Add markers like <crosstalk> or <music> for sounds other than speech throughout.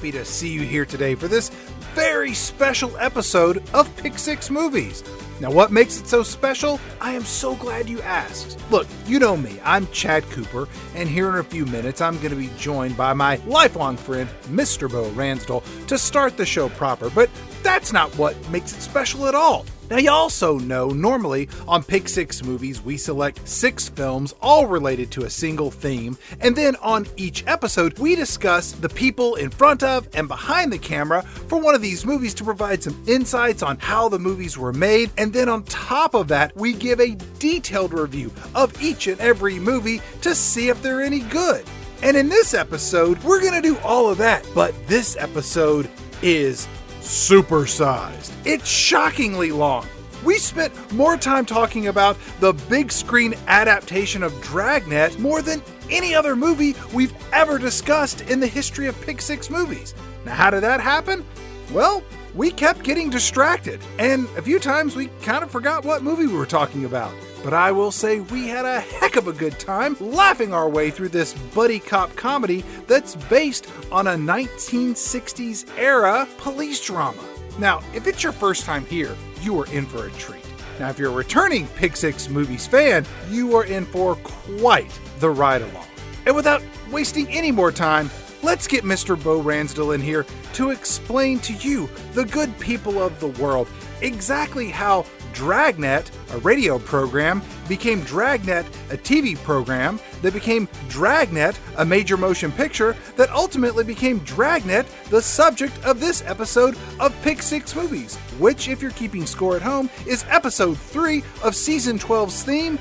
happy to see you here today for this very special episode of Pick Six Movies. Now, what makes it so special? I am so glad you asked. Look, you know me, I'm Chad Cooper, and here in a few minutes, I'm going to be joined by my lifelong friend, Mr. Bo Ransdell, to start the show proper. But that's not what makes it special at all. Now, you also know normally on Pick Six Movies, we select six films all related to a single theme, and then on each episode, we discuss the people in front of and behind the camera for one of these movies to provide some insights on how the movies were made, and then on top of that, we give a detailed review of each and every movie to see if they're any good. And in this episode, we're going to do all of that, but this episode is supersized. It's shockingly long. We spent more time talking about the big screen adaptation of Dragnet more than any other movie we've ever discussed in the history of Pick Six movies. Now, how did that happen? Well, we kept getting distracted, and a few times we kind of forgot what movie we were talking about. But I will say we had a heck of a good time laughing our way through this buddy cop comedy that's based on a 1960s era police drama. Now, if it's your first time here, you are in for a treat. Now, if you're a returning Pick Six Movies fan, you are in for quite the ride along. And without wasting any more time, let's get Mr. Bo Ransdell in here to explain to you, the good people of the world, exactly how Dragnet, a radio program, became Dragnet, a TV program, that became Dragnet, a major motion picture, that ultimately became Dragnet, the subject of this episode of Pick Six Movies, which, if you're keeping score at home, is episode 3 of season 12's theme,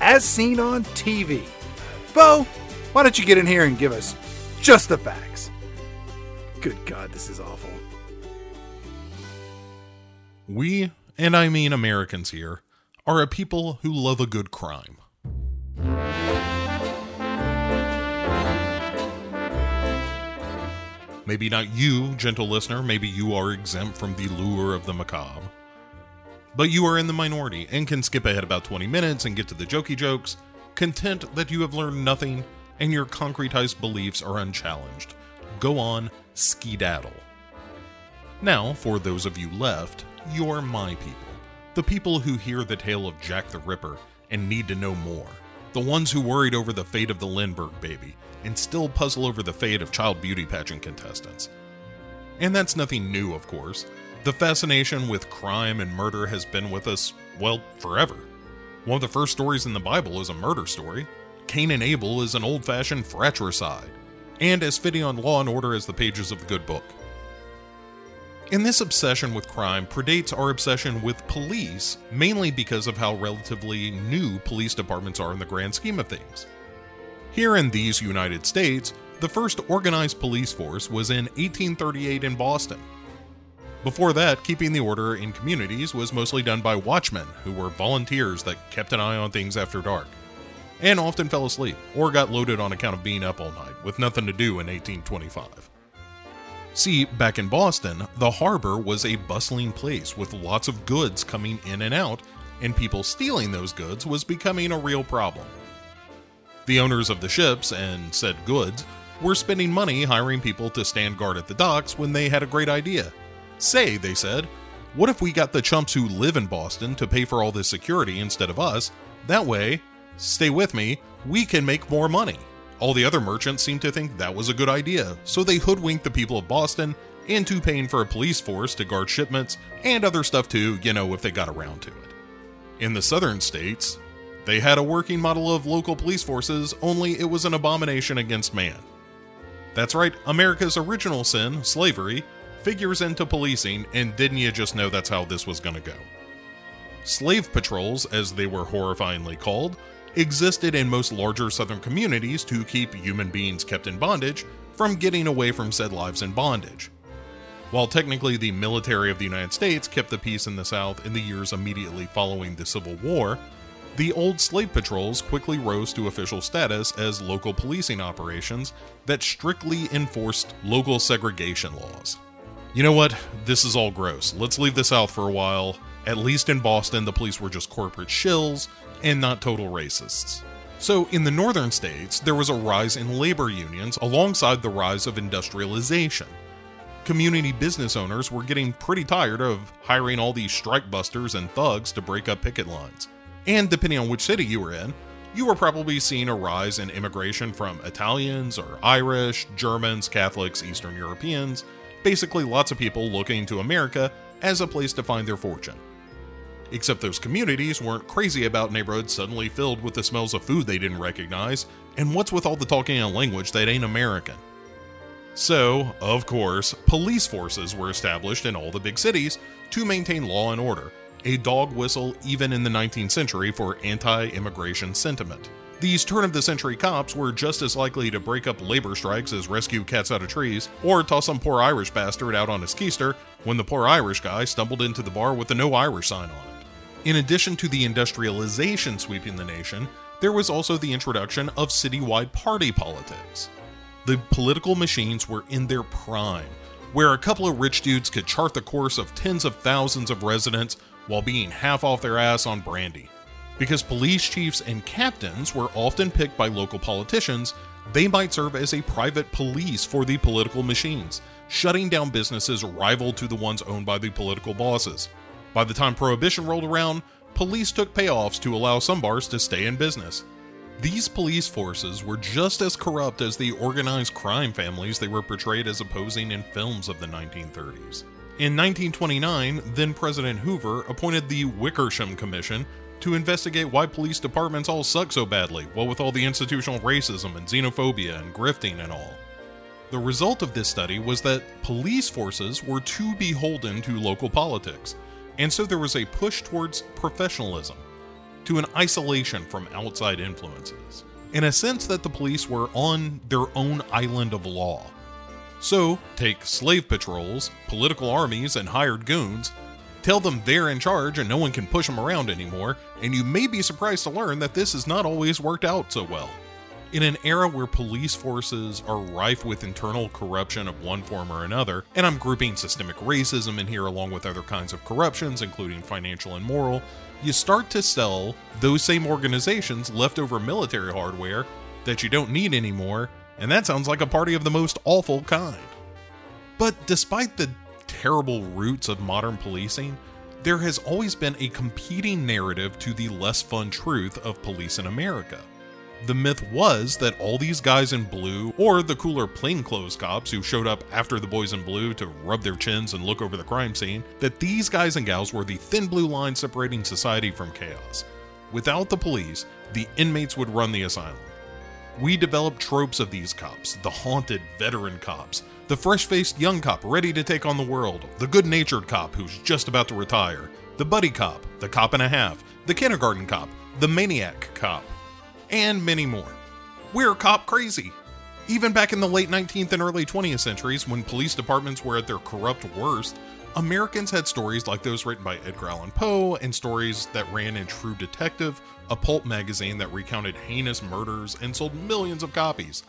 As Seen on TV. Bo, why don't you get in here and give us just the facts? Good God, this is awful. We, and I mean Americans here, are a people who love a good crime. Maybe not you, gentle listener, maybe you are exempt from the lure of the macabre. But you are in the minority and can skip ahead about 20 minutes and get to the jokey jokes, content that you have learned nothing and your concretized beliefs are unchallenged. Go on, skedaddle. Now, for those of you left, you're my people. The people who hear the tale of Jack the Ripper and need to know more. The ones who worried over the fate of the Lindbergh baby and still puzzle over the fate of child beauty pageant contestants. And that's nothing new, of course. The fascination with crime and murder has been with us, well, forever. One of the first stories in the Bible is a murder story. Cain and Abel is an old fashioned fratricide, and as fitting on Law and Order as the pages of the good book. And this obsession with crime predates our obsession with police, mainly because of how relatively new police departments are in the grand scheme of things. Here in these United States, the first organized police force was in 1838 in Boston. Before that, keeping the order in communities was mostly done by watchmen, who were volunteers that kept an eye on things after dark, and often fell asleep or got loaded on account of being up all night with nothing to do in 1825. See, back in Boston, the harbor was a bustling place with lots of goods coming in and out, and people stealing those goods was becoming a real problem. The owners of the ships and said goods were spending money hiring people to stand guard at the docks when they had a great idea. Say, they said, what if we got the chumps who live in Boston to pay for all this security instead of us? That way, stay with me, we can make more money. All the other merchants seemed to think that was a good idea, so they hoodwinked the people of Boston into paying for a police force to guard shipments and other stuff too, you know, if they got around to it. In the southern states, they had a working model of local police forces, only it was an abomination against man. That's right, America's original sin, slavery, figures into policing, and didn't you just know that's how this was going to go? Slave patrols, as they were horrifyingly called, existed in most larger southern communities to keep human beings kept in bondage from getting away from said lives in bondage. While technically the military of the United States kept the peace in the South in the years immediately following the Civil War, the old slave patrols quickly rose to official status as local policing operations that strictly enforced local segregation laws. You know what? This is all gross. Let's leave the South for a while. At least in Boston, the police were just corporate shills and not total racists. So, in the northern states, there was a rise in labor unions alongside the rise of industrialization. Community business owners were getting pretty tired of hiring all these strike busters and thugs to break up picket lines. And depending on which city you were in, you were probably seeing a rise in immigration from Italians or Irish, Germans, Catholics, Eastern Europeans, basically lots of people looking to America as a place to find their fortune. Except those communities weren't crazy about neighborhoods suddenly filled with the smells of food they didn't recognize, and what's with all the talking in a language that ain't American? So, of course, police forces were established in all the big cities to maintain law and order, a dog whistle even in the 19th century for anti immigration sentiment. These turn of the century cops were just as likely to break up labor strikes as rescue cats out of trees, or toss some poor Irish bastard out on his keister when the poor Irish guy stumbled into the bar with a no Irish sign on it. In addition to the industrialization sweeping the nation, there was also the introduction of citywide party politics. The political machines were in their prime, where a couple of rich dudes could chart the course of tens of thousands of residents while being half off their ass on brandy. Because police chiefs and captains were often picked by local politicians, they might serve as a private police for the political machines, shutting down businesses rival to the ones owned by the political bosses. By the time Prohibition rolled around, police took payoffs to allow some bars to stay in business. These police forces were just as corrupt as the organized crime families they were portrayed as opposing in films of the 1930s. In 1929, then President Hoover appointed the Wickersham Commission to investigate why police departments all suck so badly, what with all the institutional racism and xenophobia and grifting and all. The result of this study was that police forces were too beholden to local politics, and so there was a push towards professionalism, to an isolation from outside influences, in a sense that the police were on their own island of law. So, take slave patrols, political armies, and hired goons, tell them they're in charge and no one can push them around anymore, and you may be surprised to learn that this has not always worked out so well. In an era where police forces are rife with internal corruption of one form or another, and I'm grouping systemic racism in here along with other kinds of corruptions, including financial and moral, you start to sell those same organizations leftover military hardware that you don't need anymore, and that sounds like a party of the most awful kind. But despite the terrible roots of modern policing, there has always been a competing narrative to the less fun truth of police in America. The myth was that all these guys in blue, or the cooler plainclothes cops who showed up after the boys in blue to rub their chins and look over the crime scene, that these guys and gals were the thin blue line separating society from chaos. Without the police, the inmates would run the asylum. We developed tropes of these cops the haunted veteran cops, the fresh faced young cop ready to take on the world, the good natured cop who's just about to retire, the buddy cop, the cop and a half, the kindergarten cop, the maniac cop and many more. We're cop crazy. Even back in the late 19th and early 20th centuries, when police departments were at their corrupt worst, Americans had stories like those written by Edgar Allan Poe and stories that ran in True Detective, a pulp magazine that recounted heinous murders and sold millions of copies.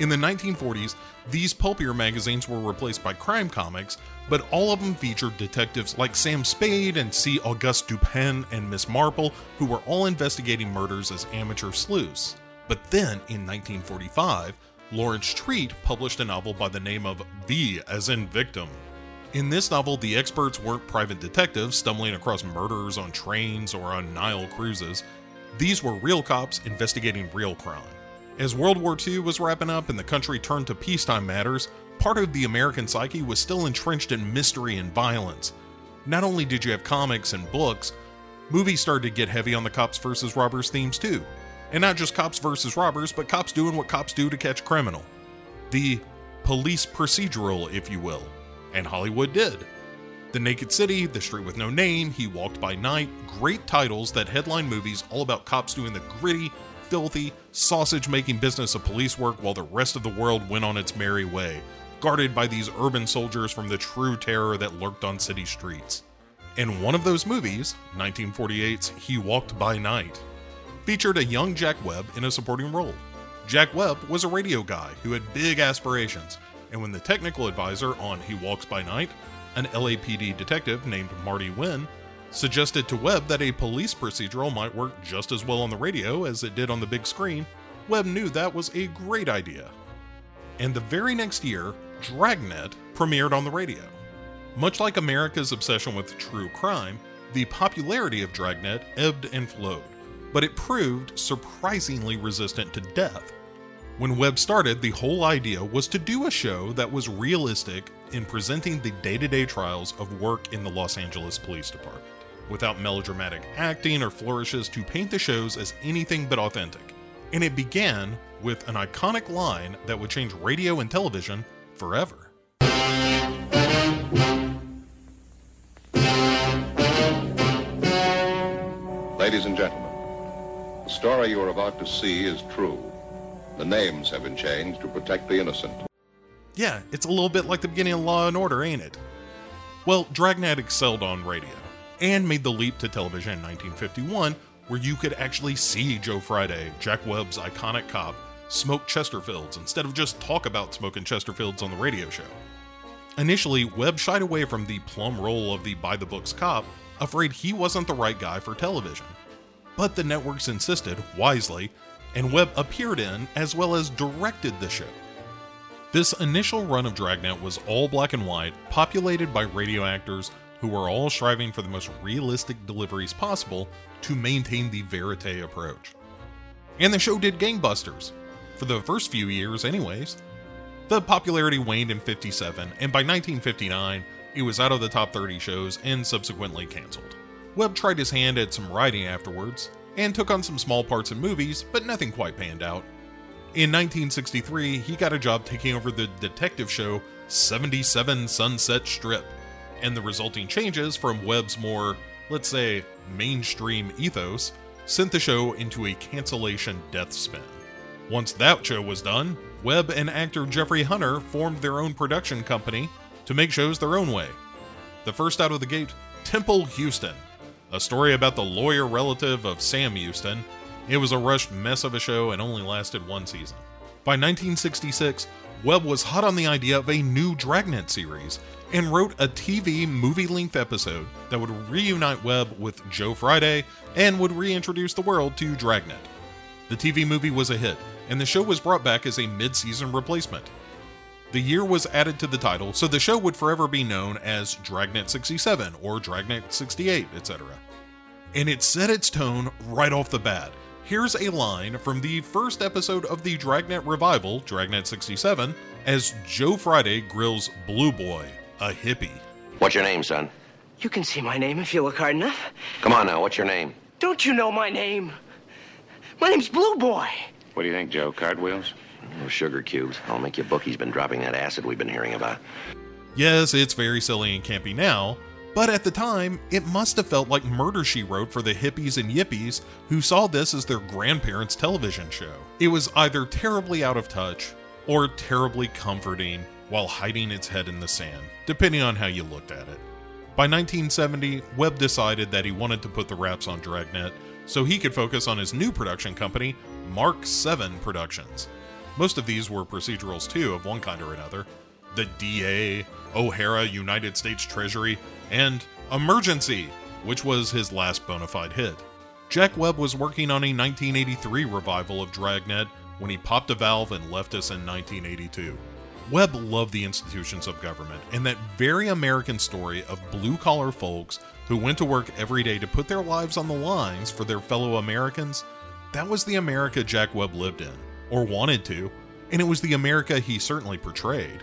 In the 1940s, these pulpier magazines were replaced by crime comics, but all of them featured detectives like Sam Spade and C. Auguste Dupin and Miss Marple, who were all investigating murders as amateur sleuths. But then, in 1945, Lawrence Treat published a novel by the name of V as in Victim. In this novel, the experts weren't private detectives stumbling across murders on trains or on Nile cruises. These were real cops investigating real crime. As World War II was wrapping up and the country turned to peacetime matters, part of the American psyche was still entrenched in mystery and violence. Not only did you have comics and books, movies started to get heavy on the cops versus robbers themes too. And not just cops versus robbers, but cops doing what cops do to catch a criminal. The police procedural, if you will. And Hollywood did. The Naked City, The Street with No Name, He Walked by Night, great titles that headline movies all about cops doing the gritty, filthy, sausage making business of police work while the rest of the world went on its merry way, guarded by these urban soldiers from the true terror that lurked on city streets. And one of those movies, 1948's He Walked by Night, featured a young Jack Webb in a supporting role. Jack Webb was a radio guy who had big aspirations, and when the technical advisor on He Walks by Night, an LAPD detective named Marty Wynn, suggested to Webb that a police procedural might work just as well on the radio as it did on the big screen, Webb knew that was a great idea. And the very next year, Dragnet premiered on the radio. Much like America's obsession with true crime, the popularity of Dragnet ebbed and flowed, but it proved surprisingly resistant to death. When Webb started, the whole idea was to do a show that was realistic in presenting the day to day trials of work in the Los Angeles Police Department, without melodramatic acting or flourishes to paint the shows as anything but authentic. And it began with an iconic line that would change radio and television forever. Ladies and gentlemen, the story you are about to see is true. The names have been changed to protect the innocent. Yeah, it's a little bit like the beginning of Law and Order, ain't it? Well, Dragnet excelled on radio and made the leap to television in 1951, where you could actually see Joe Friday, Jack Webb's iconic cop, smoke Chesterfields instead of just talk about smoking Chesterfields on the radio show. Initially, Webb shied away from the plum role of the by the books cop, afraid he wasn't the right guy for television. But the networks insisted, wisely, and Webb appeared in as well as directed the show. This initial run of Dragnet was all black and white, populated by radio actors who were all striving for the most realistic deliveries possible to maintain the verite approach. And the show did gangbusters, for the first few years, anyways. The popularity waned in 57, and by 1959, it was out of the top 30 shows and subsequently canceled. Webb tried his hand at some writing afterwards, and took on some small parts in movies, but nothing quite panned out. In 1963, he got a job taking over the detective show 77 Sunset Strip, and the resulting changes from Webb's more, let's say, mainstream ethos sent the show into a cancellation death spin. Once that show was done, Webb and actor Jeffrey Hunter formed their own production company to make shows their own way. The first out of the gate, Temple Houston, a story about the lawyer relative of Sam Houston. It was a rushed mess of a show and only lasted one season. By 1966, Webb was hot on the idea of a new Dragnet series and wrote a TV movie length episode that would reunite Webb with Joe Friday and would reintroduce the world to Dragnet. The TV movie was a hit, and the show was brought back as a mid season replacement. The year was added to the title, so the show would forever be known as Dragnet 67 or Dragnet 68, etc. And it set its tone right off the bat. Here's a line from the first episode of the Dragnet revival, Dragnet 67, as Joe Friday grills Blue Boy, a hippie. What's your name, son? You can see my name if you look hard enough. Come on now, what's your name? Don't you know my name? My name's Blue Boy. What do you think, Joe? Cartwheels? Oh, sugar cubes. I'll make you book he's been dropping that acid we've been hearing about. Yes, it's very silly and campy now, but at the time, it must have felt like Murder She Wrote for the hippies and yippies who saw this as their grandparents' television show. It was either terribly out of touch or terribly comforting while hiding its head in the sand, depending on how you looked at it. By 1970, Webb decided that he wanted to put the wraps on Dragnet so he could focus on his new production company, Mark 7 Productions. Most of these were procedurals too, of one kind or another. The DA, O'Hara United States Treasury, and Emergency, which was his last bona fide hit. Jack Webb was working on a 1983 revival of Dragnet when he popped a valve and left us in 1982. Webb loved the institutions of government and that very American story of blue collar folks who went to work every day to put their lives on the lines for their fellow Americans. That was the America Jack Webb lived in, or wanted to, and it was the America he certainly portrayed.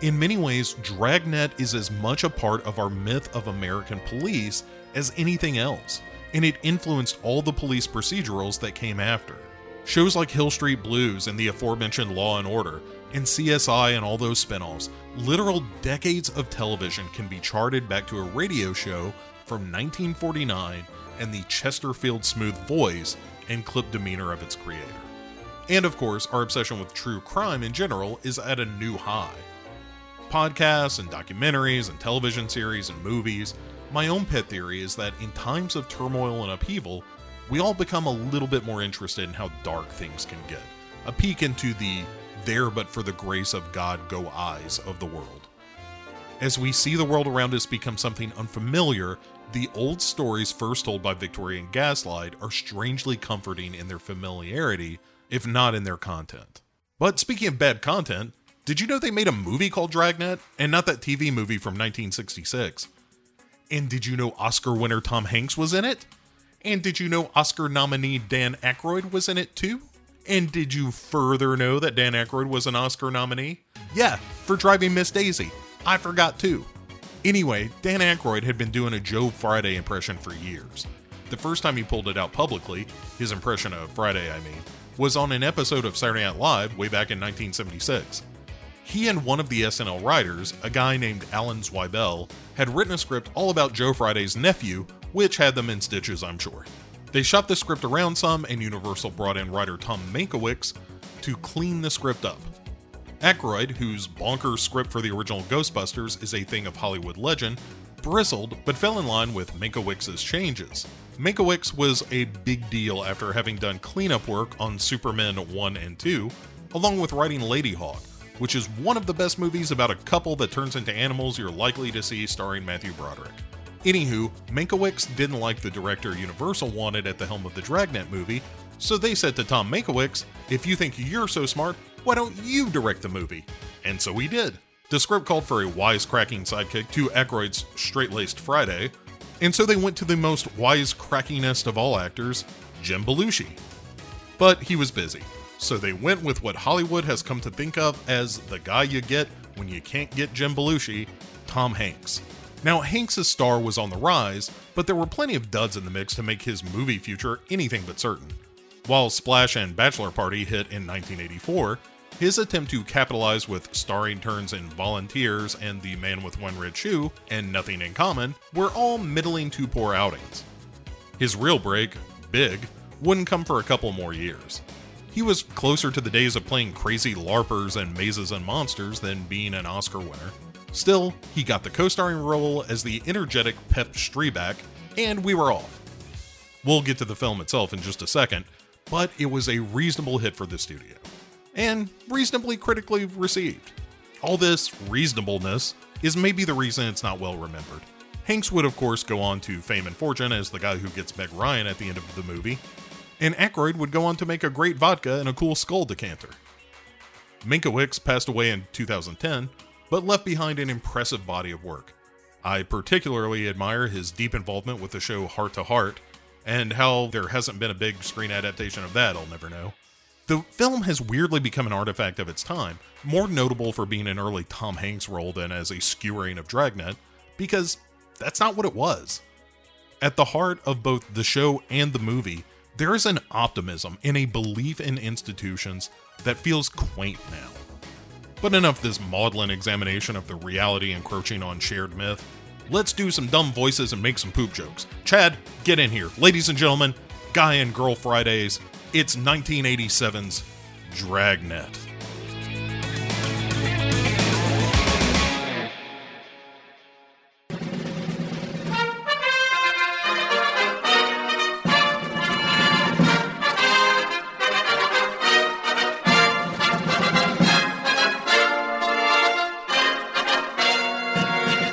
In many ways, Dragnet is as much a part of our myth of American police as anything else, and it influenced all the police procedurals that came after. Shows like Hill Street Blues and the aforementioned Law and Order, and CSI and all those spin-offs, literal decades of television can be charted back to a radio show from 1949 and the Chesterfield smooth voice and clipped demeanor of its creator. And of course, our obsession with true crime in general is at a new high. Podcasts and documentaries and television series and movies, my own pet theory is that in times of turmoil and upheaval, we all become a little bit more interested in how dark things can get. A peek into the there but for the grace of God go eyes of the world. As we see the world around us become something unfamiliar, the old stories first told by Victorian Gaslight are strangely comforting in their familiarity, if not in their content. But speaking of bad content, did you know they made a movie called Dragnet? And not that TV movie from 1966. And did you know Oscar winner Tom Hanks was in it? And did you know Oscar nominee Dan Aykroyd was in it too? And did you further know that Dan Aykroyd was an Oscar nominee? Yeah, for driving Miss Daisy. I forgot too. Anyway, Dan Aykroyd had been doing a Joe Friday impression for years. The first time he pulled it out publicly, his impression of Friday, I mean, was on an episode of Saturday Night Live way back in 1976. He and one of the SNL writers, a guy named Alan Zweibel, had written a script all about Joe Friday's nephew, which had them in stitches, I'm sure. They shot the script around some, and Universal brought in writer Tom Mankiewicz to clean the script up. Aykroyd, whose bonkers script for the original Ghostbusters is a thing of Hollywood legend, bristled but fell in line with Mankiewicz's changes. Mankiewicz was a big deal after having done cleanup work on Superman 1 and 2, along with writing Ladyhawke, which is one of the best movies about a couple that turns into animals you're likely to see starring Matthew Broderick. Anywho, Mankiewicz didn't like the director Universal wanted at the helm of the Dragnet movie, so they said to Tom Mankiewicz, if you think you're so smart, why don't you direct the movie? And so he did. The script called for a wisecracking sidekick to Aykroyd's straight laced Friday, and so they went to the most wisecrackingest of all actors, Jim Belushi. But he was busy, so they went with what Hollywood has come to think of as the guy you get when you can't get Jim Belushi, Tom Hanks. Now, Hanks' star was on the rise, but there were plenty of duds in the mix to make his movie future anything but certain. While Splash and Bachelor Party hit in 1984, his attempt to capitalize with starring turns in Volunteers and The Man with One Red Shoe and Nothing in Common were all middling to poor outings. His real break, Big, wouldn't come for a couple more years. He was closer to the days of playing crazy LARPers and mazes and monsters than being an Oscar winner. Still, he got the co starring role as the energetic Pep Streebek, and we were off. We'll get to the film itself in just a second, but it was a reasonable hit for the studio, and reasonably critically received. All this reasonableness is maybe the reason it's not well remembered. Hanks would, of course, go on to fame and fortune as the guy who gets Meg Ryan at the end of the movie, and Aykroyd would go on to make a great vodka and a cool skull decanter. Mankiewicz passed away in 2010, but left behind an impressive body of work. I particularly admire his deep involvement with the show Heart to Heart, and how there hasn't been a big screen adaptation of that, I'll never know. The film has weirdly become an artifact of its time, more notable for being an early Tom Hanks role than as a skewering of Dragnet, because that's not what it was. At the heart of both the show and the movie, there is an optimism and a belief in institutions that feels quaint now. But enough this maudlin examination of the reality encroaching on shared myth. Let's do some dumb voices and make some poop jokes. Chad, get in here. Ladies and gentlemen, Guy and Girl Fridays, it's 1987's Dragnet.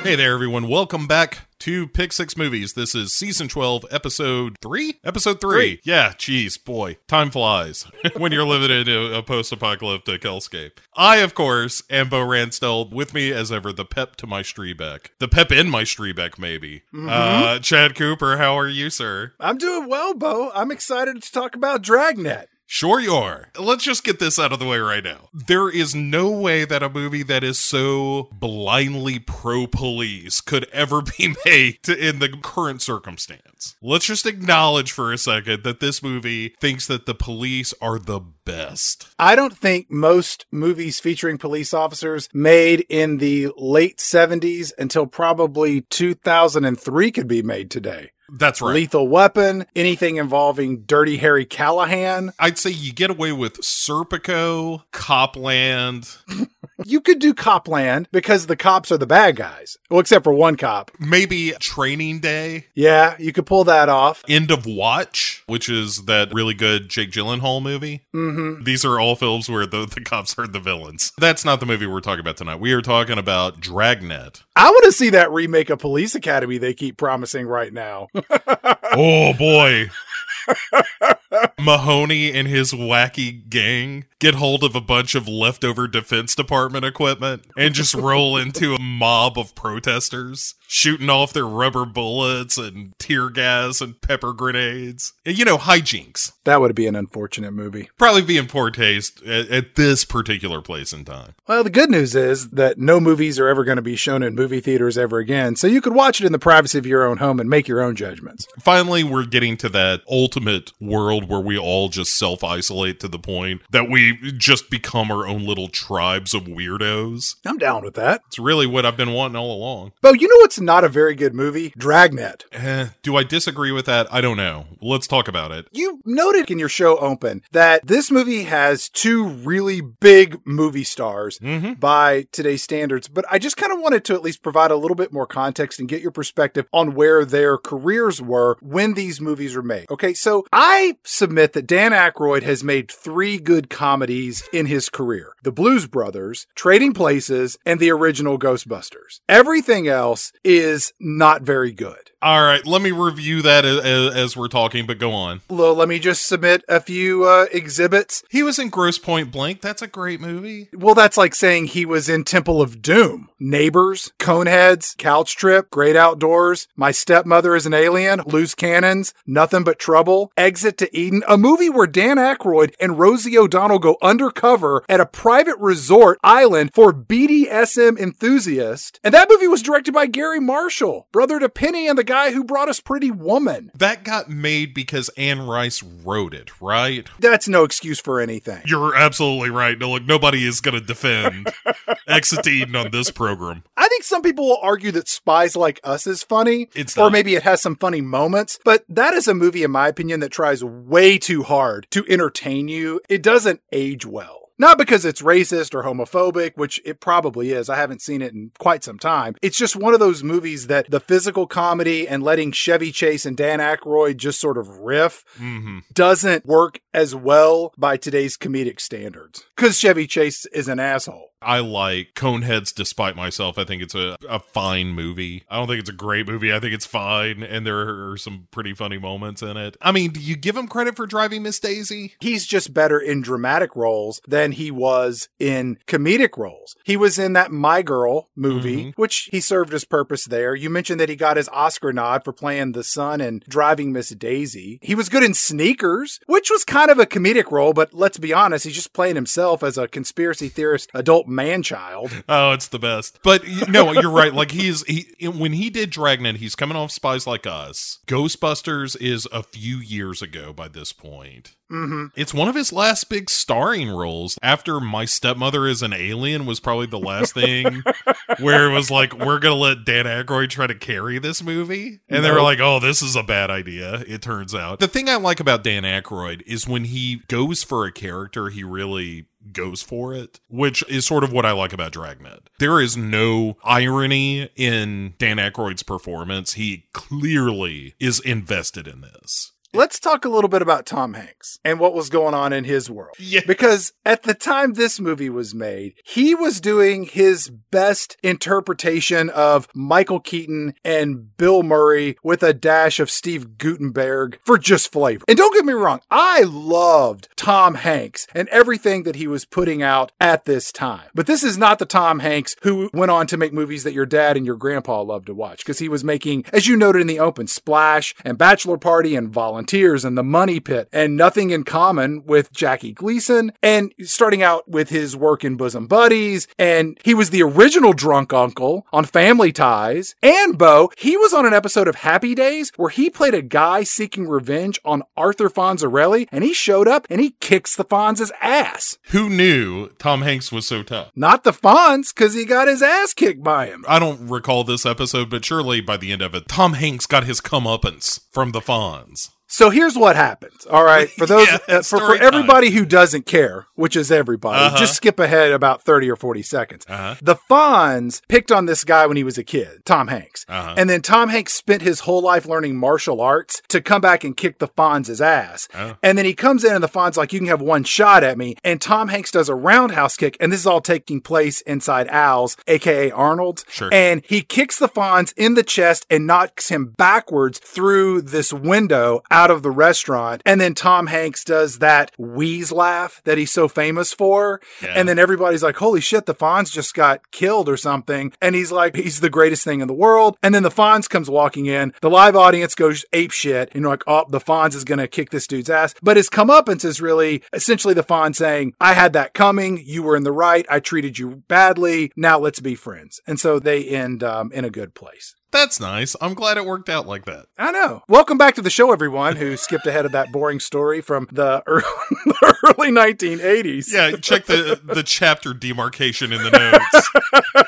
Hey there, everyone. Welcome back to Pick Six Movies. This is season 12, episode 3? Episode 3. Three. Yeah, geez, boy. Time flies <laughs> when you're living in a, a post apocalyptic hellscape. I, of course, am Bo Ransdell. With me, as ever, the pep to my Streebek. The pep in my Streebek, maybe. Uh, Chad Cooper, how are you, sir? I'm doing well, Bo. I'm excited to talk about Dragnet. Sure you are. Let's just get this out of the way right now. There is no way that a movie that is so blindly pro police could ever <laughs> be made in the current circumstance. Let's just acknowledge for a second that this movie thinks that the police are the best. I don't think most movies featuring police officers made in the late 70s until probably 2003 could be made today. That's right. Lethal Weapon, anything involving Dirty Harry Callahan. I'd say you get away with Serpico, Copland, <laughs> You could do Copland because the cops are the bad guys. Well, except for one cop. maybe Training Day, Yeah, you could pull that off. End of Watch, which is that really good Jake Gyllenhaal movie. Mm-hmm. These are all films where the, the cops are the villains. That's not the movie we're talking about tonight. We are talking about Dragnet. I want to see that remake of Police Academy they keep promising right now. Oh boy. <laughs> Mahoney and his wacky gang get hold of a bunch of leftover Defense Department equipment and just roll into a mob of protesters, shooting off their rubber bullets and tear gas and pepper grenades. You know, hijinks. That would be an unfortunate movie. Probably be in poor taste at, at this particular place in time. Well, the good news is that no movies are ever going to be shown in movie theaters ever again, so you could watch it in the privacy of your own home and make your own judgments. Finally, we're getting to that ultimate world where we all just self isolate to the point that we just become our own little tribes of weirdos. I'm down with that. It's really what I've been wanting all along. Bo, you know what's not a very good movie? Dragnet. Eh, do I disagree with that? I don't know. Let's talk about it. You noted in your show open that this movie has two really big movie stars Mm-hmm. by today's standards, but I just kind of wanted to at least provide a little bit more context and get your perspective on where their careers were when these movies were made. Okay, so I submit that Dan Aykroyd has made three good comedies in his career The Blues Brothers, Trading Places, and the original Ghostbusters. Everything else is not very good. All right, let me review that as, as we're talking, but go on. Well, let me just submit a few uh, exhibits. He was in Grosse Pointe Blank. That's a great movie. Well, that's like saying he was in Temple of Doom. Neighbors, Coneheads, Couch Trip, Great Outdoors, My Stepmother is an Alien, Loose Cannons, Nothing But Trouble, Exit to Eden, a movie where Dan Aykroyd and Rosie O'Donnell go undercover at a private resort island for BDSM enthusiasts. And that movie was directed by Garry Marshall, brother to Penny and the guy who brought us Pretty Woman. That got made because Anne Rice wrote it, right? That's no excuse for anything. You're absolutely right. No, look, nobody is going to defend <laughs> Exit to Eden on this program. I think some people will argue that Spies Like Us is funny. It's or not. maybe it has some funny moments, but that is a movie, in my opinion, that tries way too hard to entertain you. It doesn't age well. Not because it's racist or homophobic, which it probably is. I haven't seen it in quite some time. It's just one of those movies that the physical comedy and letting Chevy Chase and Dan Aykroyd just sort of riff hmm doesn't work as well by today's comedic standards. Because Chevy Chase is an asshole. I like Coneheads despite myself. I think it's a, a fine movie. I don't think it's a great movie. I think it's fine, and there are some pretty funny moments in it. I mean, do you give him credit for driving Miss Daisy? he's just better in dramatic roles than he was in comedic roles. He was in that My Girl movie, mm-hmm. which he served his purpose there. You mentioned that he got his Oscar nod for playing the son and driving Miss Daisy. He was good in Sneakers, which was kind of a comedic role, but let's be honest, he's just playing himself as a conspiracy theorist adult man child. Oh, it's the best. But no, you're right. Like he's he when he did Dragnet, he's coming off Spies Like Us. Ghostbusters is a few years ago by this point. hmm It's one of his last big starring roles. After My Stepmother is an Alien was probably the last thing <laughs> where it was like, we're going to let Dan Aykroyd try to carry this movie. And they were like, oh, this is a bad idea, it turns out. The thing I like about Dan Aykroyd is when he goes for a character, he really goes for it, which is sort of what I like about Dragnet. There is no irony in Dan Aykroyd's performance. He clearly is invested in this. Let's talk a little bit about Tom Hanks and what was going on in his world. Yeah. Because at the time this movie was made, he was doing his best interpretation of Michael Keaton and Bill Murray with a dash of Steve Guttenberg for just flavor. And don't get me wrong, I loved Tom Hanks and everything that he was putting out at this time. But this is not the Tom Hanks who went on to make movies that your dad and your grandpa loved to watch because he was making, as you noted in the open, Splash and Bachelor Party and Volunteers and The Money Pit and Nothing in Common with Jackie Gleason and starting out with his work in Bosom Buddies. And he was the original drunk uncle on Family Ties. And Bo, he was on an episode of Happy Days where he played a guy seeking revenge on Arthur Fonzarelli and he showed up and he kicks the Fonz's ass. Who knew Tom Hanks was so tough? Not the Fonz, because he got his ass kicked by him. I don't recall this episode, but surely by the end of it, Tom Hanks got his comeuppance from the Fonz. So here's what happens. All right, for those <laughs> Yeah, uh, for, for everybody who doesn't care, which is everybody, Uh-huh. just skip ahead about 30 or 40 seconds. Uh-huh. The Fonz picked on this guy when he was a kid, Tom Hanks. Uh-huh. And then Tom Hanks spent his whole life learning martial arts to come back and kick the Fonz's ass. Oh. And then he comes in and the Fonz like, you can have one shot at me. And Tom Hanks does a roundhouse kick. And this is all taking place inside Al's, aka Arnold's. Sure. And he kicks the Fonz in the chest and knocks him backwards through this window out of the restaurant. And then Tom Hanks does that wheeze laugh that he's so famous for. Yeah. And then everybody's like, holy shit, the Fonz just got killed or something. And he's like, he's the greatest thing in the world. And then the Fonz comes walking in. The live audience goes ape shit. And you're like, oh, the Fonz is going to kick this dude's ass. But his comeuppance is really essentially the Fonz saying, I had that coming. You were in the right. I treated you badly. Now let's be friends. And so they end um, in a good place. That's nice. I'm glad it worked out like that. I know. Welcome back to the show, everyone who skipped ahead of that boring story from the early, <laughs> the early 1980s. Yeah, check the the chapter demarcation in the notes. <laughs>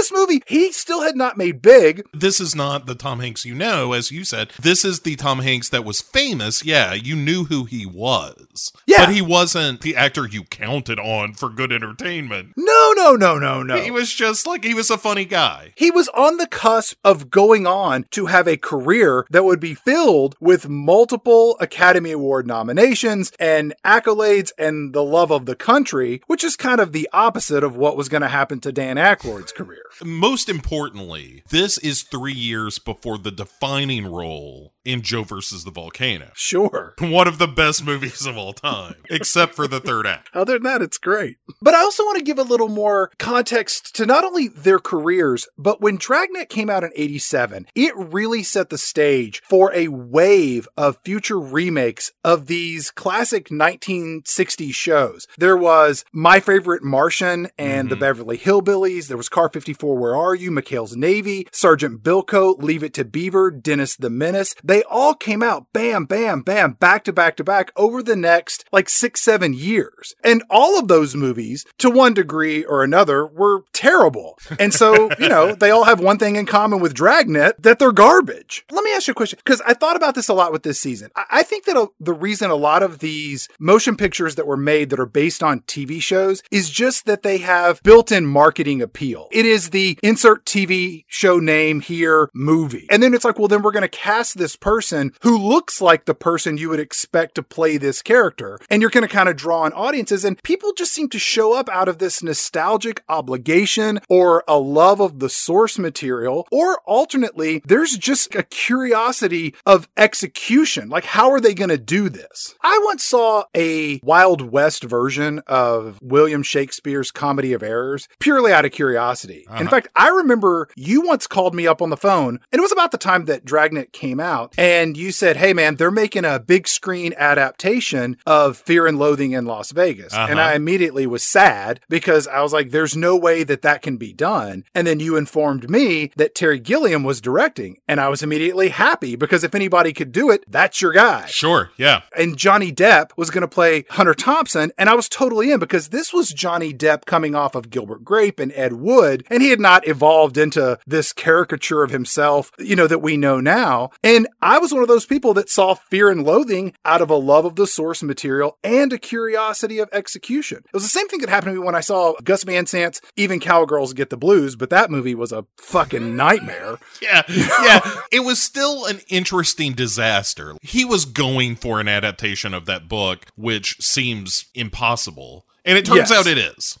This movie, he still had not made big. this is not the Tom Hanks you know, as you said. This is the Tom Hanks that was famous. Yeah, you knew who he was. Yeah. But he wasn't the actor you counted on for good entertainment. No, no, no, no, no. He was just like he was a funny guy. He was on the cusp of going on to have a career that would be filled with multiple Academy Award nominations and accolades and the love of the country, which is kind of the opposite of what was going to happen to Dan Aykroyd's career. Most importantly, this is three years before the defining role in Joe versus the Volcano. Sure. <laughs> One of the best movies of all time, except for the third act. <laughs> Other than that, it's great. But I also want to give a little more context to not only their careers, but when Dragnet came out in 87, it really set the stage for a wave of future remakes of these classic 1960s shows. There was My Favorite Martian and the mm-hmm. Beverly Hillbillies. There was Car 54, Where Are You? McHale's Navy, Sergeant Bilko, Leave It to Beaver, Dennis the Menace. They all came out bam, bam, bam, back to back to back over the next like six, seven years. And all of those movies, to one degree or another, were terrible. And so, you know, <laughs> they all have one thing in common with Dragnet that they're garbage. Let me ask you a question because I thought about this a lot with this season. I, I think that a, the reason a lot of these motion pictures that were made that are based on TV shows is just that they have built in marketing appeal. It is the insert TV show name here movie. And then it's like, well, then we're going to cast this person who looks like the person you would expect to play this character. And you're going to kind of draw on audiences. And people just seem to show up out of this nostalgic obligation or a love of the source material. Or alternately, there's just a curiosity of execution. Like, how are they going to do this? I once saw a Wild West version of William Shakespeare's Comedy of Errors purely out of curiosity. In uh-huh. fact, I remember you once called me up on the phone, and it was about the time that Dragnet came out, and you said, Hey man, they're making a big screen adaptation of Fear and Loathing in Las Vegas. And Uh-huh. I immediately was sad because I was like, There's no way that that can be done. And then you informed me that Terry Gilliam was directing, and I was immediately happy because if anybody could do it, that's your guy Sure, yeah. and Johnny Depp was going to play Hunter Thompson, and I was totally in because this was Johnny Depp coming off of Gilbert Grape and Ed Wood, and he had not evolved into this caricature of himself, you know, that we know now. And I was one of those people that saw Fear and Loathing out of a love of the source material and a curiosity of execution. It was the same thing that happened to me when I saw Gus Van Sant's Even Cowgirls Get the Blues, but that movie was a fucking nightmare. <laughs> Yeah, yeah. it was still an interesting disaster. He was going for an adaptation of that book, which seems impossible. And it turns Yes. out it is.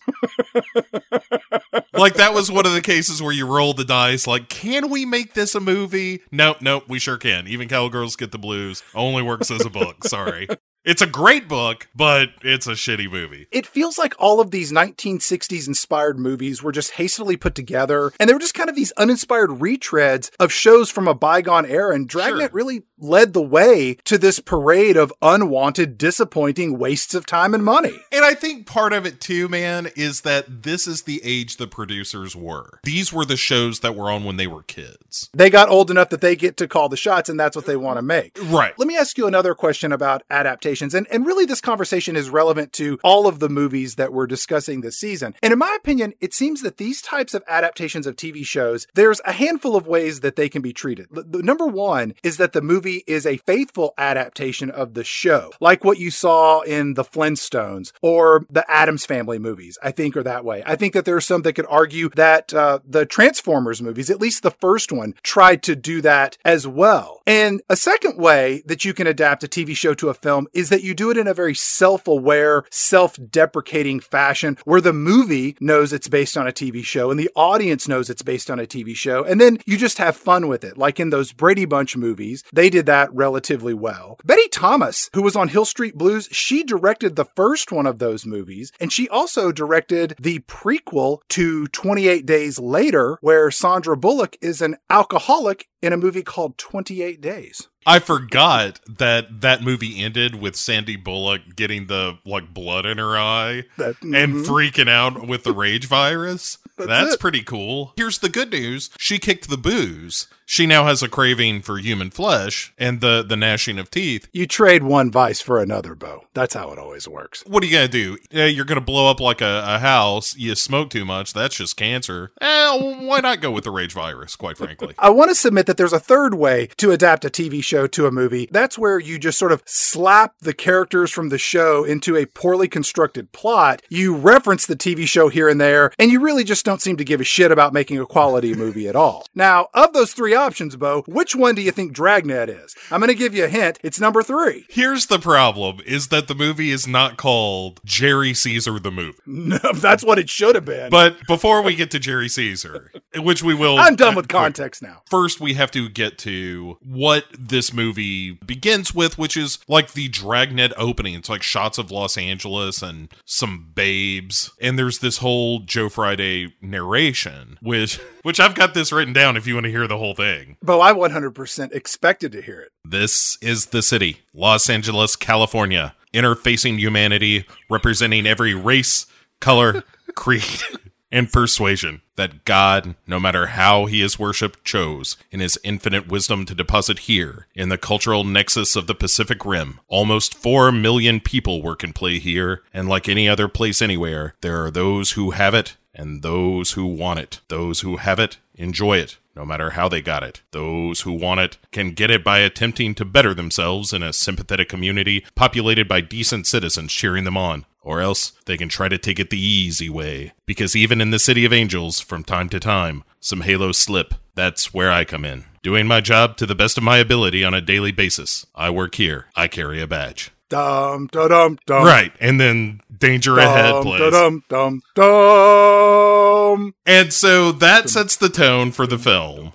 like that was one of the cases where you roll the dice like can we make this a movie? Nope nope we sure can. Even cowgirls get the blues. Only works as a book. Sorry it's a great book but it's a shitty movie it feels like all of these 1960s inspired movies were just hastily put together and they were just kind of these uninspired retreads of shows from a bygone era and dragnet Sure. really led the way to this parade of unwanted disappointing wastes of time and money And I think part of it too, man, is that this is the age the producers were. These were the shows that were on when they were kids. they got old enough that they get to call the shots and that's what they want to make Right. let me ask you another question about adaptation adaptations, and, and really this conversation is relevant to all of the movies that we're discussing this season. And in my opinion, it seems that these types of adaptations of TV shows, there's a handful of ways that they can be treated. The number one is that the movie is a faithful adaptation of the show, like what you saw in the Flintstones or the Addams Family movies. I think are that way. I think that there are some that could argue that uh, the Transformers movies, at least the first one, tried to do that as well. And a second way that you can adapt a TV show to a film is that you do it in a very self-aware, self-deprecating fashion where the movie knows it's based on a TV show and the audience knows it's based on a TV show. And then you just have fun with it. Like in those Brady Bunch movies, they did that relatively well. Betty Thomas, who was on Hill Street Blues, she directed the first one of those movies and she also directed the prequel to 28 Days Later where Sandra Bullock is an alcoholic in a movie called 28 Days. I forgot that that movie ended with Sandy Bullock getting the like blood in her eye That- and mhm. freaking out with the rage virus. That's That's, pretty cool. Here's the good news. She kicked the booze. She now has a craving for human flesh and the the gnashing of teeth. You trade one vice for another, Bo. That's how it always works. What are you gonna do? Yeah, you're gonna blow up like a, a house. You smoke too much. That's just cancer. Eh, why not go with the rage virus? Quite frankly. <laughs> I want to submit that there's a third way to adapt a TV show to a movie. That's where you just sort of slap the characters from the show into a poorly constructed plot. You reference the TV show here and there, and you really just don't seem to give a shit about making a quality movie at all. Now, of those three options, Bo, which one do you think Dragnet is? I'm going to give you a hint. It's number three. Here's the problem: is that the movie is not called Jerry Caesar the movie. <laughs> No, that's what it should have been. But before we get to Jerry Caesar, which we will, I'm done with uh, context now. First, we have to get to what this movie begins with, which is like the Dragnet opening. It's like shots of Los Angeles and some babes, and there's this whole Joe Friday narration, which <laughs> which I've got this written down if you want to hear the whole thing. Bo, I 100% expected to hear it. This is the city, Los Angeles, California, interfacing humanity, representing every race, color, <laughs> creed, <laughs> and persuasion that God, no matter how he is worshipped, chose in his infinite wisdom to deposit here in the cultural nexus of the Pacific Rim. Almost four million people work and play here, and like any other place anywhere, there are those who have it and those who want it. Those who have it enjoy it, no matter how they got it. Those who want it can get it by attempting to better themselves in a sympathetic community populated by decent citizens cheering them on. Or else they can try to take it the easy way. Because even in the City of Angels, from time to time, some halos slip. That's where I come in. Doing my job to the best of my ability on a daily basis. I work here. I carry a badge. Dum, dum, dum. Right. And then Danger Ahead plays. dum, dum, dum. And so that sets the tone for the film.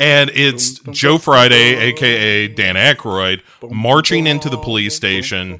And it's Joe Friday, aka Dan Aykroyd, marching into the police station.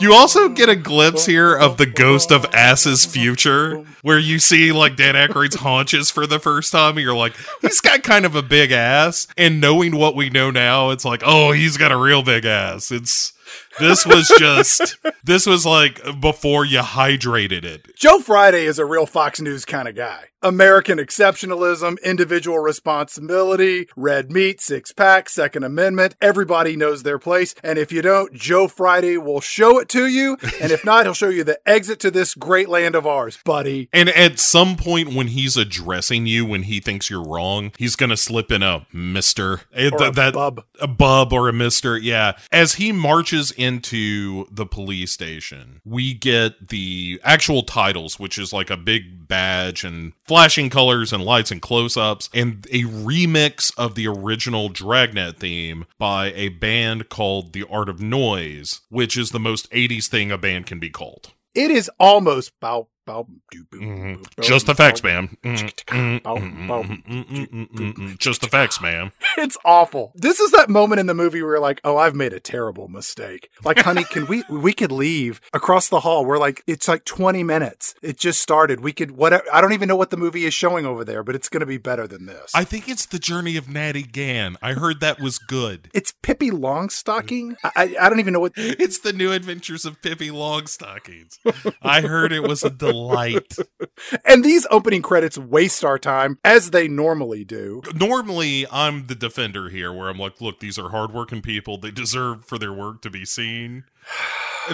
You also get a glimpse here of the ghost of Ass's future, where you see like Dan Aykroyd's <laughs> haunches for the first time, and you're like, he's got kind of a big ass. And knowing what we know now, it's like, oh, he's got a real big ass. It's this was just this was like before you hydrated it. Joe Friday is a real Fox News kind of guy. American exceptionalism, individual responsibility, red meat, six pack, Second Amendment. Everybody knows their place. And if you don't, Joe Friday will show it to you. And if not, he'll show you the exit to this great land of ours, buddy. And at some point when he's addressing you, when he thinks you're wrong, he's gonna slip in a Mister, Eh, Or a that bub. a bub or a Mister. Yeah. As he marches into the police station, we get the actual titles, which is like a big badge and flashing colors and lights and close-ups, and a remix of the original Dragnet theme by a band called The Art of Noise, which is the most '80s thing a band can be called. It is almost bow, bow, doo, boo, Mhm. boo, mm-hmm. bow, Just the facts, bow. ma'am. Mm-hmm. Bow, bow. Mm-hmm. Just the facts, ma'am. <laughs> It's awful. This is that moment in the movie where you're like, oh, I've made a terrible mistake. Like, honey, can we, <laughs> we could leave across the hall. We're like, it's like 20 minutes. It just started. We could, whatever. I don't even know what the movie is showing over there, but it's going to be better than this. I think it's the journey of Natty Gann. I heard that was good. it's Pippi Longstocking. I, I, I don't even know what. <laughs> It's the new adventures of Pippi Longstockings. I heard it was a light. And these opening credits waste our time as they normally do. Normally, I'm the defender here, where I'm like, look, these are hardworking people. They deserve for their work to be seen.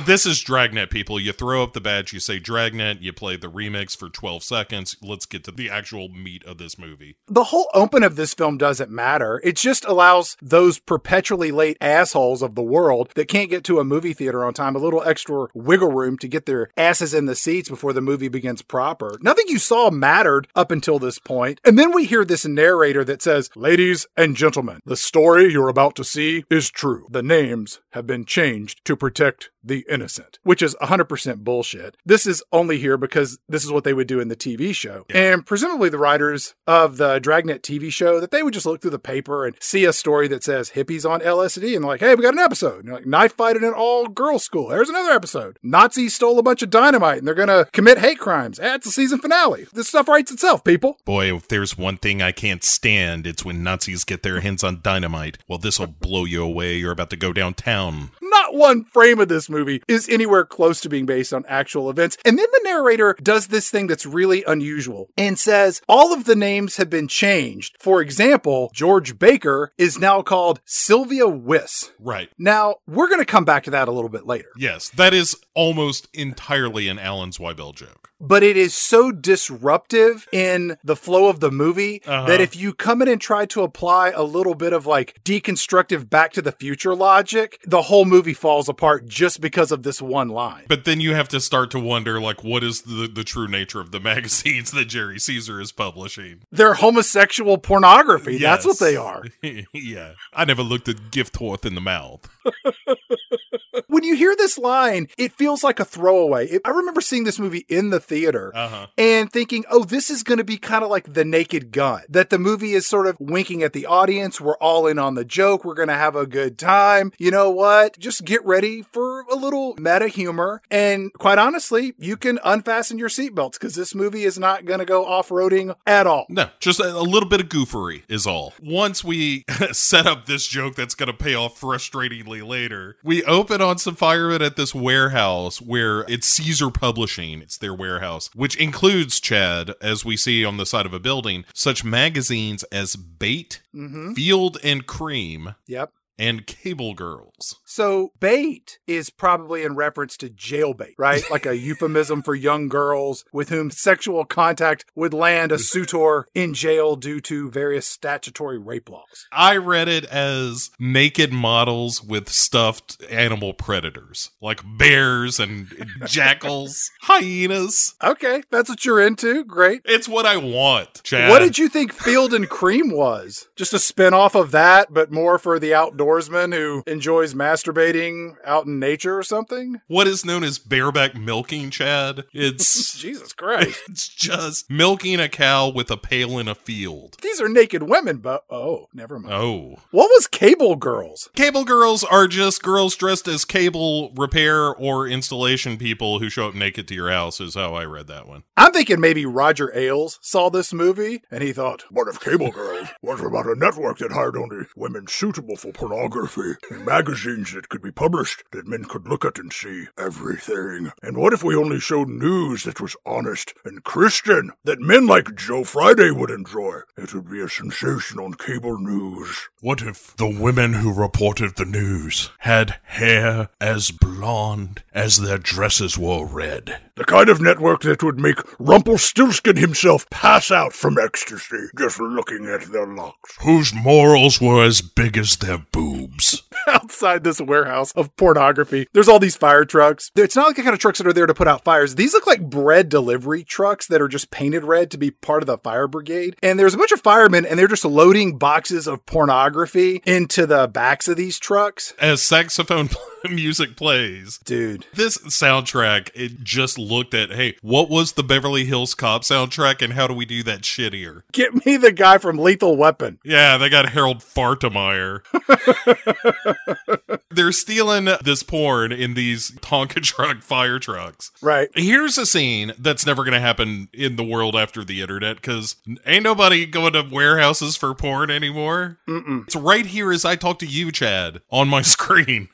This is Dragnet, people. You throw up the badge, you say Dragnet, you play the remix for 12 seconds. Let's get to the actual meat of this movie. The whole open of this film doesn't matter. It just allows those perpetually late assholes of the world that can't get to a movie theater on time a little extra wiggle room to get their asses in the seats before the movie begins proper. Nothing you saw mattered up until this point. And then we hear this narrator that says, Ladies and gentlemen, the story you're about to see is true. The names have been changed to protect the innocent, which is 100% bullshit. This is only here because this is what they would do in the TV show. And presumably the writers of the Dragnet TV show that they would just look through the paper and see a story that says hippies on LSD and like, hey, we got an episode. Like, knife fight in an all girls school. There's another episode. Nazis stole a bunch of dynamite and they're going to commit hate crimes. That's the season finale. This stuff writes itself, people. Boy, if there's one thing I can't stand, it's when Nazis get their hands on dynamite. Well, this'll blow you away. You're about to go downtown. Not one frame of this movie is anywhere close to being based on actual events. And then the narrator does this thing that's really unusual and says all of the names have been changed. For example, George Baker is now called Sylvia Wiss. Right. Now, we're going to come back to that a little bit later. Yes, that is almost entirely an Alan Zweibel joke. But it is so disruptive in the flow of the movie Uh-huh. that if you come in and try to apply a little bit of like deconstructive back to the future logic, the whole movie falls apart just because of this one line. But then you have to start to wonder, like, what is the, the true nature of the <laughs> magazines that Jerry Caesar is publishing? They're homosexual pornography. That's what they are. <laughs> yeah. I never looked at gift horse in the mouth. <laughs> When you hear this line, it feels like a throwaway. It- I remember seeing this movie in the theater Uh-huh. and thinking, oh, this is going to be kind of like The Naked Gun, that the movie is sort of winking at the audience. We're all in on the joke. We're going to have a good time. You know what? Just get ready for a little meta humor. And quite honestly, you can unfasten your seatbelts because this movie is not going to go off roading at all. No, just a, a little bit of goofery is all. Once we <laughs> set up this joke that's going to pay off frustratingly later, we open on some firemen at this warehouse where it's Caesar Publishing. It's their warehouse, which includes, Chad, as we see on the side of a building, such magazines as Bait, mm-hmm. Field and Cream, Yep. And Cable Girls. So bait is probably in reference to jailbait, right? <laughs> Like a euphemism for young girls with whom sexual contact would land a suitor in jail due to various statutory rape laws. I read it as naked models with stuffed animal predators, like bears and <laughs> jackals, hyenas. Okay, that's what you're into. Great. It's what I want, Chad. What did you think Field and Cream was? Just a spin off of that, but more for the outdoorsman who enjoys masturbating out in nature or something? What is known as bareback milking, Chad? It's <laughs> Jesus Christ. it's just milking a cow with a pail in a field. These are naked women, but oh, never mind. Oh. What was Cable Girls? Cable girls are just girls dressed as cable repair or installation people who show up naked to your house, is how I read that one. I'm thinking maybe Roger Ailes saw this movie and he thought, What if Cable Girls was about a network that hired only women suitable for pornography and magazines that could be published that men could look at and see everything? And what if we only showed news that was honest and Christian that men like Joe Friday would enjoy? It would be a sensation on cable news. What if the women who reported the news had hair as blonde as their dresses were red? The kind of network that would make Rumpelstiltskin himself pass out from ecstasy just looking at their locks. Whose morals were as big as their boobs? <laughs> outside this warehouse of pornography. There's all these fire trucks. It's not like the kind of trucks that are there to put out fires. These look like bread delivery trucks that are just painted red to be part of the fire brigade. And there's a bunch of firemen and they're just loading boxes of pornography into the backs of these trucks. As saxophone <laughs> music plays, Dude, this soundtrack, it just looked at, hey, what was the Beverly Hills Cop soundtrack and how do we do that shittier? get me the guy from Lethal Weapon. Yeah, they got Harold Fartemeyer. <laughs> They're stealing this porn in these Tonka truck fire trucks. Right. Here's a scene that's never going to happen in the world after the internet because ain't nobody going to warehouses for porn anymore. Mm-mm. It's right here as I talk to you, Chad, on my <laughs> screen.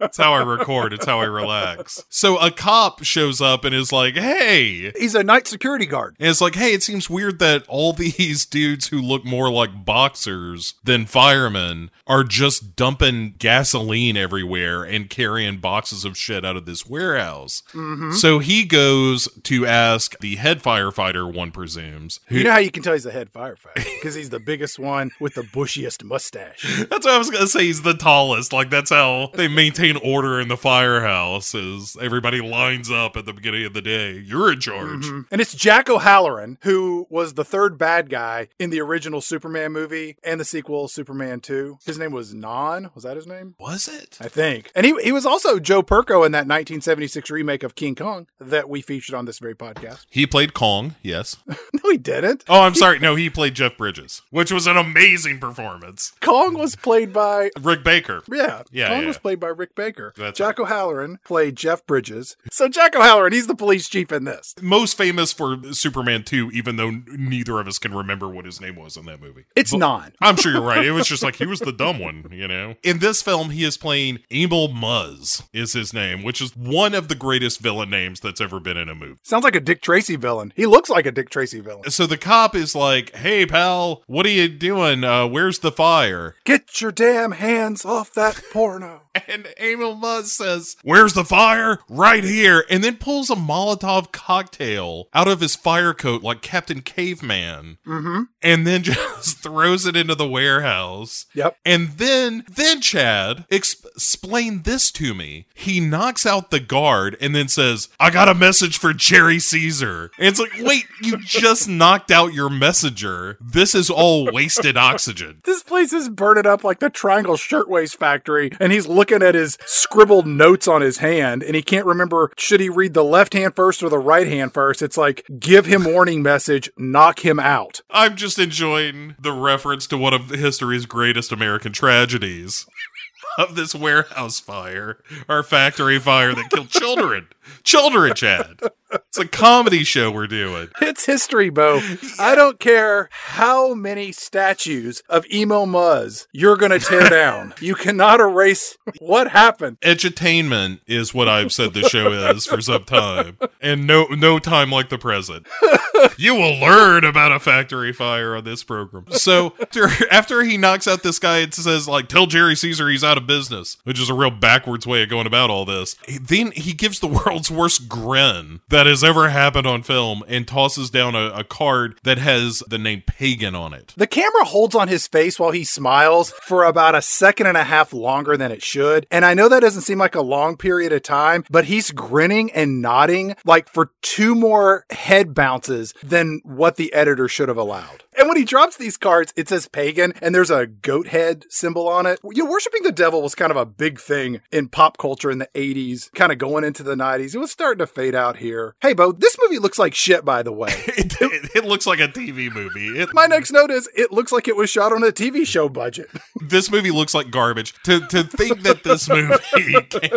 It's how I record. It's how I relax. So a cop shows up and is like, "Hey." He's a night security guard. And it's like, hey, it seems weird that all these dudes who look more like boxers than firemen are just dumping gasoline everywhere and carrying boxes of shit out of this warehouse. Mm-hmm. So he goes to ask the head firefighter, one presumes, who You know how you can tell he's the head firefighter? Because he's the biggest one with the bushiest mustache. <laughs> That's what I was gonna say. He's the tallest. Like that's how they maintain order in the firehouse. Is everybody lines up at the beginning of the day? You're in charge. Mm-hmm. And it's Jack O'Halloran, who was the third bad guy in the original Superman movie and the sequel, Superman 2. His name was Non. Was that his name? Was it? I think. And he, he was also Joe Perko in that 1976 remake of King Kong that we featured on this very podcast. He played Kong. Yes. <laughs> No, he didn't. Oh, I'm sorry. No, he played Jeff Bridges, which was an amazing performance. Kong was played by Rick Baker. Yeah, Yeah, Kong yeah. was played by Rick Baker. That's Jack O'Halloran played Jeff Bridges. So Jack O'Halloran, he's the police chief in this. Most famous for Superman 2, even though neither of us can remember what his name was in that movie. It's not. I'm sure you're right. It was <laughs> just like he was the dumb one, you know. In this film, he is playing Emil Muzz is his name, which is one of the greatest villain names that's ever been in a movie. Sounds like a Dick Tracy villain. He looks like a Dick Tracy villain. So the cop is like, "Hey pal, what are you doing? Uh, where's the fire?" Get your damn hands off that porno. <laughs> And Emil Muzz says, Where's the fire? Right here. And then pulls a Molotov cocktail out of his fire coat like Captain Caveman. Mm-hmm. And then <laughs> just throws it into the warehouse. Yep. And then, then Chad, ex- explain this to me. He knocks out the guard and then says, I got a message for Jerry Caesar. And it's like, wait, you just <laughs> knocked out your messenger. This is all wasted oxygen. This place is burning up like the Triangle Shirtwaist Factory, and he's looking at his scribbled notes on his hand, and he can't remember should he read the left hand first or the right hand first. It's like, give him warning message, knock him out. I'm just enjoying the reference to one of history's greatest American tragedies <laughs> of this warehouse fire or factory fire that killed children. Children, Chad. It's a comedy show we're doing. It's history, Bo. I don't care how many statues of Emo Muzz you're going to tear <laughs> down. You cannot erase what happened. Edutainment is what I've said the show is for some time, and no no time like the present. <laughs> You will learn about a factory fire on this program. So after, after he knocks out this guy, it says like, "Tell Jerry Caesar he's out of business," which is a real backwards way of going about all this. Then he gives the world's worst grin that has ever happened on film, and tosses down a, a card that has the name Pagan on it. The camera holds on his face while he smiles for about a second and a half longer than it should. And I know that doesn't seem like a long period of time, but he's grinning and nodding like for two more head bounces than what the editor should have allowed. And when he drops these cards, it says pagan and there's a goat head symbol on it. You know, worshiping the devil was kind of a big thing in pop culture in the 80s, kind of going into the 90s. It was starting to fade out here. Hey, Bo, this movie looks like shit, by the way. <laughs> It, it, it looks like a TV movie. It, My next note is it looks like it was shot on a TV show budget. <laughs> this movie looks like garbage. To to think that this movie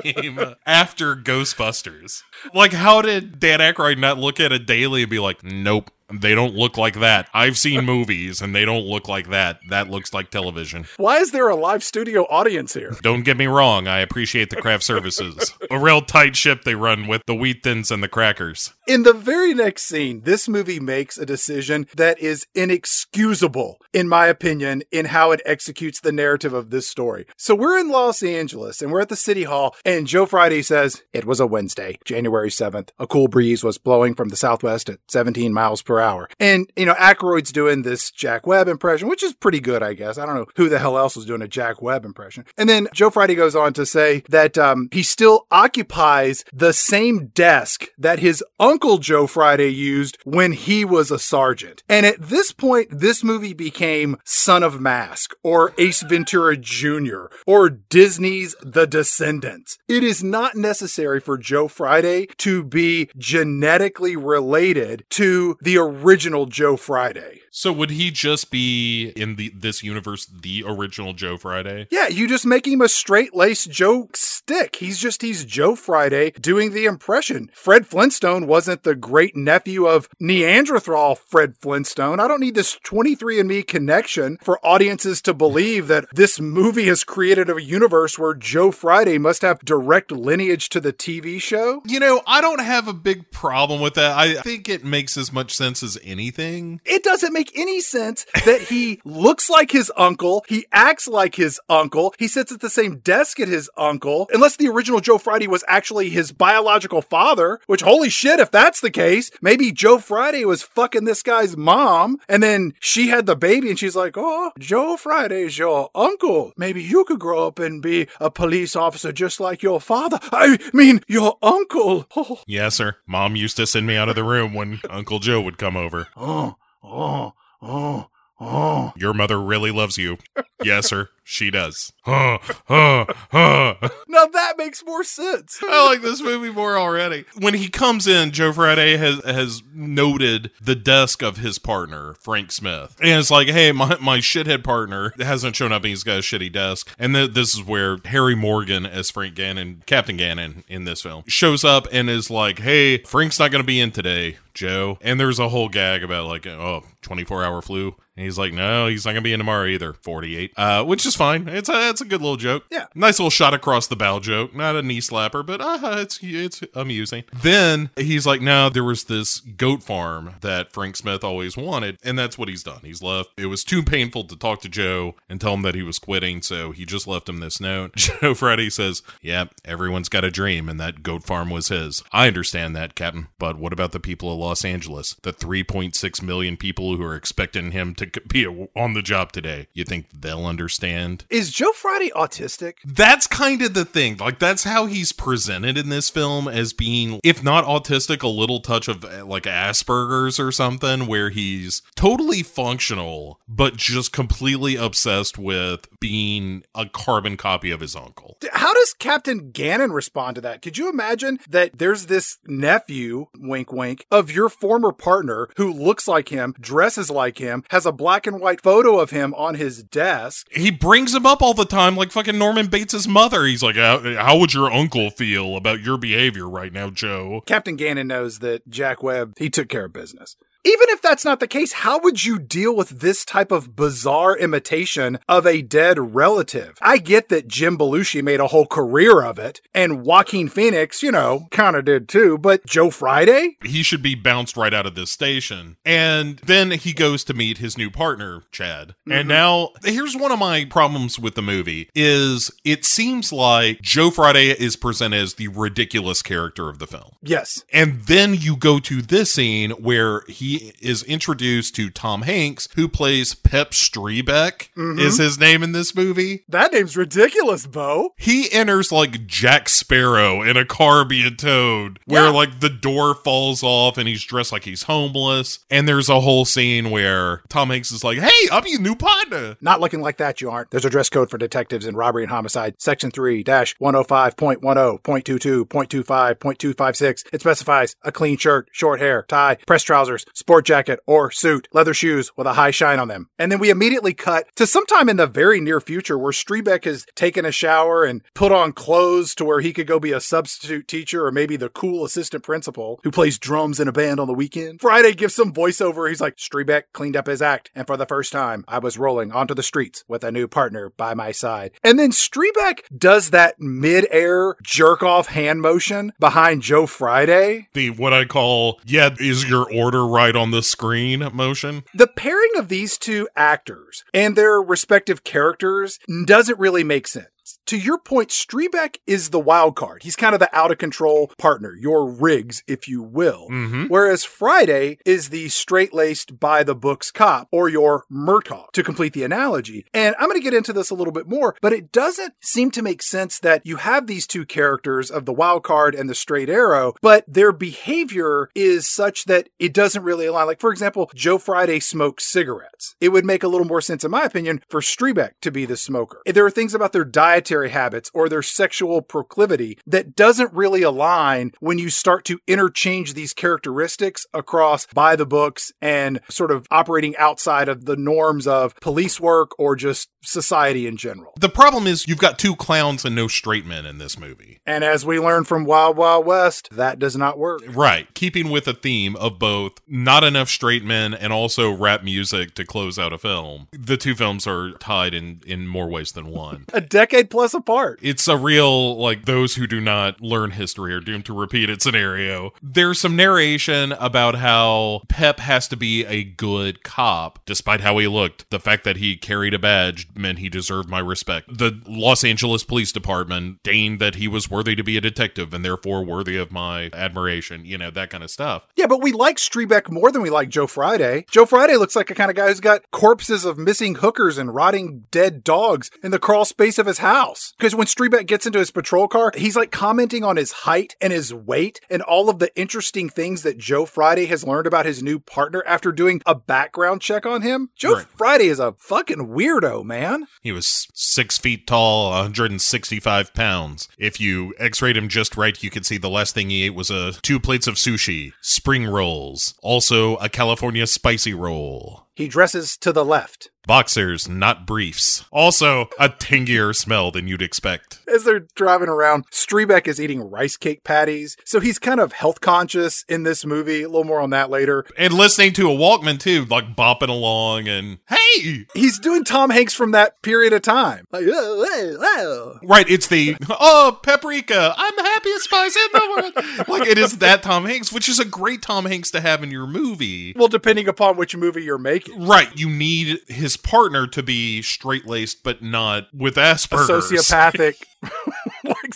<laughs> came after Ghostbusters. Like, how did Dan Aykroyd not look at a daily and be like, nope, they don't look like that. I've seen movies and they don't look like that. That looks like television. Why is there a live studio audience here? Don't get me wrong, I appreciate the craft services. A real tight ship they run with the wheat thins and the crackers. In the very next scene, this movie makes a decision that is inexcusable, in my opinion, in how it executes the narrative of this story. So we're in Los Angeles and we're at the city hall, and Joe Friday says, It was a Wednesday, January 7th. A cool breeze was blowing from the southwest at 17 miles per hour. And, you know, Aykroyd's doing this Jack Webb impression, which is pretty good, I guess. I don't know who the hell else was doing a Jack Webb impression. And then Joe Friday goes on to say that um, he still occupies the same desk that his uncle Joe Friday used when he was a sergeant. And at this point, this movie became Son of Mask or Ace Ventura Jr. or Disney's The Descendants. It is not necessary for Joe Friday to be genetically related to the original Joe Friday. So would he just be in the this universe the original Joe Friday? Yeah, you just make him a straight laced Joe stick. He's just he's Joe Friday doing the impression. Fred Flintstone wasn't the great nephew of Neanderthal Fred Flintstone. I don't need this 23andMe connection for audiences to believe that this movie has created a universe where Joe Friday must have direct lineage to the TV show. You know, I don't have a big problem with that. I think it makes as much sense as anything. It doesn't make any sense that he looks like his uncle, he acts like his uncle, he sits at the same desk at his uncle, unless the original Joe Friday was actually his biological father, which holy shit, if that's the case, maybe Joe Friday was fucking this guy's mom, and then she had the baby and she's like, oh, Joe Friday's your uncle. Maybe you could grow up and be a police officer just like your father. I mean, your uncle. Oh, <laughs> Yes, sir. Mom used to send me out of the room when Uncle Joe would come over. <gasps> oh, oh, oh, oh. Your mother really loves you. <laughs> yes, sir. She does. <laughs> Huh, huh, huh. Now that makes more sense. I like this movie more already. When he comes in, Joe Friday has has noted the desk of his partner, Frank Smith. And it's like, hey, my, my shithead partner hasn't shown up and he's got a shitty desk. And th- this is where Harry Morgan as Frank Gannon, Captain Gannon in this film, shows up and is like, hey, Frank's not going to be in today, Joe. And there's a whole gag about like, oh, 24 hour flu. And he's like, no, he's not going to be in tomorrow either. 48. Uh, which is fine. It's a, it's a good little joke. Yeah. Nice little shot across the bow joke. Not a knee slapper, but uh, it's it's amusing. Then he's like, no, there was this goat farm that Frank Smith always wanted, and that's what he's done. He's left. It was too painful to talk to Joe and tell him that he was quitting, so he just left him this note. <laughs> Joe Freddy says, "Yeah, everyone's got a dream, and that goat farm was his. I understand that, Captain. But what about the people of Los Angeles? The 3.6 million people who are expecting him to be on the job today? You think they'll understand?" Is Joe Friday autistic? that's kind of the thing. Like that's how he's presented in this film as being, if not autistic, a little touch of uh, like Asperger's or something, where he's totally functional, but just completely obsessed with being a carbon copy of his uncle. How does Captain Gannon respond to that? Could you imagine that there's this nephew, wink wink, of your former partner who looks like him, dresses like him, has a black and white photo of him on his desk? He brings him up all the time, like fucking Norman Bates' mother. He's like, how, how would your uncle feel about your behavior right now, Joe? Captain Gannon knows that Jack Webb, he took care of business. Even if that's not the case, how would you deal with this type of bizarre imitation of a dead relative? I get that Jim Belushi made a whole career of it, and Joaquin Phoenix, you know, kind of did too, but Joe Friday? he should be bounced right out of this station. And then he goes to meet his new partner, Chad. And mm-hmm. now here's one of my problems with the movie is it seems like Joe Friday is presented as the ridiculous character of the film. Yes. And then you go to this scene where he is introduced to Tom Hanks, who plays Pep Streebek, mm-hmm. is his name in this movie. That name's ridiculous, Bo. He enters like Jack Sparrow in a car being towed, where Yeah. like the door falls off and he's dressed like he's homeless. And there's a whole scene where Tom Hanks is like, Hey, I'm your new partner. Not looking like that, you aren't. There's a dress code for detectives in robbery and homicide. Section 3 105.10, 0.22, 0.25, 0.256. It specifies a clean shirt, short hair, tie, press trousers, sport jacket, or suit, leather shoes with a high shine on them. And then we immediately cut to sometime in the very near future where Streebek has taken a shower and put on clothes to where he could go be a substitute teacher or maybe the cool assistant principal who plays drums in a band on the weekend. Friday gives some voiceover. He's like, Streebek cleaned up his act, and for the first time, I was rolling onto the streets with a new partner by my side. And then Streebek does that mid-air jerk-off hand motion behind Joe Friday. The what I call, yeah, is your order right on the screen motion. The pairing of these two actors and their respective characters doesn't really make sense. To your point, Streebek is the wild card. He's kind of the out of control partner, your Riggs, if you will. Mm-hmm. Whereas Friday is the straight laced by the books cop or your Murtaugh, to complete the analogy. And I'm going to get into this a little bit more, but it doesn't seem to make sense that you have these two characters of the wild card and the straight arrow, but their behavior is such that it doesn't really align. Like, for example, Joe Friday smokes cigarettes. It would make a little more sense, in my opinion, for Streebek to be the smoker. There are things about their diet dietary habits or their sexual proclivity that doesn't really align when you start to interchange these characteristics across by the books and sort of operating outside of the norms of police work or just society in general. The problem is you've got two clowns and no straight men in this movie. And as we learned from Wild Wild West, that does not work. Right. Keeping with a theme of both not enough straight men and also rap music to close out a film. The two films are tied in, in more ways than one. A decade plus apart. It's a real, like, those who do not learn history are doomed to repeat it scenario. There's some narration about how Pep has to be a good cop, despite how he looked. The fact that he carried a badge meant he deserved my respect. The Los Angeles Police Department deigned that he was worthy to be a detective and therefore worthy of my admiration, you know, that kind of stuff. Yeah, but we like Streebek more than we like Joe Friday. Joe Friday looks like a kind of guy who's got corpses of missing hookers and rotting dead dogs in the crawl space of his house. Because when Streebek gets into his patrol car, he's like commenting on his height and his weight and all of the interesting things that Joe Friday has learned about his new partner after doing a background check on him. Joe Right. Friday is a fucking weirdo, man. He was six feet tall, 165 pounds. If you x rayed him just right, you could see the last thing he ate was a two plates of sushi, spring rolls, also a California spicy roll. He dresses to the left. Boxers, not briefs. Also, a tangier smell than you'd expect. as they're driving around, Streebek is eating rice cake patties. So he's kind of health conscious in this movie. A little more on that later. And listening to a Walkman too, like bopping along and hey! He's doing Tom Hanks from that period of time. Like, "Whoa, whoa, whoa." Right, it's the oh paprika, I'm the happiest spice in the world. like it is that Tom Hanks, which is a great Tom Hanks to have in your movie. Well, depending upon which movie you're making. Right, you need his partner to be straight laced, but not with A Asperger's. sociopathic, <laughs>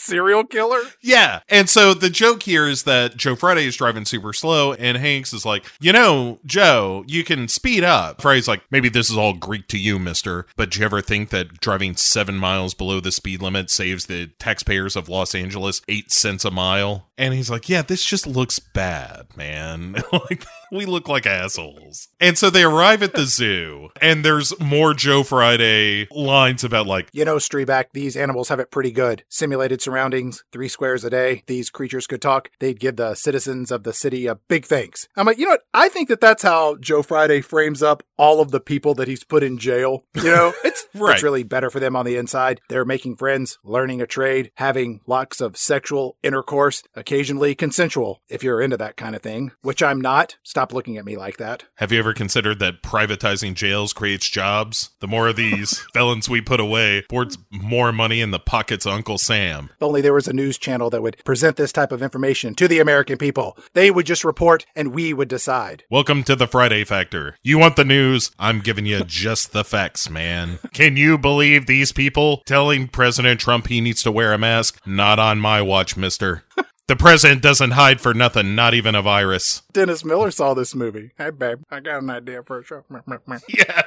serial killer. Yeah. And so the joke here is that Joe Friday is driving super slow, and Hanks is like, you know, Joe, you can speed up. Friday's like, maybe this is all Greek to you, mister, but do you ever think that driving seven miles below the speed limit saves the taxpayers of Los Angeles eight cents a mile? And he's like, yeah, this just looks bad, man. <laughs> like, we look like assholes. And so they arrive at the zoo, and there's more Joe Friday lines about, like, You know, Streebek, these animals have it pretty good. Simulated surroundings, three squares a day. These creatures could talk. They'd give the citizens of the city a big thanks. I'm like, you know what? I think that that's how Joe Friday frames up all of the people that he's put in jail. You know, <laughs> it's, Right. it's really better for them on the inside. They're making friends, learning a trade, having lots of sexual intercourse, occasionally consensual, if you're into that kind of thing, which I'm not. Stop looking at me like that. Have you ever considered that privatizing jails creates jobs? The more of these <laughs> felons we put away, puts more money in the pockets of Uncle Sam. Only there was a news channel that would present this type of information to the American people. They would just report and we would decide. Welcome to the Friday Factor. You want the news? I'm giving you <laughs> just the facts, man. Can you believe these people telling President Trump he needs to wear a mask? Not on my watch, mister. <laughs> The president doesn't hide for nothing, not even a virus. Dennis Miller saw this movie. Hey, babe, I got an idea for a show. <laughs> Yeah.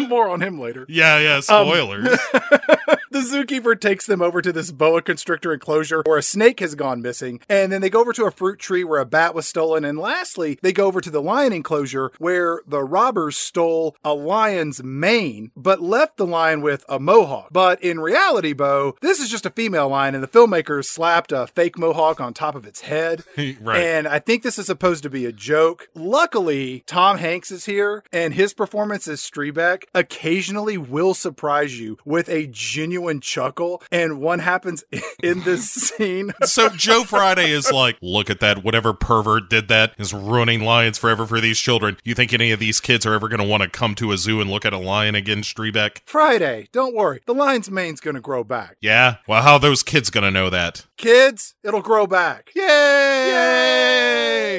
<laughs> More on him later. Yeah, yeah, um, spoilers. <laughs> The zookeeper takes them over to this boa constrictor enclosure where a snake has gone missing, and then they go over to a fruit tree where a bat was stolen, and lastly, they go over to the lion enclosure where the robbers stole a lion's mane, but left the lion with a mohawk. But in reality, Bo, this is just a female lion, and the filmmakers slapped a fake mohawk on top of its head. <laughs> Right. And I think this is supposed to be a joke. Luckily, Tom Hanks is here, and his performance as Streebek occasionally will surprise you with a genuine chuckle. And one happens <laughs> in this <laughs> scene. So Joe Friday is like, look at that. Whatever pervert did that is ruining lions forever for these children. You think any of these kids are ever going to want to come to a zoo and look at a lion again, Streebek? Friday, don't worry, the lion's mane's gonna grow back. Yeah? Well, how are those kids going to know that? Kids, it'll grow back. Yay!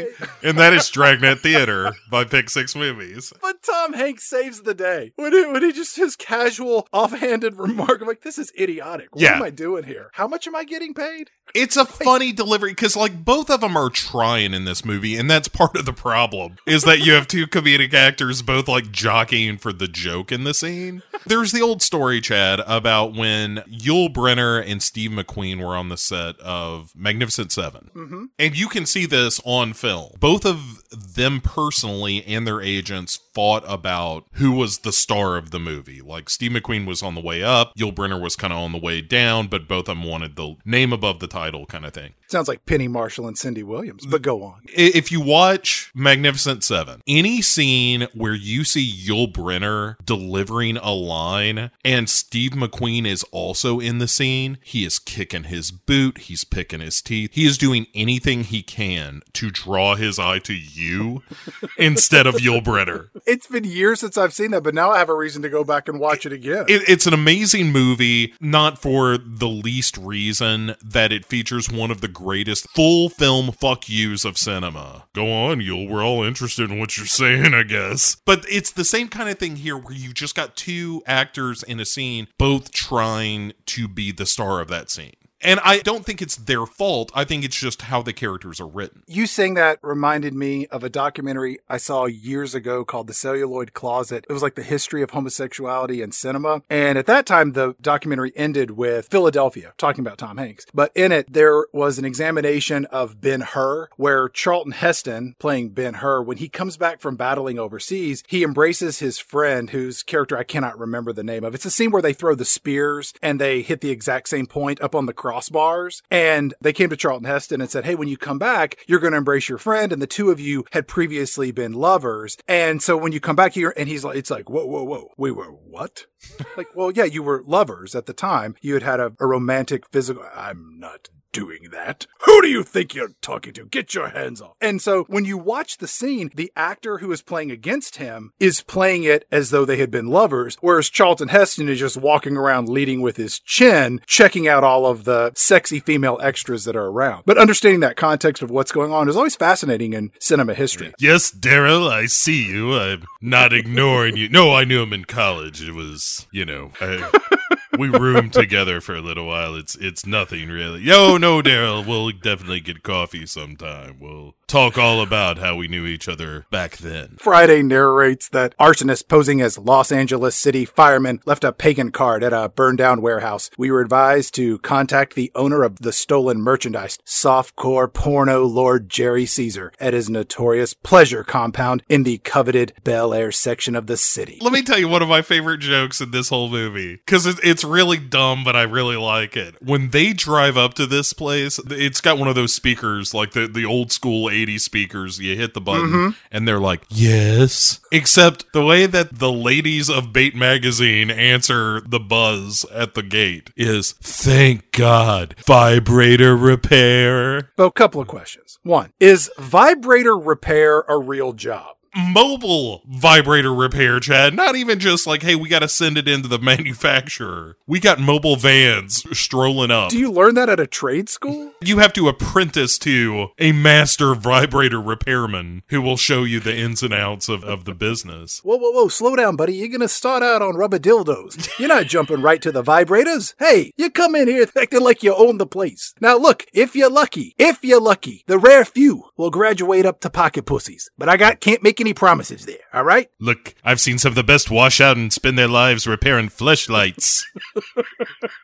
<laughs> and that is Dragnet Theater by Pick Six Movies. But Tom Hanks saves the day when he, when he just his casual, offhanded remark. I'm like, this is idiotic. What Yeah. am I doing here? How much am I getting paid? It's a funny delivery because, like, both of them are trying in this movie, and that's part of the problem is that you have two comedic actors both like jockeying for the joke in the scene. There's the old story, Chad, about when Yul Brynner and Steve McQueen were on the set of Magnificent 7 mm-hmm. and you can see this on film. Film. Both of them personally and their agents fought about who was the star of the movie. Like Steve McQueen was on the way up, Yul Brynner was kind of on the way down, but both of them wanted the name above the title kind of thing. Sounds like Penny Marshall and Cindy Williams, but go on. If you watch Magnificent Seven, any scene where you see Yul Brynner delivering a line and Steve McQueen is also in the scene, he is kicking his boot, he's picking his teeth, he is doing anything he can to draw his eye to you <laughs> instead of Yul Brynner. It's been years since I've seen that, but now I have a reason to go back and watch it again. It, it's an amazing movie, not for the least reason that it features one of the greatest full film fuck yous of cinema. Go on, Yul. We're all interested in what you're saying, I guess. But it's the same kind of thing here where you just got two actors in a scene, both trying to be the star of that scene. And I don't think it's their fault. I think it's just how the characters are written. You saying that reminded me of a documentary I saw years ago called The Celluloid Closet. It was like the history of homosexuality in cinema. And at that time, the documentary ended with Philadelphia, talking about Tom Hanks. But in it, there was an examination of Ben Hur, where Charlton Heston, playing Ben Hur, when he comes back from battling overseas, he embraces his friend, whose character I cannot remember the name of. It's a scene where they throw the spears and they hit the exact same point up on the crossbars. And they came to Charlton Heston and said, Hey, when you come back, you're going to embrace your friend. And the two of you had previously been lovers. And so when you come back here, and he's like, It's like, Whoa, whoa, whoa. We were what? <laughs> like, well, yeah, you were lovers at the time. You had had a, a romantic physical. I'm not doing that. Who do you think you're talking to? Get your hands off. And so when you watch the scene, the actor who is playing against him is playing it as though they had been lovers, whereas Charlton Heston is just walking around leading with his chin, checking out all of the sexy female extras that are around. But understanding that context of what's going on is always fascinating in cinema history. Yes, Daryl, I see you. I'm not ignoring you. No, I knew him in college. It was, you know, I, <laughs> we roomed together for a little while. It's it's nothing really. Yo, no, Daryl, we'll definitely get coffee sometime. We'll talk all about how we knew each other back then. Friday narrates that arsonist posing as Los Angeles City fireman left a pagan card at a burned down warehouse. We were advised to contact the owner of the stolen merchandise, softcore porno lord Jerry Caesar, at his notorious pleasure compound in the coveted Bel Air section of the city. Let me tell you one of my favorite jokes in this whole movie because it, it's really dumb, but I really like it. When they drive up to this place, it's got one of those speakers, like the, the old school 80s speakers. You hit the button mm-hmm. and they're like, yes. Except the way that the ladies of Bait Magazine answer the buzz at the gate is, thank God, vibrator repair. Well, a couple of questions. One, is vibrator repair a real job? Mobile vibrator repair, Chad. Not even just like, hey, we got to send it into the <laughs> manufacturer. We got mobile vans strolling up. Do you learn that at a trade school? <laughs> You have to apprentice to a master vibrator repairman who will show you the ins and outs of, of the business. Whoa, whoa, whoa, slow down, buddy. You're gonna start out on rubber dildos. You're not jumping right to the vibrators. Hey, you come in here <laughs> acting like you own the place. Now look, if you're lucky, if you're lucky, the rare few will graduate up to pocket pussies. But I got can't make any promises there, alright? Look, I've seen some of the best wash out and spend their lives repairing fleshlights. <laughs>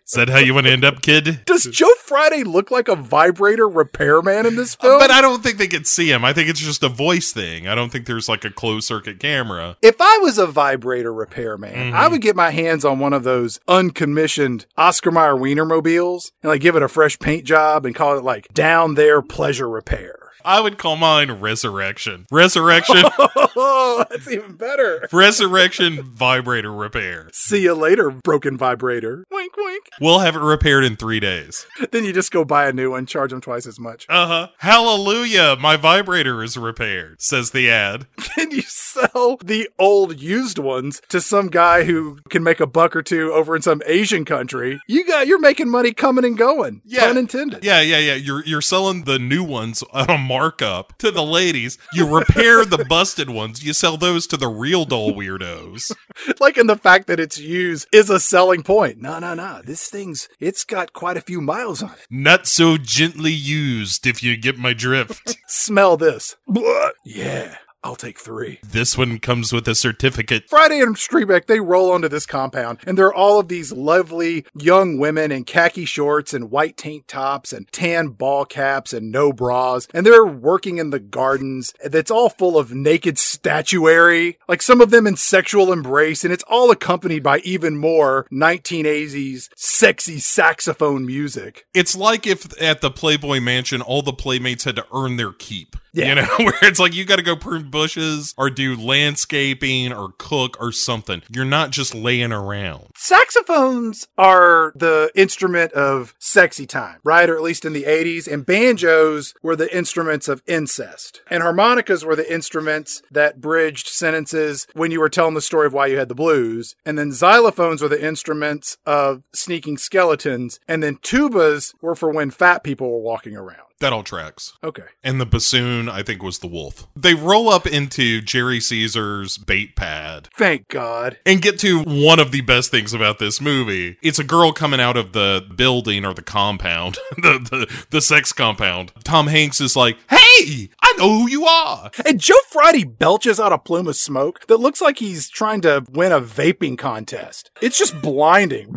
Is that how you want to end up, kid? Does Joe Friday look like a vibrator repairman in this film? But I don't think they can see him. I think it's just a voice thing. I don't think there's like a closed circuit camera. If I was a vibrator repairman, mm-hmm. I would get my hands on one of those uncommissioned Oscar Mayer Wienermobiles and like give it a fresh paint job and call it like down there pleasure repair. I would call mine Resurrection. Resurrection. <laughs> Oh, that's even better. Resurrection vibrator repair. See you later, broken vibrator. Wink, wink. We'll have it repaired in three days. Then you just go buy a new one, charge them twice as much. Uh huh. Hallelujah, my vibrator is repaired, says the ad. <laughs> Then you sell the old used ones to some guy who can make a buck or two over in some Asian country. You got you're making money coming and going. Pun intended. Yeah, yeah, yeah. You're you're selling the new ones at a markup to the ladies. You repair the busted ones. You sell those to the real doll weirdos. Like in the fact that it's used is a selling point. No, no, no. This thing's it's got quite a few miles on it. Not so gently used, if you get my drift. <laughs> Smell this. Yeah. I'll take three. This one comes with a certificate. Friday and Streebek, they roll onto this compound, and there are all of these lovely young women in khaki shorts and white tank tops and tan ball caps and no bras, and they're working in the gardens that's all full of naked statuary, like some of them in sexual embrace, and it's all accompanied by even more 1980s sexy saxophone music. It's like if at the Playboy Mansion, all the playmates had to earn their keep. Yeah. You know, <laughs> where it's like you got to go prune bushes or do landscaping or cook or something. You're not just laying around. Saxophones are the instrument of sexy time, right? Or at least in the 80s. And banjos were the instruments of incest. And harmonicas were the instruments that bridged sentences when you were telling the story of why you had the blues. And then xylophones were the instruments of sneaking skeletons. And then tubas were for when fat people were walking around. That all tracks. Okay. And the bassoon, I think, was the wolf. They roll up into Jerry Caesar's bait pad Thank God. and get to one of the best things about this movie. It's a girl coming out of the building or the compound, <laughs> the, the the sex compound. Tom Hanks is like, "Hey, know who you are." And Joe Friday belches out a plume of smoke that looks like he's trying to win a vaping contest. It's just blinding.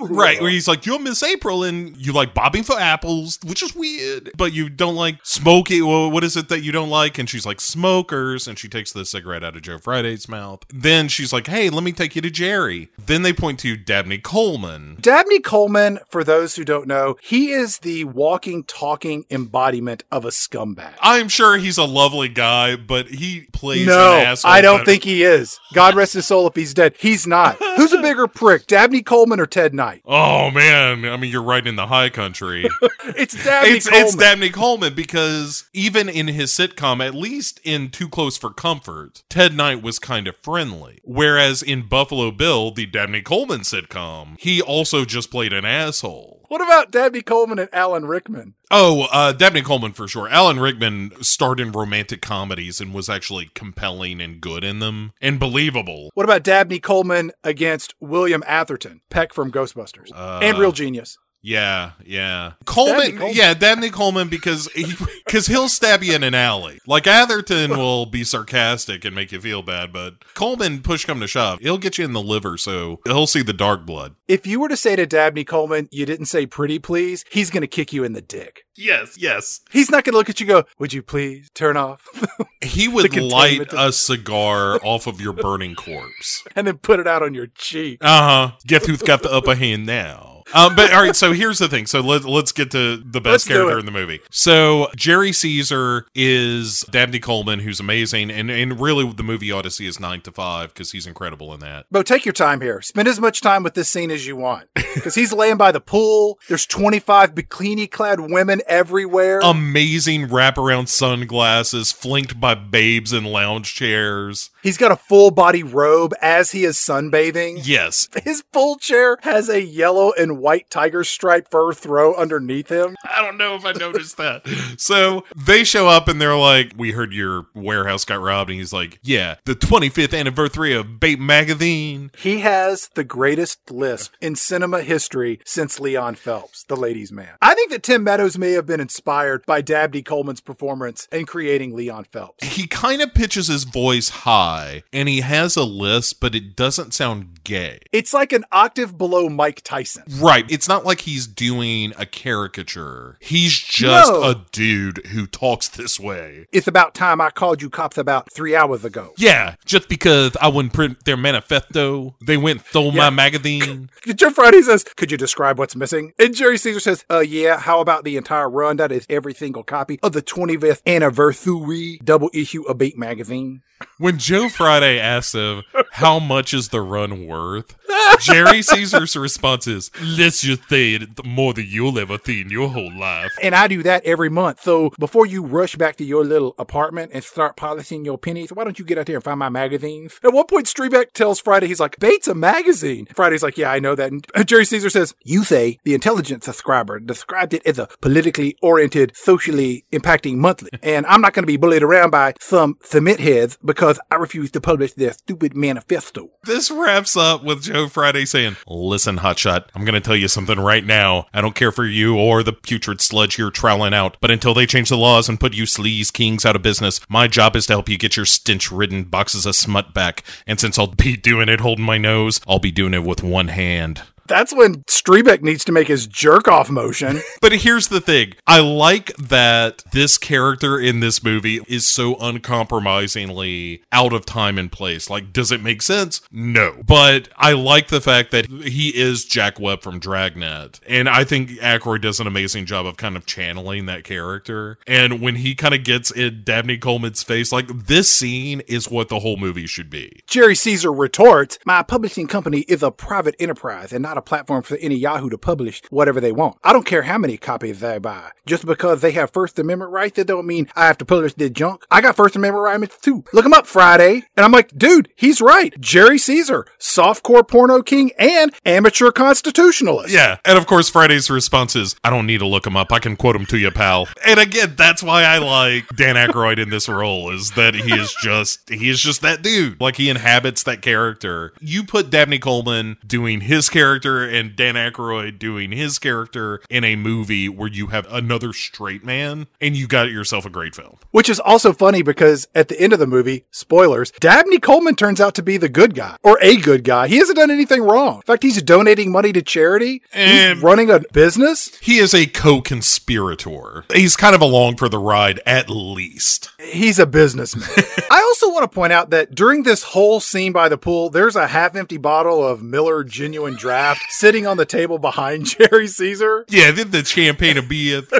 Right, where he's like, "You're Miss April, and you like bobbing for apples, which is weird, but you don't like smoking. Well, what is it that you don't like?" And she's like, "Smokers," and she takes the cigarette out of Joe Friday's mouth. Then she's like, "Hey, let me take you to Jerry." Then they point to Dabney Coleman. Dabney Coleman, for those who don't know, he is the walking, talking embodiment of a scumbag. I'm sure he's a lovely guy, but he plays No, an asshole. I don't better. think he is. God rest his soul if he's dead. He's not. Who's a <laughs> bigger prick, Dabney Coleman or Ted Knight? Oh man, I mean, you're right in the high country. <laughs> It's Dabney it's Coleman. it's Dabney Coleman because even in his sitcom, at least in Too Close for Comfort, Ted Knight was kind of friendly. Whereas in Buffalo Bill, the Dabney Coleman sitcom, he also just played an asshole. What about Dabney Coleman and Alan Rickman? Oh, uh, Dabney Coleman for sure. Alan Rickman starred in romantic comedies and was actually compelling and good in them and believable. What about Dabney Coleman against William Atherton, Peck from Ghostbusters, and Real Genius? Yeah, yeah. Coleman, Coleman. yeah, Dabney Coleman because he <laughs> because he'll stab you in an alley. Like Atherton will be sarcastic and make you feel bad, but Coleman, push come to shove, he'll get you in the liver, so he'll see the dark blood. If you were to say to Dabney Coleman, you didn't say pretty please, he's going to kick you in the dick. Yes, yes. He's not going to look at you and go, would you please turn off? <laughs> He would light a cigar off of your burning corpse. <laughs> and then put it out on your cheek. Uh huh. Guess who's got the upper hand now? Um, but all right, so here's the thing. So let, let's get to the Let's best character in the movie. So Jerry Caesar is Dabney Coleman, who's amazing, and and really the movie Odyssey is nine to five because he's incredible in that. Bo, take your time here. Spend as much time with this scene as you want. Because he's laying by the pool. There's 25 bikini clad women everywhere. Amazing wraparound sunglasses, flanked by babes in lounge chairs. He's got a full body robe as he is sunbathing. Yes, His full chair has a yellow and white tiger stripe fur throw underneath him. I don't know if I noticed that. So they show up and they're like, "We heard your warehouse got robbed," and he's like, "Yeah, the 25th anniversary of Bait Magazine." He has the greatest lisp in cinema history since Leon Phelps, the ladies' man. I think that Tim Meadows may have been inspired by Dabney Coleman's performance in creating Leon Phelps. he kind of pitches his voice high and he has a lisp, but it doesn't sound gay. It's like an octave below Mike Tyson. Right. It's not like he's doing a caricature. He's just No. a dude who talks this way. It's about time I called you cops about three hours ago. Yeah, just because I wouldn't print their manifesto, they went stole Yeah. my magazine. Jeff Friday says, Could you describe what's missing? And Jerry Caesar says, Uh, yeah, how about the entire run? That is every single copy of the 25th anniversary double issue of Bait magazine. When Joe Friday asks him, How much is the run worth? Jerry Caesar's response is, Let's just say it more than you'll ever see in your whole life. And I do that every month. So before you rush back to your little apartment and start polishing your pennies, why don't you get out there and find my magazines? At one point, Streebek tells Friday, he's like, Bates a magazine. Friday's like, yeah, I know that. And <laughs> Jerry Caesar says, you say the intelligent subscriber described it as a politically oriented, socially impacting monthly. And I'm not going to be bullied around by some cement heads because I refuse to publish their stupid manifesto. This wraps up with Joe Joe Friday saying, Listen, Hotshot, I'm going to tell you something right now. I don't care for you or the putrid sludge you're troweling out, but until they change the laws and put you sleaze kings out of business, my job is to help you get your stench ridden boxes of smut back. And since I'll be <laughs> doing it holding my nose, I'll be doing it with one hand. That's when Streebek needs to make his jerk off motion. <laughs> But here's the thing I like that this character in this movie is so uncompromisingly out of time and place. Like, does it make sense? No. But I like the fact that he is Jack Webb from Dragnet. And I think Aykroyd does an amazing job of kind of channeling that character. And when he kind of gets in Dabney Coleman's face, like, this scene is what the whole movie should be. Jerry Caesar retorts, My publishing company is a private enterprise and not a platform for any Yahoo to publish whatever they want. I don't care how many copies they buy. Just because they have First Amendment rights, that don't mean I have to publish their junk. I got First Amendment rights too. Look him up Friday. And I'm like, dude, he's right. Jerry Caesar, softcore porno king and amateur constitutionalist. Yeah. And of course, Friday's response is, I don't need to look him up. I can quote him to you, pal. And again, that's why I like Dan Aykroyd in this role is that he is just, he is just that dude. Like he inhabits that character. You put Dabney Coleman doing his character and Dan Aykroyd doing his character in a movie where you have another straight man and you got yourself a great film. Which is also funny because at the end of the movie, spoilers, Dabney Coleman turns out to be the good guy or a good guy. He hasn't done anything wrong. In fact, he's donating money to charity. And- he's running a business. He is a co-conspirator. He's kind of along for the ride at least. He's a businessman. <laughs> I also want to point out that during this whole scene by the pool, there's a half empty bottle of Miller Genuine Draft sitting on the table behind <laughs> Jerry Caesar. Yeah, then the champagne of beer. <laughs>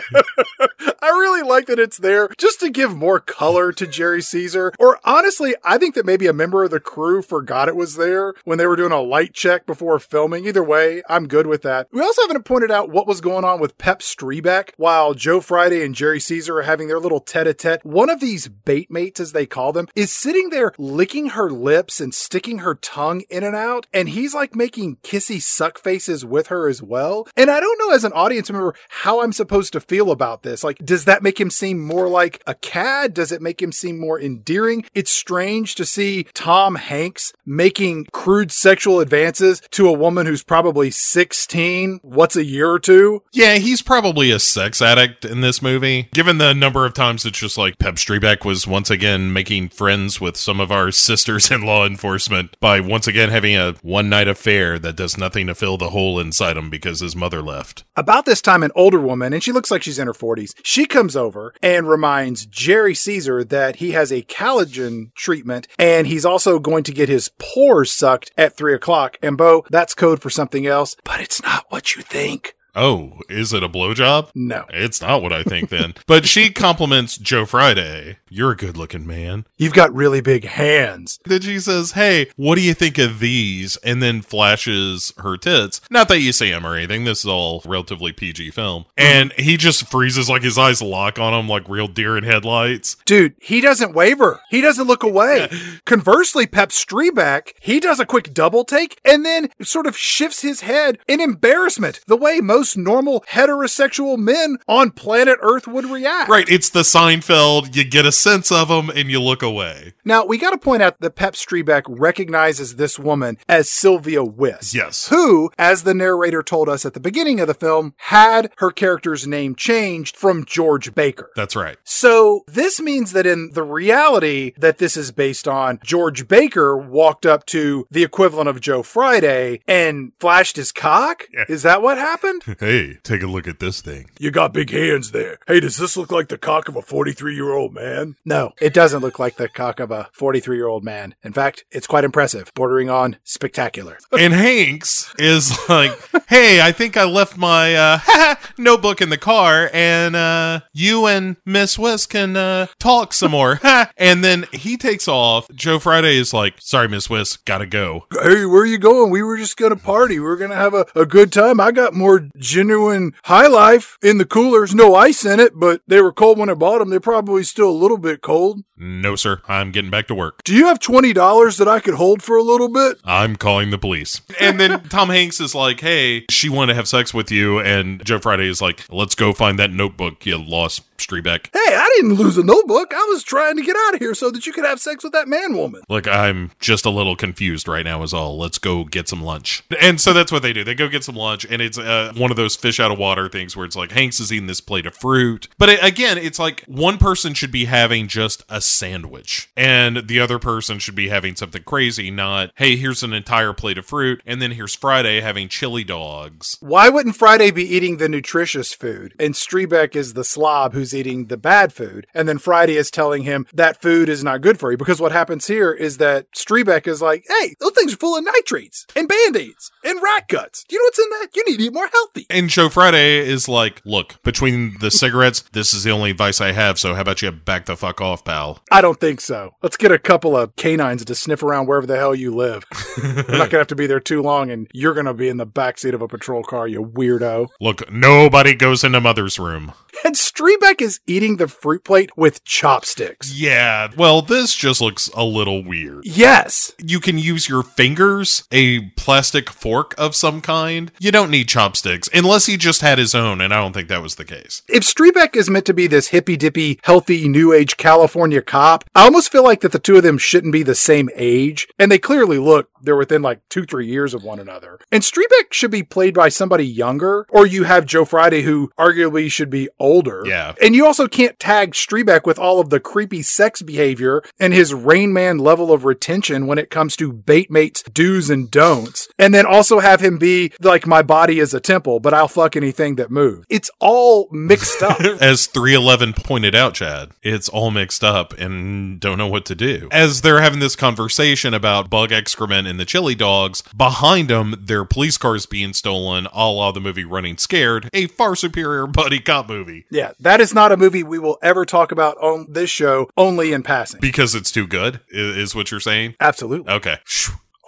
I really like that it's there just to give more color to Jerry Caesar. Or honestly, I think that maybe a member of the crew forgot it was there when they were doing a light check before filming. Either way, I'm good with that. We also haven't pointed out what was going on with Pep Streebek while Joe Friday and Jerry Caesar are having their little tete a tete. One of these bait mates, as they call them, is sitting there licking her lips and sticking her tongue in and out. And he's like making kissy suck faces with her as well. And I don't know as an audience member how I'm supposed to feel about this. Like, does that make him seem more like a cad? Does it make him seem more endearing? It's strange to see Tom Hanks making crude sexual advances to a woman who's probably 16, what's a year or two? Yeah, he's probably a sex addict in this movie. Given the number of times it's just like Pep Streebek was once again making friends with some of our <laughs> sisters in law enforcement by once again having a one night affair that does nothing to fill the hole inside him because his mother left. About this time, an older woman, and she looks like she's in her 40s, she comes over and reminds Jerry Caesar that he has a collagen treatment and he's also going to get his pores sucked at three o'clock. And Bo, that's code for something else, but it's not what you think. Oh, is it a blowjob? No. It's not what I think then. <laughs> but she compliments Joe Friday. You're a good looking man. You've got really big hands. Then she says, Hey, what do you think of these? And then flashes her tits. Not that you see him or anything. This is all relatively PG film. Mm-hmm. And he just freezes like his eyes lock on him like real deer in headlights. Dude, he doesn't waver. He doesn't look away. <laughs> Conversely, Pep Streebek, he does a quick double take and then sort of shifts his head in embarrassment, the way most normal heterosexual men on planet Earth would react. Right. It's the Seinfeld. You get a sense of them and you look away. Now, we got to point out that Pep Streebek recognizes this woman as Sylvia Wiss. Yes. Who, as the narrator told us at the beginning of the film, had her character's name changed from George Baker. That's right. So this means that in the reality that this is based on, George Baker walked up to the equivalent of Joe Friday and flashed his cock? Is that what happened? Hey, take a look at this thing. You got big hands there. Hey, does this look like the cock of a 43 year old man? No, it doesn't look like the cock of a 43 year old man. In fact, it's quite impressive, bordering on spectacular. <laughs> And Hanks is like, "Hey, I think I left my uh, <laughs> notebook in the car, and uh, you and Miss West can uh, talk some more." <laughs> and then he takes off. Joe Friday is like, "Sorry, Miss West, gotta go." Hey, where are you going? We were just going to party. We are going to have a, a good time. I got more genuine high life in the coolers. No ice in it, but they were cold when I bought them. They're probably still a little bit cold. No, sir, I'm getting back to work. Do you have $20 that I could hold for a little bit? I'm calling the police. And then Tom Hanks is like, "Hey, she wanted to have sex with you," and Joe Friday is like, "Let's go find that notebook you lost." Streebek. Hey, I didn't lose a notebook. I was trying to get out of here so that you could have sex with that man woman. Look, I'm just a little confused right now, is all. Let's go get some lunch. And so that's what they do. They go get some lunch, and it's uh, one of those fish out of water things where it's like Hanks is eating this plate of fruit. But it, again, it's like one person should be having just a sandwich, and the other person should be having something crazy, not, hey, here's an entire plate of fruit, and then here's Friday having chili dogs. Why wouldn't Friday be eating the nutritious food? And Streebek is the slob who's eating the bad food. And then Friday is telling him that food is not good for you. Because what happens here is that Streebek is like, hey, those things are full of nitrates and band aids and rat guts. Do you know what's in that? You need to eat more healthy. And Joe Friday is like, look, between the cigarettes, this is the only advice I have, so how about you back the fuck off, pal? I don't think so. Let's get a couple of canines to sniff around wherever the hell you live. We're not going to have to be there too long, and you're going to be in the backseat of a patrol car, you weirdo. Look, nobody goes into mother's room. And Streebek is eating the fruit plate with chopsticks. Yeah, well, this just looks a little weird. Yes. You can use your fingers, a plastic fork of some kind. You don't need chopsticks, unless he just had his own, and I don't think that was the case. If Streebek is meant to be this hippy dippy, healthy, new age California cop, I almost feel like that the two of them shouldn't be the same age. And they clearly look, they're within like two, three years of one another. And Streebek should be played by somebody younger, or you have Joe Friday, who arguably should be older. Yeah. And you also can't tag Streebek with all of the creepy sex behavior and his Rain Man level of retention when it comes to Baitmates do's and don'ts. And then also have him be like, my body is a temple, but I'll fuck anything that moves. It's all mixed up. <laughs> As 311 pointed out, Chad, it's all mixed up and don't know what to do. As they're having this conversation about bug excrement in the chili dogs, behind them, their police cars being stolen, a la the movie Running Scared, a far superior buddy cop movie. Yeah, that is not a movie we will ever talk about on this show, only in passing. Because it's too good, is what you're saying? Absolutely. Okay.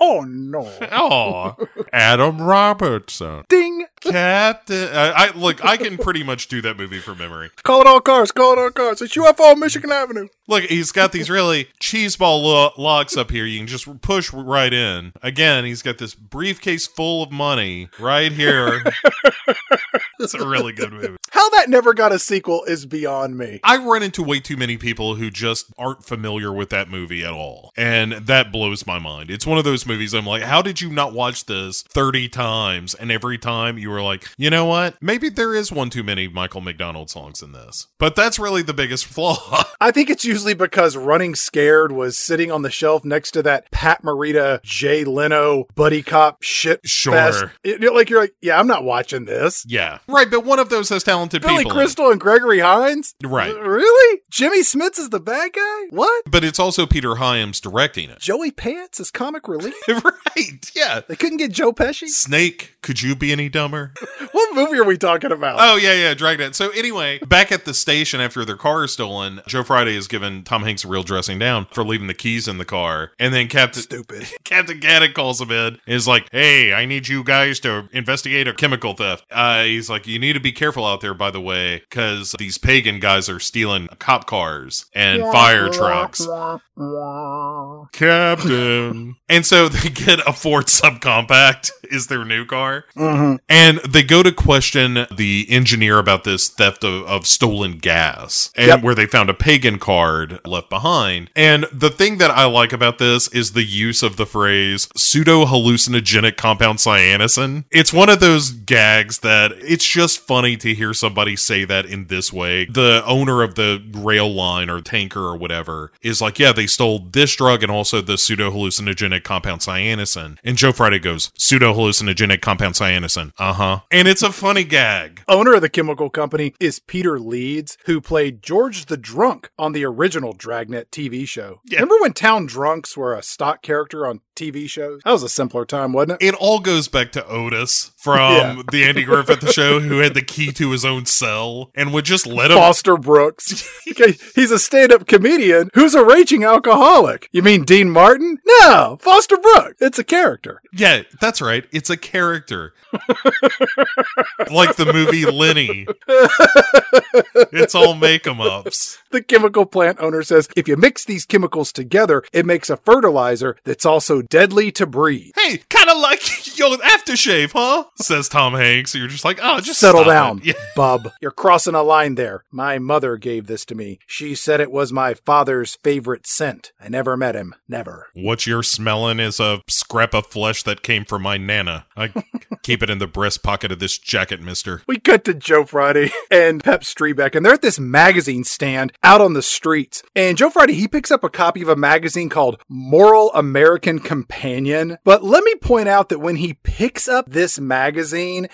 Oh no. Oh, Adam Robertson. Ding. Captain. Uh, I, I look. I can pretty much do that movie from memory. Call it all cars. Call it all cars. It's UFO on Michigan Avenue. Look, he's got these really cheeseball lo- locks up here. You can just push right in. Again, he's got this briefcase full of money right here. <laughs> It's a really good movie. <laughs> How that never got a sequel is beyond me. I run into way too many people who just aren't familiar with that movie at all. And that blows my mind. It's one of those movies I'm like, how did you not watch this 30 times? And every time you were like, you know what? Maybe there is one too many Michael McDonald songs in this. But that's really the biggest <laughs> flaw. I think it's usually because Running Scared was sitting on the shelf next to that Pat Morita, Jay Leno, buddy cop shit Sure. It- like you're like, yeah, I'm not watching this. yeah. Right, but one of those has talented Billy people. it. Crystal and Gregory Hines? Right. Really? Jimmy Smits is the bad guy? What? But it's also Peter Hyams directing it. Joey Pants is comic relief? <laughs> right. Yeah. They couldn't get Joe Pesci? Snake, could you be any dumber? <laughs> What movie are we talking about? Oh yeah, yeah, Dragnet. So anyway, back at the station after their car is stolen, Joe Friday is given Tom Hanks a real dressing down for leaving the keys in the car, and then Captain Stupid. <laughs> Captain Gaddick calls him in, is like, "Hey, I need you guys to investigate a chemical theft." Uh, he's like, "You need to be careful out there, by the way, because these pagan guys are stealing cop cars and fire trucks." Captain. <laughs> and so they get a Ford subcompact is their new car. Mm-hmm. And they go to question the engineer about this theft of, of stolen gas and Yep. where they found a pagan card left behind. And the thing that I like about this is the use of the phrase pseudo hallucinogenic compound cyanosine. It's one of those gags that it's just funny to hear somebody say that in this way. The owner of the rail line or tanker or whatever is like, yeah, they stole this drug and also the pseudo hallucinogenic compound cyanosine. And Joe Friday goes, pseudo hallucinogenic compound cyanosine. Uh huh. And it's a funny gag. Owner of the chemical company is Peter Leeds, who played George the Drunk on the original Dragnet TV show. Remember when town drunks were a stock character on TV shows? That was a simpler time, wasn't it? It all goes back to Otis from Yeah. the Andy Griffith <laughs> show, who had the key to his own cell and would just let him. Foster Brooks. <laughs> Okay, He's a stand up comedian who's a raging alcoholic. You mean Dean Martin? No, Foster Brooks. It's a character. Yeah, that's right. It's a character. like the movie Lenny. <laughs> it's all make 'em ups. The chemical plant owner says if you mix these chemicals together, it makes a fertilizer that's also deadly to breathe. Hey, kind of like your aftershave, huh? Says Tom Hanks. You're just like, oh, just Settle down. Yeah. <laughs> bub. You're crossing a line there. My mother gave this to me. She said it was my father's favorite scent. I never met him. Never. What you're smelling is a scrap of flesh that came from my nana. I <laughs> keep it in the breast pocket of this jacket, mister. We cut to Joe Friday <laughs> and Pep Streebek, and they're at this magazine stand out on the streets. And Joe Friday, he picks up a copy of a magazine called Moral American Companion. But let me point out that when he picks up this magazine,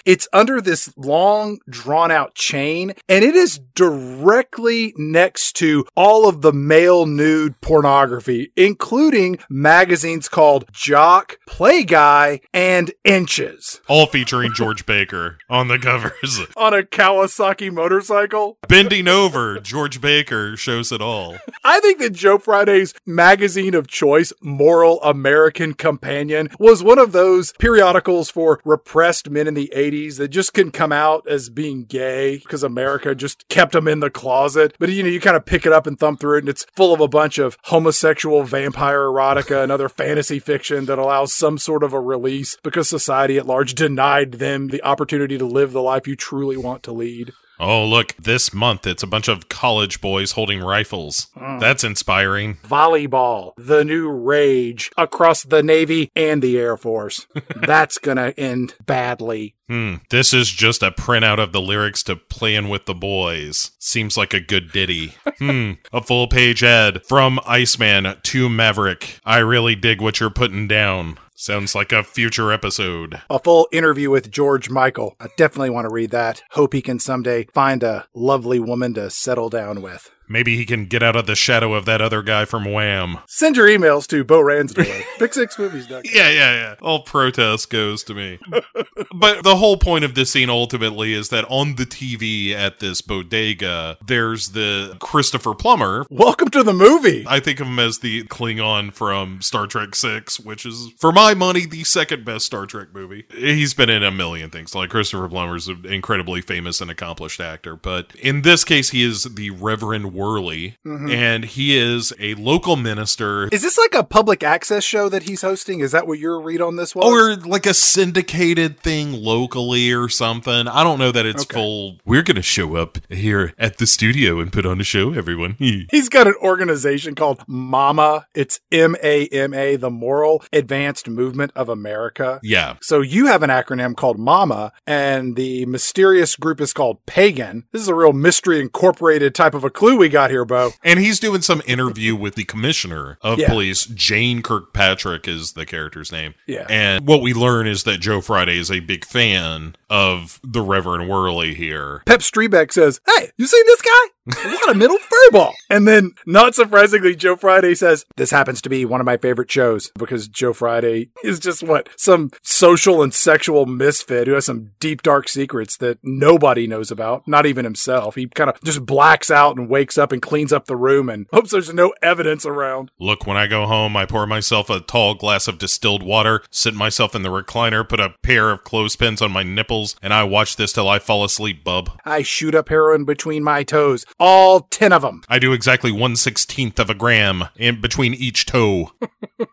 it's under this long, drawn out chain, and it is directly next to all of the male nude pornography, including magazines called Jock, Play Guy, and Inches. All featuring George Baker on the covers. <laughs> On a Kawasaki motorcycle. Bending over, George Baker shows it all. I think that Joe Friday's magazine of choice, Moral American Companion, was one of those periodicals for repressed men in the 80s that just couldn't come out as being gay because America just kept them in the closet. But you know, you kind of pick it up and thumb through it, and it's full of a bunch of homosexual vampire erotica and other fantasy fiction that allows some sort of a release because society at large denied them the opportunity to live the life you truly want to lead. Oh, look, this month it's a bunch of college boys holding rifles. That's inspiring. volleyball, the new rage across the Navy and the Air Force. <laughs> That's gonna end badly. Hmm, this is just a printout of the lyrics to Playing with the Boys. Seems like a good ditty. <laughs> Hmm, a full page ad from Iceman to Maverick. I really dig what you're putting down. Sounds like a future episode. A full interview with George Michael. I definitely want to read that. Hope he can someday find a lovely woman to settle down with. Maybe he can get out of the shadow of that other guy from Wham. Send your emails to Bo Ransdorf. Pick6movies.com. <laughs> Yeah, yeah, yeah. All protest goes to me. <laughs> but the whole point of this scene ultimately is that on the TV at this bodega, there's the Christopher Plummer. Welcome to the movie. I think of him as the Klingon from Star Trek 6, which is, for my money, the second best Star Trek movie. He's been in a million things. Like Christopher Plummer's an incredibly famous and accomplished actor. But in this case, he is the Reverend Whirley, mm-hmm. and he is a local minister Is this like a public access show that he's hosting? Is that what your read on this was? or like a syndicated thing locally or something. I don't know that it's Okay. full. We're going to show up here at the studio and put on a show, everyone. <laughs> He's got an organization called MAMA. It's M A M A, the Moral Advanced Movement of America. yeah. So you have an acronym called MAMA, and the mysterious group is called Pagan. This is a real mystery incorporated type of a clue we got here, Bo. And he's doing some interview with the commissioner of Yeah. police. Jane Kirkpatrick is the character's name. Yeah. And what we learn is that Joe Friday is a big fan of the Reverend Whirley here. Pep Streebek says, Hey, you seen this guy? What a middle furball. And then, not surprisingly, Joe Friday says, This happens to be one of my favorite shows because Joe Friday is just what? Some social and sexual misfit who has some deep, dark secrets that nobody knows about, not even himself. He kind of just blacks out and wakes up and cleans up the room and <laughs> hopes there's no evidence around. Look, when I go home, I pour myself a tall glass of distilled water, sit myself in the recliner, put a pair of clothespins on my nipples, and I watch this till I fall asleep, bub. I shoot up heroin between my toes, all 10 of them. I do exactly one sixteenth of a gram in between each toe.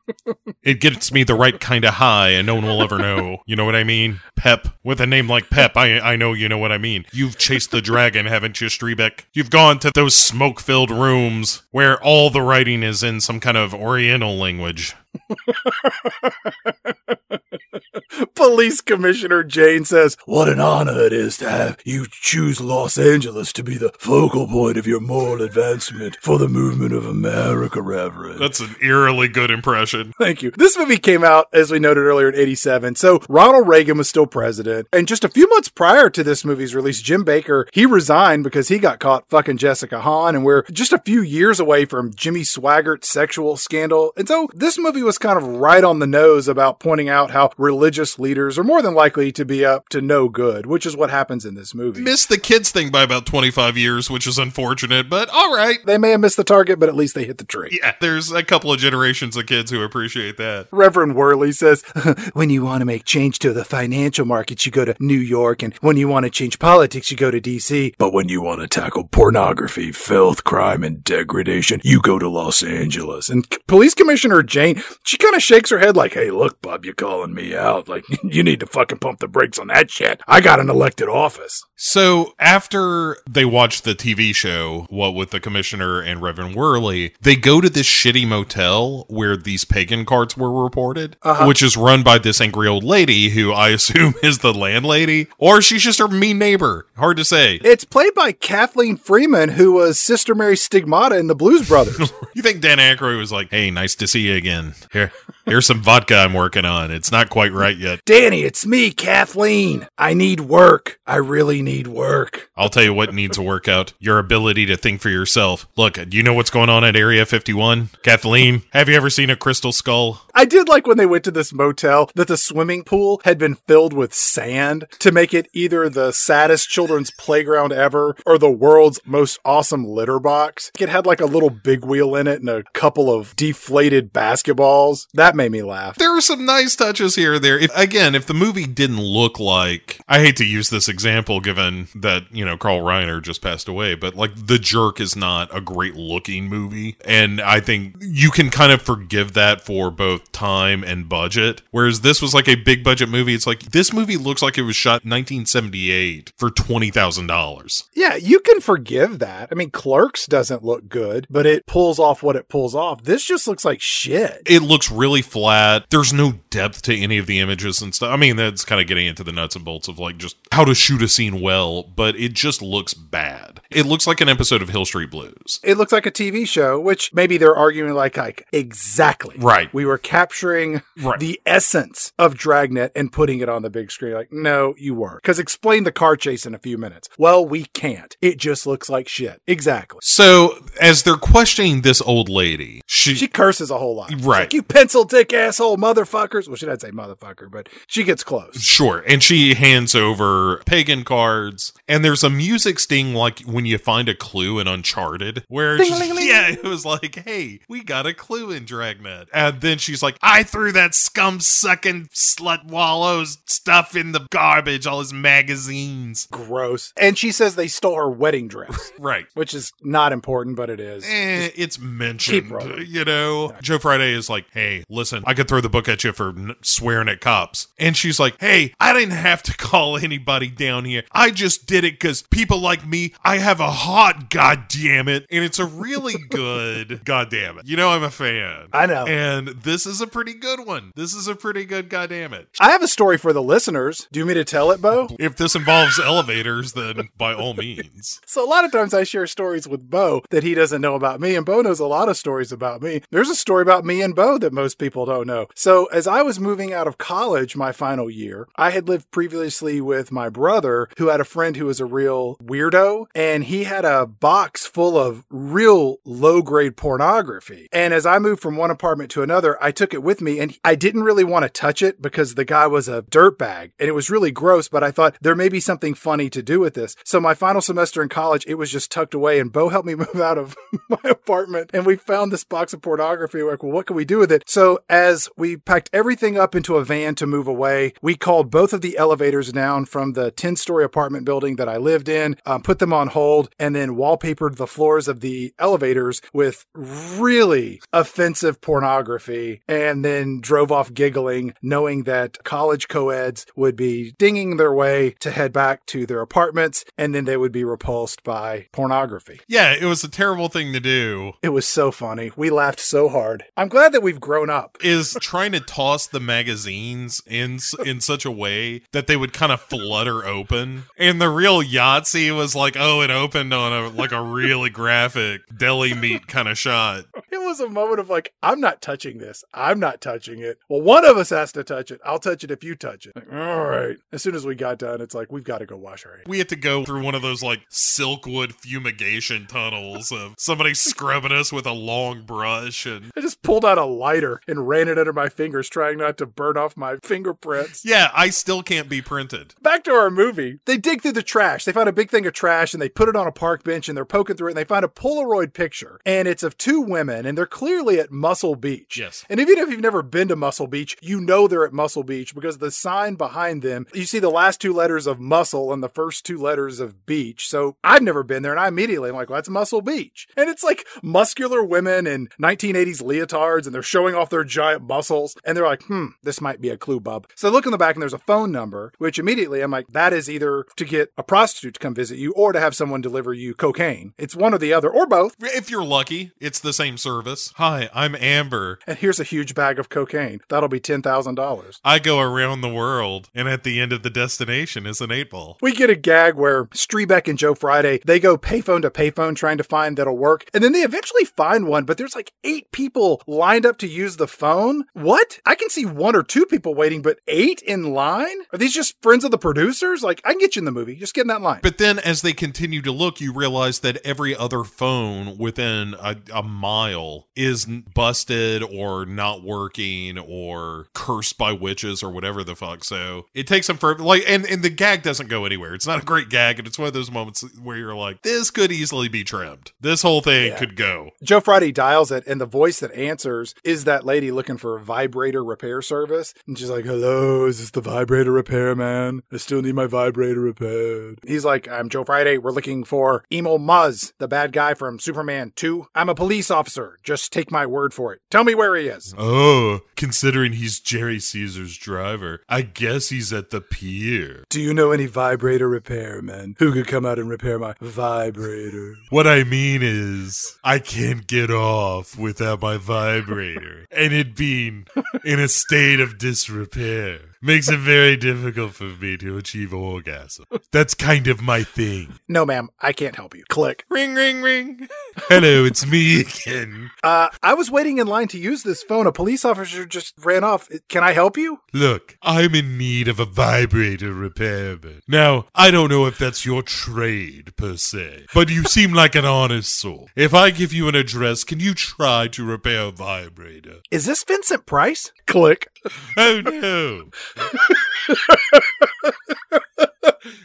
<laughs> it gets me the right kind of high, and no one will ever know. You know what I mean? Pep. With a name like Pep, I I know you know what I mean. You've chased the dragon, haven't you, Streebek? You've gone to those smoke-filled rooms where all the writing is in some kind of Oriental language. <laughs> Police Commissioner Jane says, What an honor it is to have you choose Los Angeles to be the focal point of your moral advancement for the movement of America, Reverend. That's an eerily good impression. Thank you. This movie came out, as we noted earlier, in 87. So Ronald Reagan was still president. And just a few months prior to this movie's release, Jim Bakker, he resigned because he got caught fucking Jessica Hahn. And we're just a few years away from Jimmy Swaggart's sexual scandal. And so this movie was kind of right on the nose about pointing out how religious religious leaders are more than likely to be up to no good, which is what happens in this movie. Missed the kids thing by about 25 years, which is unfortunate, but all right. they may have missed the target, but at least they hit the tree. Yeah, there's a couple of generations of kids who appreciate that. Reverend Whirley says, <laughs> when you want to make change to the financial markets, you go to New York, and when you want to change politics, you go to DC. But when you want to tackle pornography, filth, crime, and degradation, you go to Los Angeles. And Police Commissioner Jane, she kind of shakes her head like, hey, look, Bob, you're calling me out. Like, <laughs> you need to fucking pump the brakes on that shit. I got an elected office. So after they watch the TV show, what with the commissioner and Reverend Whirley, they go to this shitty motel where these pagan carts were reported, uh-huh. which is run by this angry old lady who I <laughs> assume is the landlady, or she's just her mean neighbor. Hard to say. It's played by Kathleen Freeman, who was Sister Mary Stigmata in the Blues Brothers. <laughs> You think Dan Aykroyd was like, "Hey, nice to see you again. Here, here's some vodka I'm working on. It's not quite right yet. Danny, it's me, Kathleen. I need work. I really need work. I'll tell you what needs a workout: your ability to think for yourself. Look, do you know what's going on at Area 51? Kathleen, have you ever seen a crystal skull? I did like when they went to this motel that the swimming pool had been filled with sand to make it either the saddest children's playground ever or the world's most awesome litter box. It had like a little big wheel in it and a couple of deflated basketballs. That made me laugh. There are some nice touches here. or There, if, again, if the movie didn't look like, I hate to use this example given that you know Carl Reiner just passed away, but like The Jerk is not a great looking movie, and I think you can kind of forgive that for both time and budget. Whereas this was like a big budget movie. It's like this movie looks like it was shot 1978 for twenty thousand dollars. Yeah, you can forgive that. I mean, Clerks doesn't look good, but it pulls off what it pulls off. This just looks like shit. It looks really flat. There's no depth to any of the images and stuff. I mean, that's kind of getting into the nuts and bolts of like just how to shoot a scene well, but it just looks bad. It looks like an episode of Hill Street Blues. It looks like a TV show, which maybe they're arguing like, like exactly. Right. We were capturing Right. the essence of Dragnet and putting it on the big screen. Like, no, you weren't. Because explain the car chase in a few minutes. Well, we can't. It just looks like shit. Exactly. So, as they're questioning this old lady, she, She curses a whole lot. Right. like, you pencil dick asshole motherfuckers. Well, she didn't say motherfucker, but she gets close. Sure. And she hands over pagan cards. And there's a music sting like when you find a clue in Uncharted, where yeah, it was like, hey, we got a clue in Dragnet. And then she's like, I threw that scum sucking slut wallows stuff in the garbage, all his magazines. Gross. And she says they stole her wedding dress, <laughs> Right. which is not important, but it is. Eh, it's mentioned, you know. Joe Friday is like, "Hey, listen, I could throw the book at you for n- swearing at cops," and she's like, "Hey, I didn't have to <laughs> call anybody down here. I just did it because people like me. I have a heart, god damn it, and it's a really <laughs> good, god damn it. You know, I'm a fan. I know. and this is a pretty good one. This is a pretty good, god damn it. I have a story for the listeners. Do you want me to tell it, Bo? If this involves elevators, then by all means." <laughs> So a lot of times I share stories with Bo that he doesn't know about me, and Bo knows a lot of stories about me. There's a story about me and Bo that most people don't know. So as I was moving out of college my final year, I had lived previously with my brother who had a friend who was a real weirdo, and he had a box full of real low grade pornography. And as I moved from one apartment to another, I took it with me and I didn't really want to touch it because the guy was a dirtbag and it was really gross, but I thought there may be something funny to do with this. So my final semester in college, it was just tucked away and Bo helped me <laughs> move out of <laughs> my apartment and we found this box of pornography. We're like, well, what can we do with it? So as we packed everything up into a van to move away, we called both of the elevators down from the 10 story apartment building that I lived in, um, put them on hold, and then wallpapered the floors of the elevators with really offensive pornography and then drove off giggling, knowing that college co-eds would be dinging their way to head back to their apartments and then they would be repulsed by pornography. Yeah, it was a terrible thing to do. It was so funny. We laughed so hard. I'm glad that we've grown up. Is trying to toss the magazines in in such a way that they would kind of flutter open. And the real Yahtzee was like, oh, it opened on a like a really graphic deli meat kind of shot. It was a moment of like, I'm not touching this. I'm not touching it. Well, one of us has to touch it. I'll touch it if you touch it. Like, all right. As soon as we got done, it's like, we've got to go wash our hands. We had to go through one of those like silkwood fumigation tunnels of somebody scrubbing us with a long brush and I just pulled out a lighter and ran it under my fingers, trying not to burn off my fingerprints. yeah, I still can't be printed. Back to our movie. They dig through the trash. They find a big thing of trash and they put it on a park bench and they're poking through it and they find a Polaroid picture. And it's of two women and they're clearly at Muscle Beach. Yes. And even if you've never been to Muscle Beach, you know they're at Muscle Beach because the sign behind them, you see the last two letters of muscle and the first two letters of beach. So I've never been there and I immediately am like, well, that's Muscle Beach. And it's like muscular women in 1980s leotards and they're showing off their giant muscles. And they're like, hmm, this might be a clue, bub. So I look in the back and there's a phone number, which immediately I'm like, that is either to get a prostitute to come visit you or to have someone deliver you cocaine. It's one or the other or both. If you're lucky, it's the same service. Hi, I'm Amber. And here's a huge bag of cocaine. That'll be $10,000. I go around the world, and at the end of the destination is an eight ball. We get a gag where Streebek and Joe Friday, they go payphone to payphone trying to find that'll work. And then they eventually find one, but there's like eight people lined up to use the phone. What? I can see one or two people waiting, but eight in line? Are these just friends of the producers? Like, I can get you in the movie. Just get in that line. But then, as they continue to look, you realize that every other phone within a, a mile is busted or not working or cursed by witches or whatever the fuck. So it takes them for like, and and the gag doesn't go anywhere. It's not a great gag, and it's one of those moments where you're like, this could easily be trimmed. This whole thing Yeah. could go. Joe Friday dials it, and the voice that answers is that lady looking for a vibrator repair service. And she's like, Hello, is this the vibrator repair man? I still need my vibrator repaired. He's like, I'm Joe Friday. We're looking for Emil Muzz, the bad guy from Superman 2. I'm a police officer. Just take my word for it. Tell me where he is. Oh, considering he's Jerry Caesar's driver, I guess he's at the pier. Do you know any vibrator repairmen who could come out and repair my vibrator? What I mean is, I can't get off without my vibrator, and it being in a state of disrepair makes it very difficult for me to achieve orgasm. That's kind of my thing. No, ma'am, I can't help you. Click. Ring, ring, ring. Hello, it's me again. Uh, I was waiting in line to use this phone. A police officer just ran off. Can I help you? Look, I'm in need of a vibrator repairman. Now, I don't know if that's your trade per se, but you seem like an honest soul. If I give you an address, can you try to repair a vibrator? Is this Vincent Price? Click. <laughs> Oh no!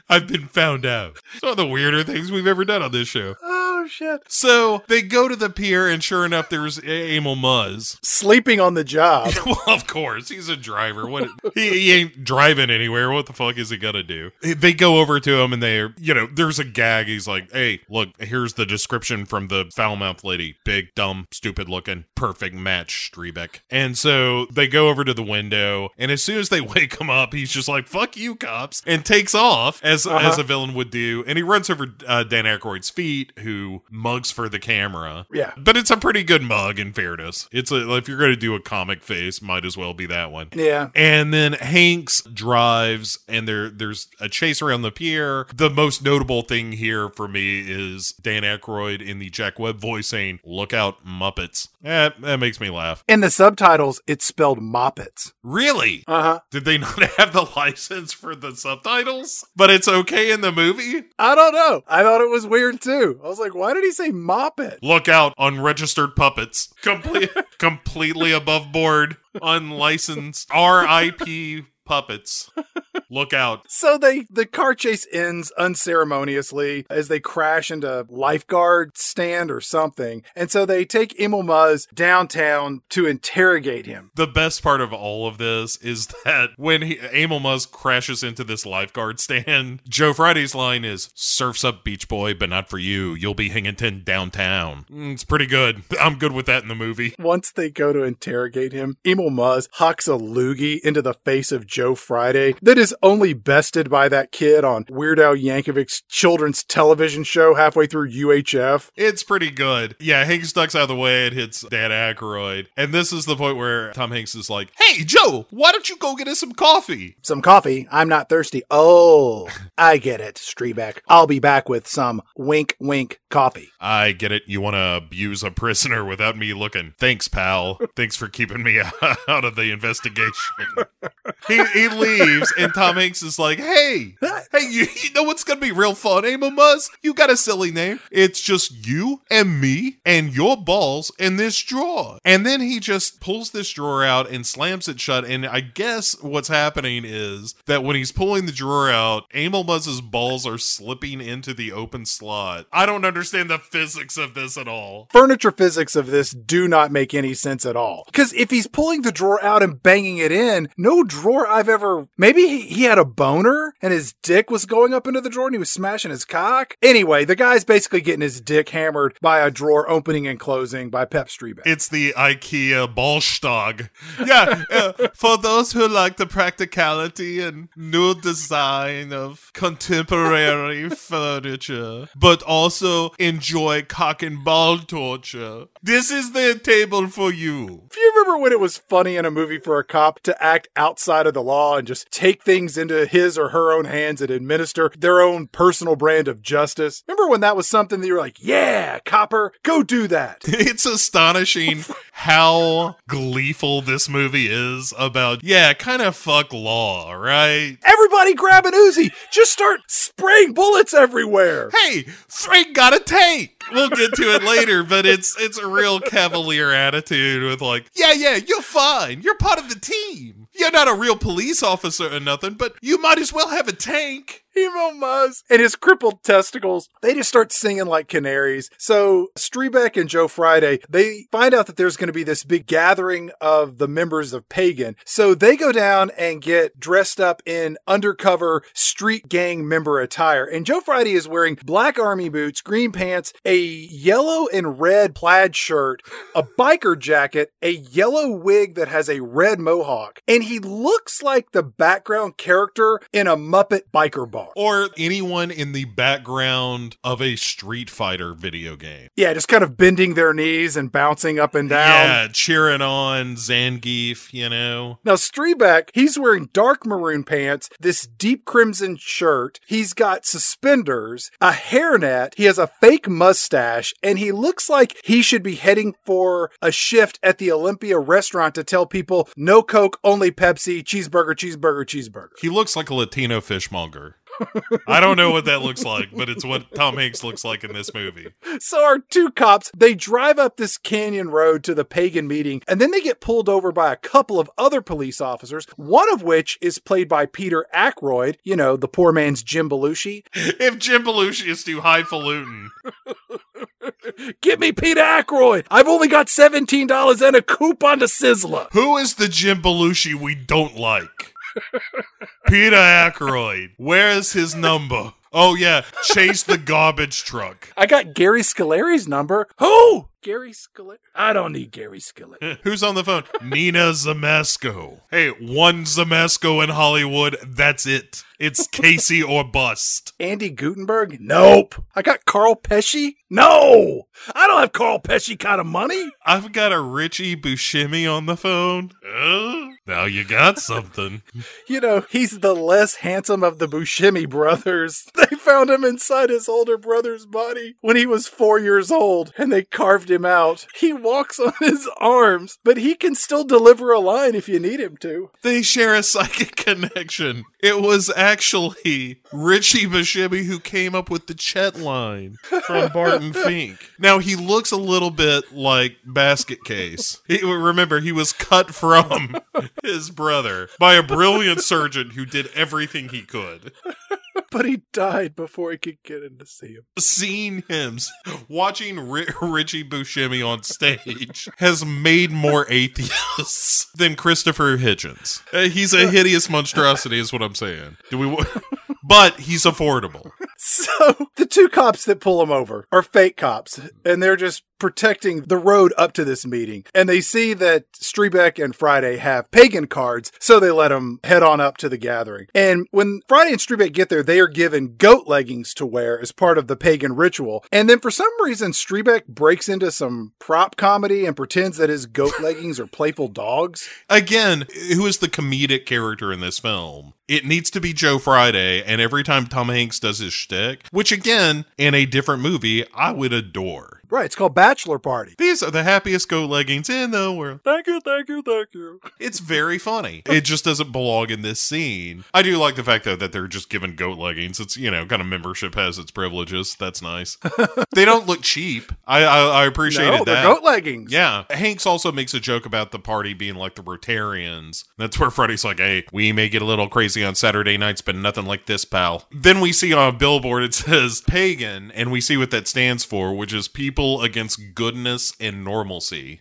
I've been found out. It's one of the weirder things we've ever done on this show. Ah. Oh, shit. So they go to the pier, and sure enough, there's Emil Muzz. Sleeping on the job. <laughs> well, of course, he's a driver. What he, he ain't driving anywhere. What the fuck is he gonna do? They go over to him, and they're you know, there's a gag. He's like, "Hey, look, here's the description from the foul mouth lady: big, dumb, stupid looking, perfect match, Streebek." And so they go over to the window, and as soon as they <laughs> wake him up, he's just like, "Fuck you, cops," and takes off as as a villain would do. And he runs over uh, Dan Aykroyd's feet, who mugs for the camera. Yeah. But it's a pretty good mug, in fairness. It's a, if you're going to do a comic face, might as well be that one. Yeah. And then Hanks drives, and there there's a chase around the pier. The most notable thing here for me is Dan Aykroyd in the Jack Webb voice saying, "Look out, Muppets." Eh, that makes me laugh. In the subtitles, it's spelled Moppets. Really? Uh huh. Did they <laughs> not have the license for the subtitles? But it's okay in the movie? I don't know. I thought it was weird too. I was like, why did he say Moppet? Look out, unregistered puppets. <laughs> Complete, completely above board, unlicensed RIP puppets. Look out. <laughs> So they the car chase ends unceremoniously as they crash into lifeguard stand or something. And so they take Emil Muzz downtown to interrogate him. The best part of all of this is that when he, Emil Muzz crashes into this lifeguard stand, Joe Friday's line is "Surfs up, Beach Boy, but not for you. You'll be hanging ten downtown." Mm, it's pretty good. I'm good with that in the movie. Once they go to interrogate him, Emil Muzz hucks a loogie into the face of Joe Friday that is only bested by that kid on Weird Al Yankovic's children's television show halfway through UHF. It's pretty good. Yeah, Hanks ducks out of the way. and hits Dan Aykroyd. And this is the point where Tom Hanks is like, Hey, Joe, why don't you go get us some coffee? Some coffee. I'm not thirsty. Oh, <laughs> I get it, Streebek. I'll be back with some wink, wink coffee. I get it. You want to abuse a prisoner without me looking. Thanks, pal. Thanks for keeping me <laughs> out of the investigation. <laughs> he, he leaves, and Tom Hanks is like, Hey, hey, you, you know what's to be real fun, Emil Muzz? You got a silly name. It's just you and me and your balls in this drawer. And then he just pulls this drawer out and slams it shut. And I guess what's happening is that when he's pulling the drawer out, Emil Muzz's balls are slipping into the open slot. I don't understand the physics of this at all. Furniture physics of this do not make any sense at all. Because if he's pulling the drawer out and banging it in, no drawer I've ever. Maybe he, he had a boner and his dick was going up into the drawer and he was smashing his cock. Anyway, the guy's basically getting his dick hammered by a drawer opening and closing by Pep Streebek. It's the IKEA Ballstag. Yeah, uh, for those who like the practicality and new design of contemporary <laughs> furniture, but also enjoy cock and ball torture, this is the table for you. If you remember when it was funny in a movie for a cop to act outside of the law and just take things into his or her own hands and administer their own personal brand of justice? Remember when that was something that you were like, yeah, copper, go do that? <laughs> It's astonishing how gleeful this movie is about, yeah, kind of fuck law, right? Everybody grab an Uzi. Just start spraying bullets everywhere. Hey, Frank got a tank. We'll get to it later, but it's it's a real cavalier attitude with like, yeah, yeah, you're fine. You're part of the team. You're not a real police officer or nothing, but you might as well have a tank. Muzz and his crippled testicles, they just start singing like canaries. So Streebek and Joe Friday, they find out that there's going to be this big gathering of the members of Pagan. So they go down and get dressed up in undercover street gang member attire. And Joe Friday is wearing black army boots, green pants, a yellow and red plaid shirt, a biker jacket, a yellow wig that has a red mohawk. And he looks like the background character in a Muppet biker bar. Or anyone in the background of a Street Fighter video game. Yeah, just kind of bending their knees and bouncing up and down. Yeah, cheering on Zangief, you know. Now, Streebek, he's wearing dark maroon pants, this deep crimson shirt. He's got suspenders, a hairnet. He has a fake mustache, and he looks like he should be heading for a shift at the Olympia restaurant to tell people no Coke, only Pepsi, cheeseburger, cheeseburger, cheeseburger. He looks like a Latino fishmonger. I don't know what that looks like, but it's what Tom Hanks looks like in this movie. So our two cops, they drive up this canyon road to the pagan meeting, and then they get pulled over by a couple of other police officers, one of which is played by Peter Aykroyd, you know, the poor man's Jim Belushi. <laughs> If Jim Belushi is too highfalutin, <laughs> Give me Peter Aykroyd. I've only got $17 and a coupon to Sizzler. who is the Jim Belushi we don't like? Peter Aykroyd. Where's his number? Oh yeah, chase the garbage truck. I got Gary Scalari's number. Who? Gary Skillet. I don't need Gary Skillet. <laughs> Who's on the phone? Nina Zamesco. Hey, one Zamesco in Hollywood. That's it. It's Casey or bust. Andy Guttenberg? Nope. I got Carl Pesci? No. I don't have Carl Pesci kind of money. I've got a Richie Buscemi on the phone. Uh, now you got something. You know, he's the less handsome of the Buscemi brothers. <laughs> They found him inside his older brother's body when he was four years old and they carved him out. He walks on <laughs> his arms, but he can still deliver a line if you need him to. They share a psychic <laughs> connection. It was actually Richie Buscemi who came up with the Chet line from <laughs> Barton Fink. Now he looks a little bit like Basket Case. He, remember, he was cut from his brother by a brilliant surgeon who did everything he could. But he died before he could get in to see him. Seeing him, watching Ri- Richie Buscemi on stage has made more atheists than Christopher Hitchens. Uh, he's a hideous monstrosity, is what I'm saying. Do we? <laughs> But he's affordable. So the two cops that pull him over are fake cops, and they're just protecting the road up to this meeting, and they see that Streebek and Friday have pagan cards, so they let them head on up to the gathering. And when Friday and Streebek get there, they are given goat leggings to wear as part of the pagan ritual. And then for some reason, Streebek breaks into some prop comedy and pretends that his goat <laughs> leggings are playful dogs. Again, who is the comedic character in this film? It needs to be Joe Friday, and every time Tom Hanks does his shtick, which again, in a different movie, I would adore. Right, it's called Bachelor Party. These are the happiest goat leggings in the world. Thank you, thank you, thank you. It's very funny. It just doesn't belong in this scene. I do like the fact though that they're just given goat leggings. It's you know, kind of membership has its privileges. That's nice. <laughs> they don't look cheap. I I, I appreciated No, that. goat leggings. Yeah. Hanks also makes a joke about the party being like the Rotarians. That's where Freddy's like, hey, we may get a little crazy on Saturday nights, but nothing like this, pal. Then we see on a billboard it says pagan, and we see what that stands for, which is people against goodness and normalcy.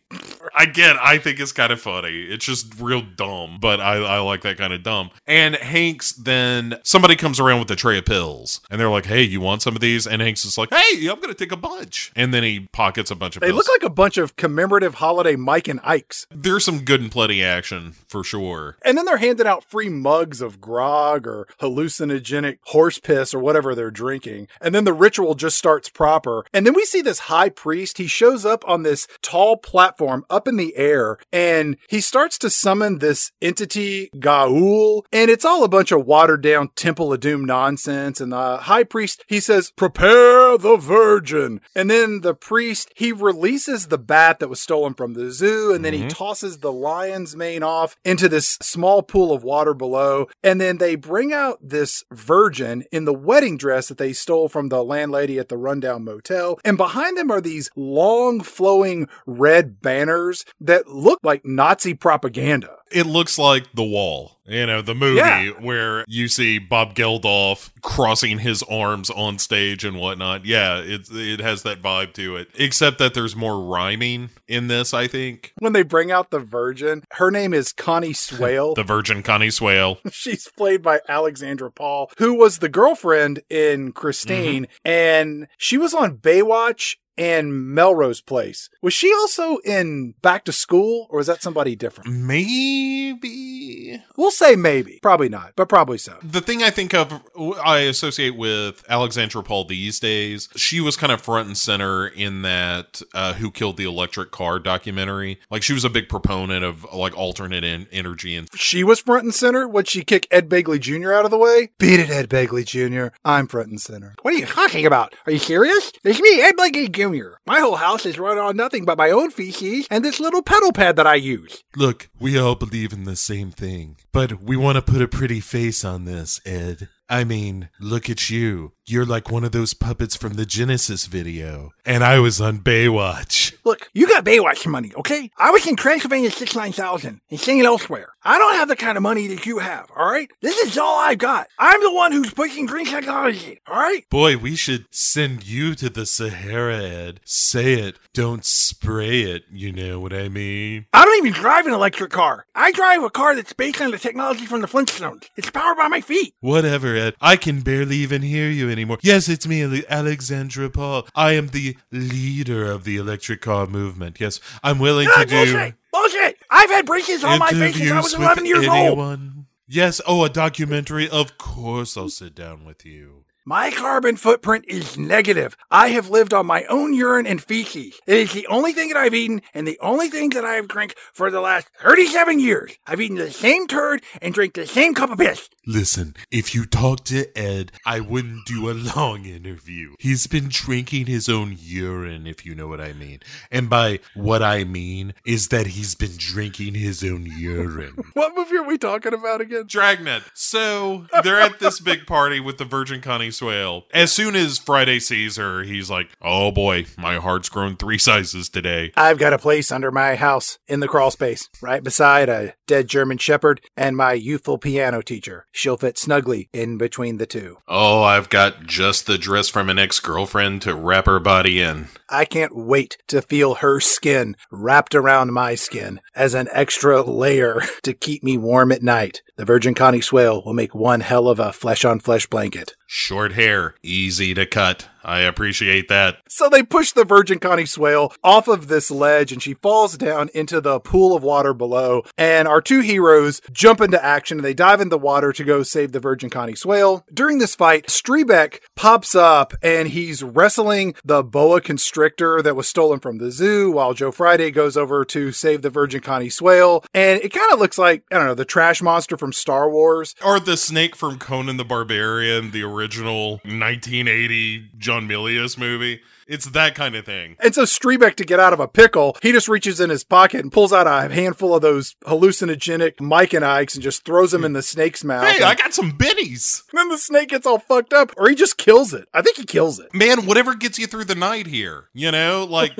Again, I think it's kind of funny. It's just real dumb, but I, I like that kind of dumb. And Hanks then somebody comes around with a tray of pills, and they're like, "Hey, you want some of these?" And Hanks is like, "Hey, I'm gonna take a bunch." And then he pockets a bunch of They pills. look like a bunch of commemorative holiday Mike and Ikes. There's some good and plenty action for sure. And then they're handing out free mugs of grog or hallucinogenic horse piss or whatever they're drinking. And then the ritual just starts proper. And then we see this high priest. He shows up on this tall platform up in the air and he starts to summon this entity, Gaul. And it's all a bunch of watered down Temple of Doom nonsense. And the high priest, he says, prepare the virgin. And then the priest, he releases the bat that was stolen from the zoo. And then he mm-hmm. tosses the lion's mane off into this small pool of water below. And then they bring out this virgin in the wedding dress that they stole from the landlady at the rundown motel. And behind them are these long flowing red banners that look like Nazi propaganda. It looks like The Wall, you know, the movie Yeah. where you see Bob Geldof crossing his arms on stage and whatnot. Yeah, it it has that vibe to it. Except that there's more rhyming in this, I think. When they bring out the virgin, her name is Connie Swale. <laughs> The Virgin Connie Swale. <laughs> She's played by Alexandra Paul, who was the girlfriend in Christine, mm-hmm. and she was on Baywatch and Melrose Place. Was she also in Back to School, or was that somebody different? Maybe. We'll say maybe. Probably not, but probably so. The thing I think of, I associate with Alexandra Paul these days, she was kind of front and center in that uh, Who Killed the Electric Car documentary. Like, she was a big proponent of, like, alternate en- energy and She was front and center. Would she kick Ed Begley Jr. out of the way? Beat it, Ed Begley Jr. I'm front and center. What are you talking about? Are you serious? It's me, Ed Begley Jr. My whole house is run on nothing but my own feces and this little pedal pad that I use. Look, we all believe in the same thing, but we want to put a pretty face on this, Ed. I mean, look at you. You're like one of those puppets from the Genesis video. And I was on Baywatch. Look, you got Baywatch money, okay? I was in Transylvania 69000 and singing elsewhere. I don't have the kind of money that you have, alright? This is all I've got. I'm the one who's pushing green technology, alright? Boy, we should send you to the Sahara, Ed. Say it, don't spray it. You know what I mean? I don't even drive an electric car. I drive a car that's based on the technology from the Flintstones. It's powered by my feet. Whatever, Ed. I can barely even hear you anymore. Yes, it's me, Alexandra Paul. I am the leader of the electric car movement. Yes, I'm willing Ah, to do bullshit! Bullshit! I've had braces on my face since I was 11 with years old. anyone. Yes, oh, a documentary. Of course, I'll sit down with you. My carbon footprint is negative. I have lived on my own urine and feces. It is the only thing that I've eaten and the only thing that I have drank for the last 37 years. I've eaten the same turd and drank the same cup of piss. Listen, if you talk to Ed, I wouldn't do a long interview. He's been drinking his own urine, if you know what I mean. And by what I mean is that he's been drinking his own urine. <laughs> What movie are we talking about again? Dragnet. So they're at this big party with the Virgin Connie Swale. As soon as Friday sees her, he's like, "Oh boy, my heart's grown three sizes today." I've got a place under my house in the crawl space, right beside a dead German shepherd and my youthful piano teacher. She'll fit snugly in between the two. Oh, I've got just the dress from an ex-girlfriend to wrap her body in. I can't wait to feel her skin wrapped around my skin as an extra layer <laughs> to keep me warm at night. The Virgin Connie Swale will make one hell of a flesh on flesh blanket. Short hair, easy to cut. I appreciate that. So they push the Virgin Connie Swale off of this ledge and she falls down into the pool of water below. And our two heroes jump into action and they dive in the water to go save the Virgin Connie Swale. During this fight, Streebek pops up and he's wrestling the boa constrictor that was stolen from the zoo while Joe Friday goes over to save the Virgin Connie Swale. And it kind of looks like, I don't know, the trash monster from Star Wars. Or the snake from Conan the Barbarian, the original 1980 John Milius movie. It's that kind of thing. And so Streebek, to get out of a pickle, he just reaches in his pocket and pulls out a handful of those hallucinogenic Mike and Ikes and just throws them in the snake's mouth. Hey, and I got some bennies. <laughs> then the snake gets all fucked up, or he just kills it. I think he kills it. Man, whatever gets you through the night here, you know, like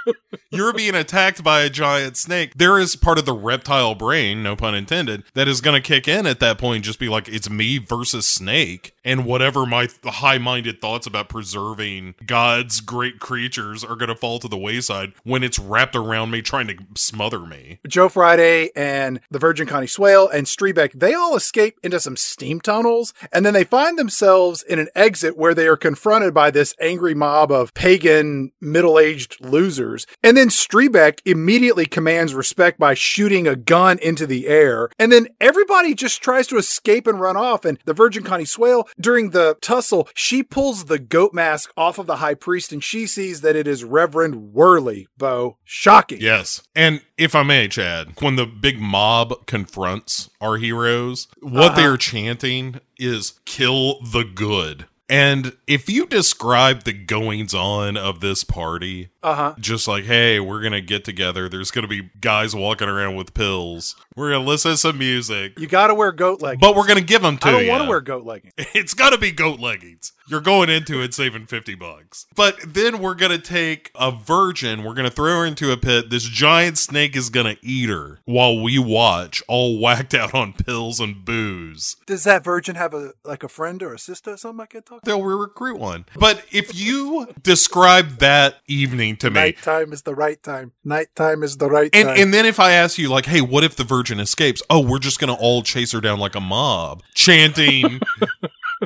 <laughs> you're being attacked by a giant snake. There is part of the reptile brain, no pun intended, that is going to kick in at that point. Just be like, it's me versus snake, and whatever my high-minded thoughts about preserving God's great creatures are going to fall to the wayside when it's wrapped around me trying to smother me. Joe Friday and the Virgin Connie Swale and Streebek, they all escape into some steam tunnels, and then they find themselves in an exit where they are confronted by this angry mob of pagan, middle-aged losers. And then Streebek immediately commands respect by shooting a gun into the air. And then everybody just tries to escape and run off. And the Virgin Connie Swale, during the tussle, she pulls the goat mask off of the high priest and she sees that it is Reverend Whirley, Bo. Shocking. Yes. And if I may, Chad, when the big mob confronts our heroes, what they're chanting is kill the good. And if you describe the goings on of this party, Uh huh. just like, hey, we're going to get together, there's going to be guys walking around with pills, we're going to listen to some music, You gotta wear goat leggings. but we're going to give them to I don't want to wear goat leggings. <laughs> It's got to be goat leggings. You're going into it saving 50 bucks. But then we're going to take a virgin, we're going to throw her into a pit. This giant snake is going to eat her while we watch, all whacked out on pills and booze. Does that virgin have a like a friend or a sister or something I can talk? They'll recruit one. But if you describe that evening to me, Nighttime is the right time. Nighttime is the right and, time. and then if I ask you, like, hey, what if the virgin escapes? Oh, we're just going to all chase her down like a mob, chanting,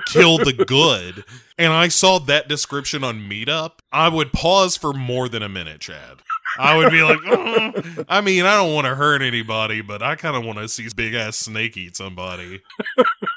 kill the good. And I saw that description on Meetup. I would pause for more than a minute, Chad. I would be like, "Mm." I mean, I don't want to hurt anybody, but I kind of want to see big ass snake eat somebody.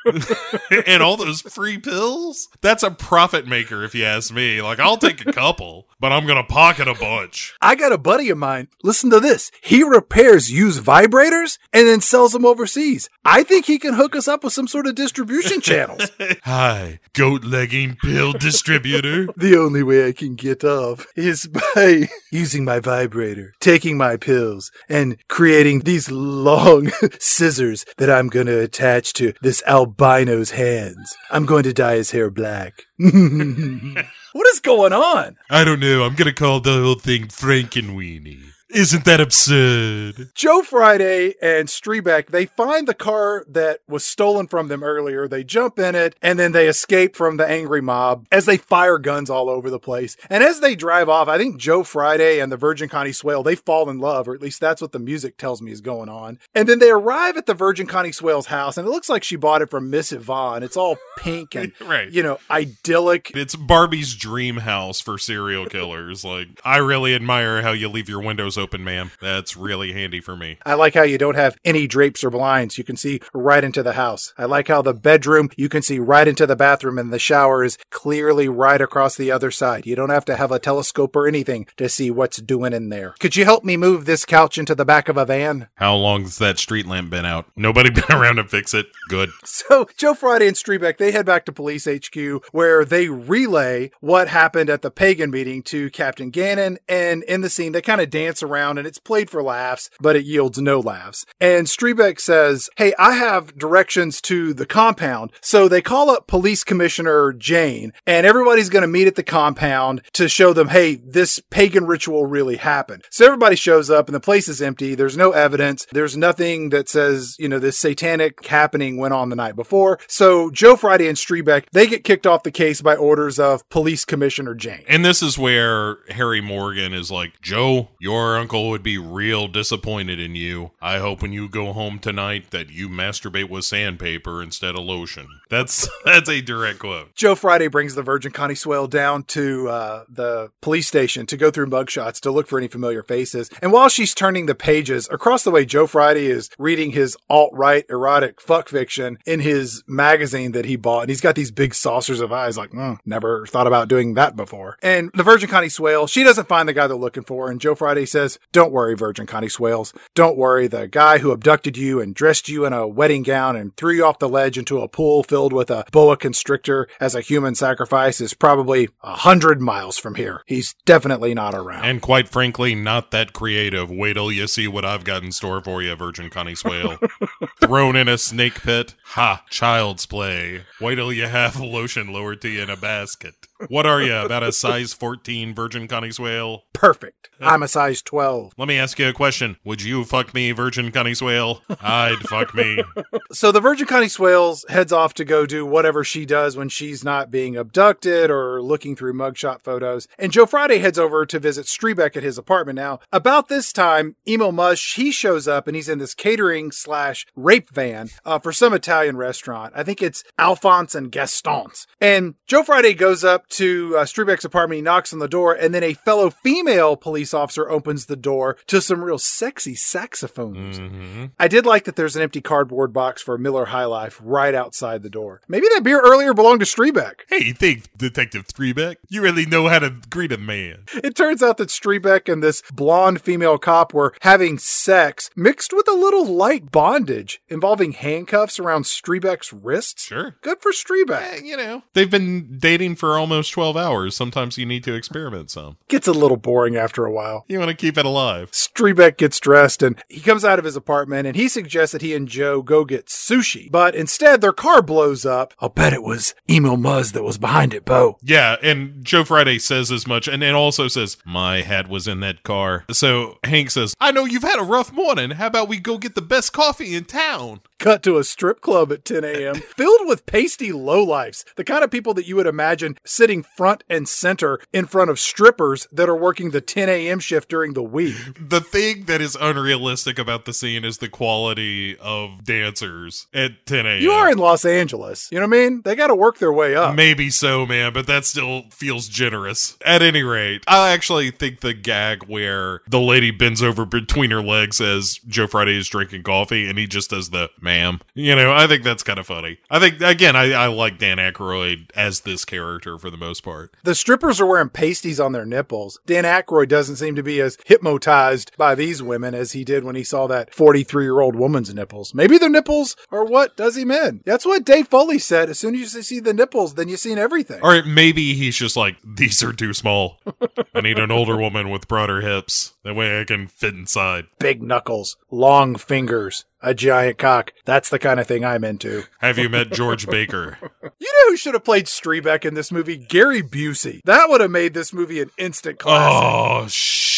<laughs> and all those free pills? That's a profit maker, if you ask me. Like, I'll take a couple, but I'm going to pocket a bunch. I got a buddy of mine. Listen to this. He repairs used vibrators and then sells them overseas. I think he can hook us up with some sort of distribution channels. <laughs> Hi, goat legging pill distributor. <laughs> the only way I can get off is by using my vibrator, taking my pills, and creating these long scissors that I'm going to attach to this albino's hands. I'm going to dye his hair black. <laughs> what is going on? I don't know. I'm gonna call the whole thing Frankenweenie. Isn't that absurd? Joe Friday and Streebek, they find the car that was stolen from them earlier. They jump in it and then they escape from the angry mob as they fire guns all over the place. And as they drive off, I think Joe Friday and the Virgin Connie Swale, they fall in love, or at least that's what the music tells me is going on. And then they arrive at the Virgin Connie Swale's house and it looks like she bought it from Miss Yvonne. It's all pink and, <laughs> Right. you know, idyllic. It's Barbie's dream house for serial killers. Like, I really admire how you leave your windows open, ma'am. That's really handy for me. I like how you don't have any drapes or blinds. You can see right into the house. I like how the bedroom, you can see right into the bathroom and the shower is clearly right across the other side. You don't have to have a telescope or anything to see what's doing in there. Could you help me move this couch into the back of a van? How long's that street lamp been out? Nobody <laughs> been around to fix it? Good. So Joe Friday and Streebek, they head back to police HQ where they relay what happened at the pagan meeting to Captain Gannon. And in the scene, they kind of dance around and it's played for laughs, but it yields no laughs. And Streebek says, Hey, I have directions to the compound. So they call up Police Commissioner Jane and everybody's going to meet at the compound to show them, Hey, this pagan ritual really happened. So everybody shows up and the place is empty. There's no evidence. There's nothing that says, you know, this satanic happening went on the night before. So Joe Friday and Streebek, they get kicked off the case by orders of Police Commissioner Jane. And this is where Harry Morgan is like, Joe, you're uncle would be real disappointed in you. I hope when you go home tonight that you masturbate with sandpaper instead of lotion. <laughs> That's that's a direct quote. Joe Friday brings the Virgin Connie Swale down to uh, the police station to go through mugshots to look for any familiar faces. And while she's turning the pages, across the way, Joe Friday is reading his alt right erotic fuck fiction in his magazine that he bought. And he's got these big saucers of eyes, like, mm, never thought about doing that before. And the Virgin Connie Swale, she doesn't find the guy they're looking for. And Joe Friday says, Don't worry, Virgin Connie Swales. Don't worry. The guy who abducted you and dressed you in a wedding gown and threw you off the ledge into a pool filled with a boa constrictor as a human sacrifice is probably a hundred miles from here. He's definitely not around. And quite frankly, not that creative. Wait till you see what I've got in store for you, Virgin Connie Swale. <laughs> Thrown in a snake pit? Ha! Child's play. Wait till you have lotion lowered to you in a basket. What are you, about a size 14 Virgin Connie Swale? Perfect. I'm a size 12. Let me ask you a question. Would you fuck me, Virgin Connie Swale? I'd fuck me. <laughs> So the Virgin Connie Swales heads off to go do whatever she does when she's not being abducted or looking through mugshot photos. And Joe Friday heads over to visit Streebek at his apartment. Now, about this time, Emil Muzz, he shows up and he's in this catering slash rape van uh, for some Italian restaurant. I think it's Alphonse and Gaston's. And Joe Friday goes up to uh, Streebek's apartment. He knocks on the door and then a fellow female police officer opens the door to some real sexy saxophone music. I did like that there's an empty cardboard box for Miller High Life right outside the door. Maybe that beer earlier belonged to Streebek. Hey, you think, Detective Threebeck? You really know how to greet a man. It turns out that Streebek and this blonde female cop were having sex mixed with a little light bondage involving handcuffs around Streebek's wrists. Sure. Good for Streebek. Eh, you know, they've been dating for almost 12 hours. Sometimes you need to experiment some. Gets a little boring after a while. You want to keep it alive. Streebek gets dressed and he comes out of his apartment and he suggests that he and Joe go get sushi. But instead, their car blows up. I'll bet it was Emil Muzz that was behind it, Bo. Yeah, and Joe Friday says as much, and it also says, My hat was in that car. So Hank says, I know you've had a rough morning. How about we go get the best coffee in town? Cut to a strip club at 10 a.m. filled with pasty lowlifes, the kind of people that you would imagine sitting front and center in front of strippers that are working the 10 a.m. shift during the week. The thing that is unrealistic about the scene is the quality of dancers at 10 a.m. You are in Los Angeles. You know what I mean? They got to work their way up. Maybe so, man, but that still feels generous. At any rate, I actually think the gag where the lady bends over between her legs as Joe Friday is drinking coffee and he just does the ma'am, you know, I think that's kind of funny. I think, again, I, I like Dan Aykroyd as this character for the most part. The strippers are wearing pasties on their nipples. Dan Aykroyd doesn't seem to be as hypnotized by these women as he did when he saw that 43 year old woman's nipples. Maybe the nipples are what does him in. That's what Dave Foley said. As soon as you see the nipples, then you've seen everything. Or maybe he's just like, these are too small. <laughs> I need an older woman with broader hips. That way I can fit inside. Big knuckles, long fingers, a giant cock. That's the kind of thing I'm into. Have you met George Baker? <laughs> You know who should have played Streebek in this movie? Gary Busey. That would have made this movie an instant classic. Oh, shit.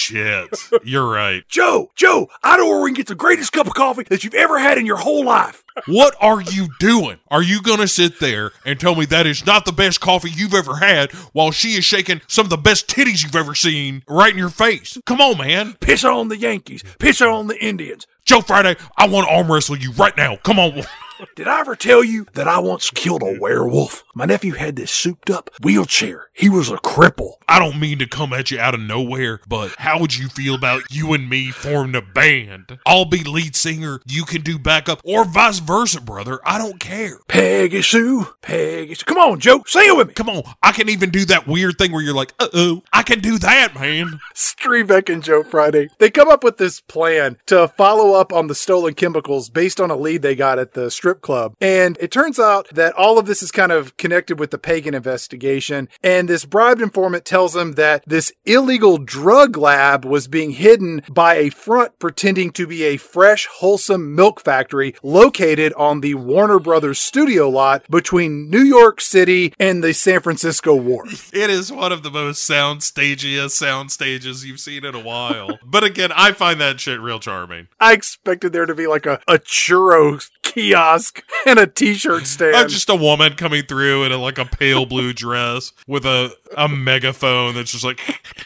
<laughs> You're right. Joe, Joe, I know where we can get the greatest cup of coffee that you've ever had in your whole life. What are you doing? Are you going to sit there and tell me that is not the best coffee you've ever had while she is shaking some of the best titties you've ever seen right in your face? Come on, man. Piss on the Yankees, piss on the Indians. Joe Friday, I want to arm wrestle you right now. Come on. Did I ever tell you that I once killed a werewolf? My nephew had this souped up wheelchair. He was a cripple. I don't mean to come at you out of nowhere, but how would you feel about you and me forming a band? I'll be lead singer, you can do backup, or vice versa, brother. I don't care. Peggy Sue, Peggy Sue. Come on, Joe, sing it with me. Come on, I can even do that weird thing where you're like, uh oh, I can do that, man. Streebek and Joe Friday. They come up with this plan to follow up on the stolen chemicals based on a lead they got at the strip club. And it turns out that all of this is kind of connected with the pagan investigation. And this bribed informant tells them that this illegal drug lab was being hidden by a front pretending to be a fresh, wholesome milk factory located on the Warner Brothers studio lot between New York City and the San Francisco Wharf. <laughs> It is one of the most sound stagiest sound stages you've seen in a while. <laughs> but again, I find that shit real charming. I expected there to be like a, a churro kiosk and a t-shirt stand. Uh, just a woman coming through in a, like a pale blue dress with a a megaphone that's just like,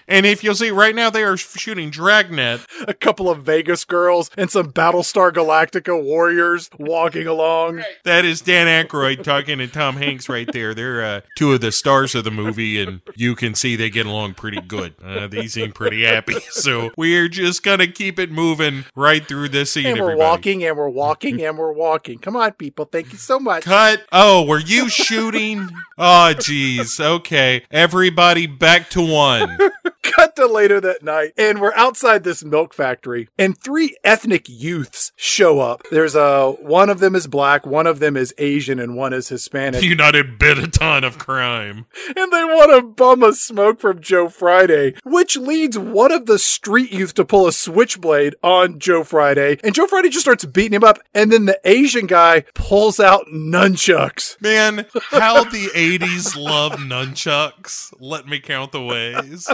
and if you'll see right now, they are shooting Dragnet. A couple of Vegas girls and some Battlestar Galactica warriors walking along. That is Dan Aykroyd talking to Tom Hanks right there. They're uh, two of the stars of the movie, and you can see they get along pretty good. Uh, they seem pretty happy. <laughs> So we're just gonna keep it moving right through this scene. And we're everybody. walking and we're walking and we're walking. Come on, people. Thank you so much. Cut. Oh, were you shooting? Oh, geez. Okay. Everybody back to one. <laughs> Cut to later that night, and we're outside this milk factory, and three ethnic youths show up. There's a one of them is black, one of them is Asian, and one is Hispanic. United of a ton of crime. and they want to bum a smoke from Joe Friday, which leads one of the street youth to pull a switchblade on Joe Friday, and Joe Friday just starts beating him up, and then the Asian guy pulls out nunchucks. Man, how the 80s love nunchucks. Let me count the ways.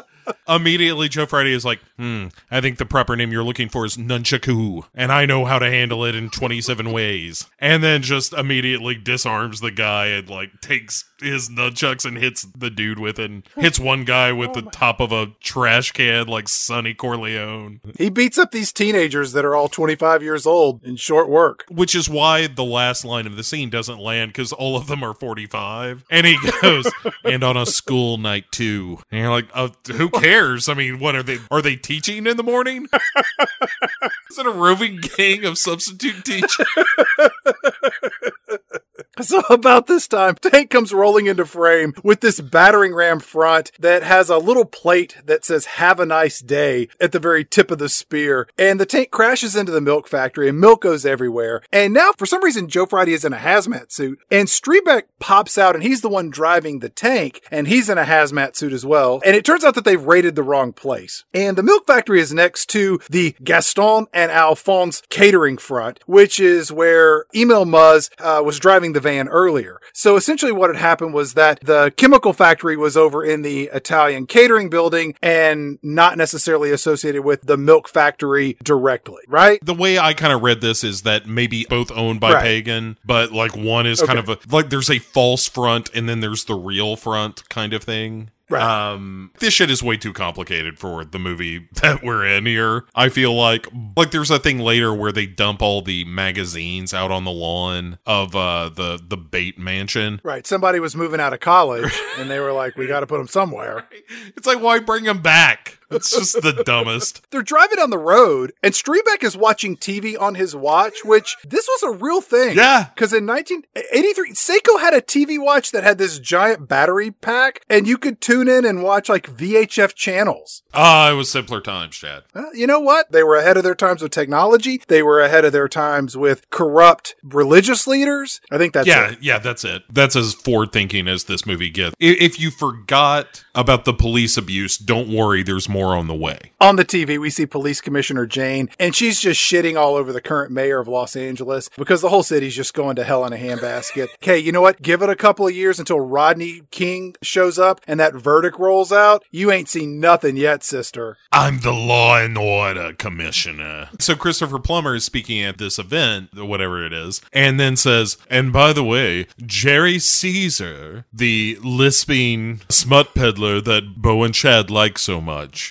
Immediately, Joe Friday is like, hmm, I think the proper name you're looking for is Nunchaku, and I know how to handle it in 27 ways. And then just immediately disarms the guy and, like, takes his nunchucks and hits the dude with it, and hits one guy with the top of a trash can like Sonny Corleone. He beats up these teenagers that are all 25 years old in short work. Which is why the last line of the scene doesn't land because all of them are 45. And he goes, and on a school night too. And you're like, uh, who cares? I mean, what are they? Are they teaching in the morning? <laughs> is it a roving gang of substitute teachers? <laughs> <laughs> So about this time, Tank comes rolling into frame with this battering ram front that has a little plate that says "Have a nice day" at the very tip of the spear, and the tank crashes into the milk factory, and milk goes everywhere. And now, for some reason, Joe Friday is in a hazmat suit, and Streebek pops out, and he's the one driving the tank, and he's in a hazmat suit as well. And it turns out that they've raided the wrong place, and the milk factory is next to the Gaston and Alphonse catering front, which is where Emil Muzz uh, was driving the van earlier. So essentially what had happened was that the chemical factory was over in the Italian catering building and not necessarily associated with the milk factory directly, right? The way I kind of read this is that maybe both owned by Right. Pagan, but like one is kind of a, like there's a false front and then there's the real front kind of thing. Right. Um, this shit is way too complicated for the movie <laughs> that we're in here. I feel like like there's a thing later where they dump all the magazines out on the lawn of uh the the bait mansion. Right. Somebody was moving out of college and they were like, we got to put them somewhere. <laughs> It's like why bring them back? It's just the dumbest. <laughs> They're driving on the road and Streebek is watching TV on his watch, which this was a real thing. Yeah. Because in 1983, Seiko had a TV watch that had this giant battery pack and you could tune in and watch like VHF channels. Ah, it was simpler times, Chad. Well, you know what? They were ahead of their times with technology. They were ahead of their times with corrupt religious leaders. I think that's yeah, it. yeah, that's it. That's as forward thinking as this movie gets. If you forgot about the police abuse, don't worry, there's more on the way. On the TV, we see Police Commissioner Jane, and she's just shitting all over the current mayor of Los Angeles because the whole city's just going to hell in a handbasket. <laughs> Okay, you know what? Give it a couple of years until Rodney King shows up and that verdict rolls out. You ain't seen nothing yet, sister. I'm the law and order commissioner. So Christopher Plummer is speaking at this event, whatever it is, and then says, and by the way, Jerry Caesar, the lisping smut peddler that Bo and Chad like so much,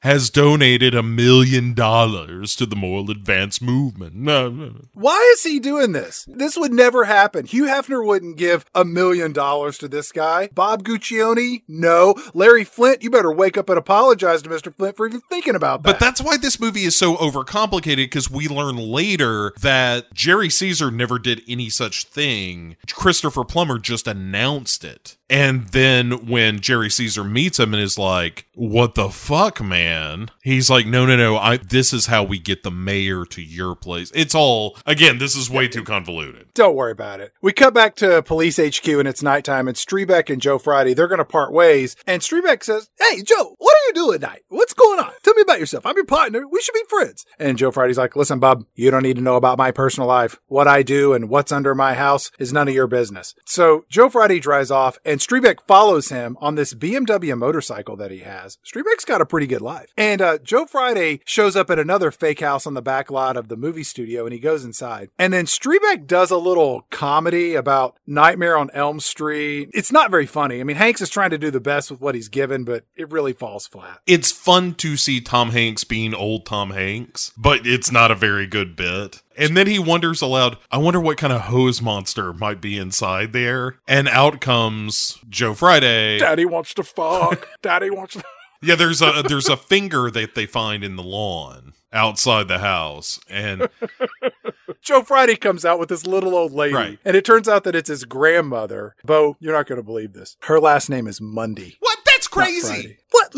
has donated a million dollars to the moral advance movement. No, no, no. Why is he doing this? This would never happen. Hugh Hefner wouldn't give a million dollars to this guy. Bob Guccione? No. Larry Flynt, you better wake up and apologize to Mr. Flynt for even thinking about that. But that's why this movie is so overcomplicated because we learn later that Jerry Caesar never did any such thing. Christopher Plummer just announced it. And then when Jerry Caesar meets him and is like, "What the fuck, man?" He's like, "No, no, no. I this is how we get the mayor to your place." It's all again, this is way too convoluted. Don't worry about it. We cut back to police HQ and it's nighttime and Streebek and Joe Friday, they're going to part ways. And Streebek says, Hey, Joe, what are you doing at night? What's going on? Tell me about yourself. I'm your partner. We should be friends. And Joe Friday's like, Listen, bub, you don't need to know about my personal life. What I do and what's under my house is none of your business. So Joe Friday drives off and Streebek follows him on this BMW motorcycle that he has. Streebek's got a pretty good life. Alive. And uh, Joe Friday shows up at another fake house on the back lot of the movie studio and he goes inside. And then Streebek does a little comedy about Nightmare on Elm Street. It's not very funny. I mean, Hanks is trying to do the best with what he's given, but it really falls flat. It's fun to see Tom Hanks being old Tom Hanks, but it's not a very good bit. And then he wonders aloud, I wonder what kind of hose monster might be inside there. And out comes Joe Friday. Daddy wants to fuck. <laughs> Daddy wants to. Yeah, there's a there's a finger that they find in the lawn outside the house, and <laughs> Joe Friday comes out with this little old lady. Right. And it turns out that it's his grandmother. Bo, you're not going to believe this. Her last name is Mundy. what? Crazy. What?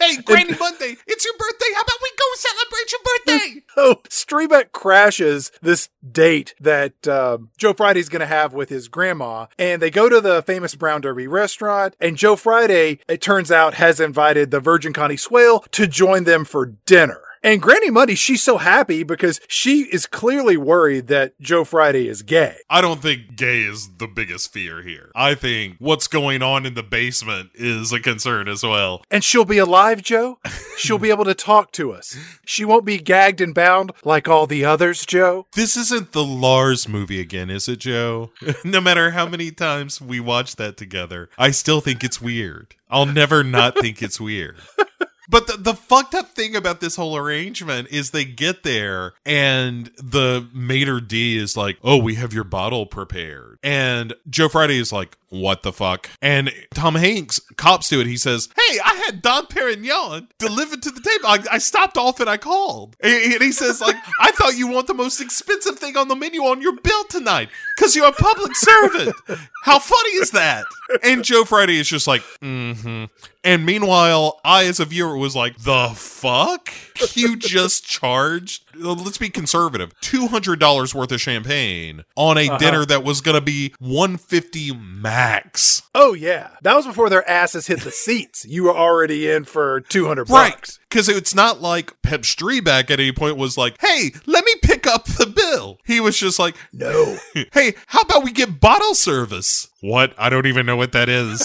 Hey, Granny Monday, it's your birthday. How about we go celebrate your birthday? <laughs> So Streebek crashes this date that um, Joe Friday's going to have with his grandma, and they go to the famous Brown Derby restaurant. And Joe Friday, it turns out, has invited the Virgin Connie Swale to join them for dinner. And Granny Mundy, she's so happy because she is clearly worried that Joe Friday is gay. I don't think gay is the biggest fear here. I think what's going on in the basement is a concern as well. And she'll be alive, Joe. She'll be able to talk to us. She won't be gagged and bound like all the others, Joe. This isn't the Lars movie again, is it, Joe? <laughs> no matter how many times we watch that together, I still think it's weird. I'll never not think it's weird. <laughs> But the, the fucked up thing about this whole arrangement is they get there and the mater D is like, Oh, we have your bottle prepared. And Joe Friday is like, What the fuck? And Tom Hanks cops to it. He says, Hey, I had Dom Perignon delivered to the table. I, I stopped off and I called. And and he says, like, I thought you want the most expensive thing on the menu on your bill tonight because you're a public servant. How funny is that? And Joe Friday is just like, mm-hmm. And meanwhile, I, as a viewer, was like, the fuck? You <laughs> just charged, uh, let's be conservative, $200 worth of champagne on a uh-huh. dinner that was going to be 150 max. Oh yeah, that was before their asses hit the seats. You were already in for two hundred Right. bucks. Because it's not like Pep Streebek at any point was like, hey, let me pick up the bill. He was just like, No, <laughs> hey, how about we get bottle service? What? I don't even know what that is.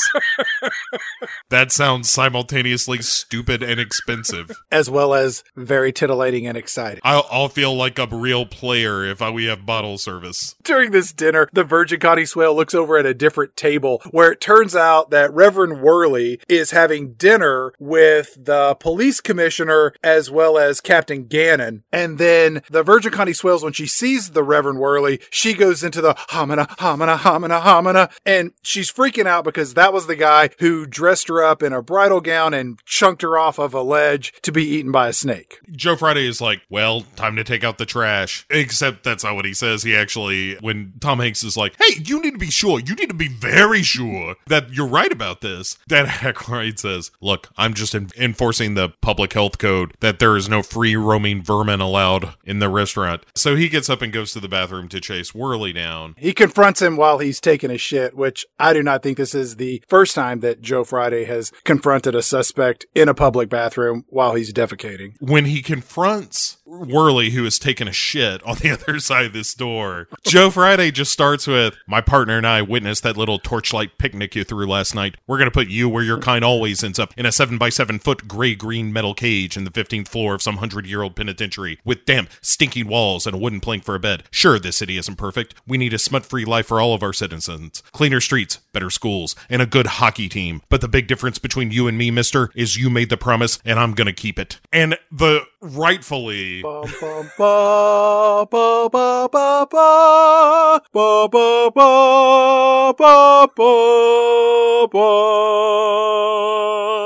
<laughs> that sounds simultaneously stupid and expensive. as well as very titillating and exciting. I'll, I'll feel like a real player if I, we have bottle service. During this dinner, the Virgin Connie Swale looks over at a different table where it turns out that Reverend Whirley is having dinner with the police commissioner as well as Captain Gannon. And then the Virgin Connie Swales, when she sees the Reverend Whirley, she goes into the homina, homina, homina, homina, and she's freaking out because that was the guy who dressed her up in a bridal gown and chunked her off of a ledge to be eaten by a snake. Joe Friday is like, well, time to take out the trash. Except that's not what he says. He actually, when Tom Hanks is like, hey, you need to be sure, you need to be very sure that you're right about this. Dan <laughs> Aykroyd says, look, I'm just en- enforcing the public health code that there is no free roaming vermin allowed in the restaurant. So he gets up and goes to the bathroom to chase Whirley down. He confronts him while he's taking a shit, which I do not think this is the first time that Joe Friday has confronted a suspect in a public bathroom while he's defecating. when he confronts Whirley, who is taking a shit on the <laughs> other side of this door, Joe Friday just starts with, My partner and I witnessed that little torchlight picnic you threw last night. We're going to put you where your kind always ends up in a 7 by 7 foot gray green metal cage in the 15th floor of some 100 year old penitentiary with damp, stinking walls and a wooden plank for a bed. Sure, this city isn't perfect. We need a smut free life for all of our citizens cleaner streets, better schools, and a good hockey team. But the big difference between you and me, mister, is you made the promise and I'm going to keep it. And the rightfully.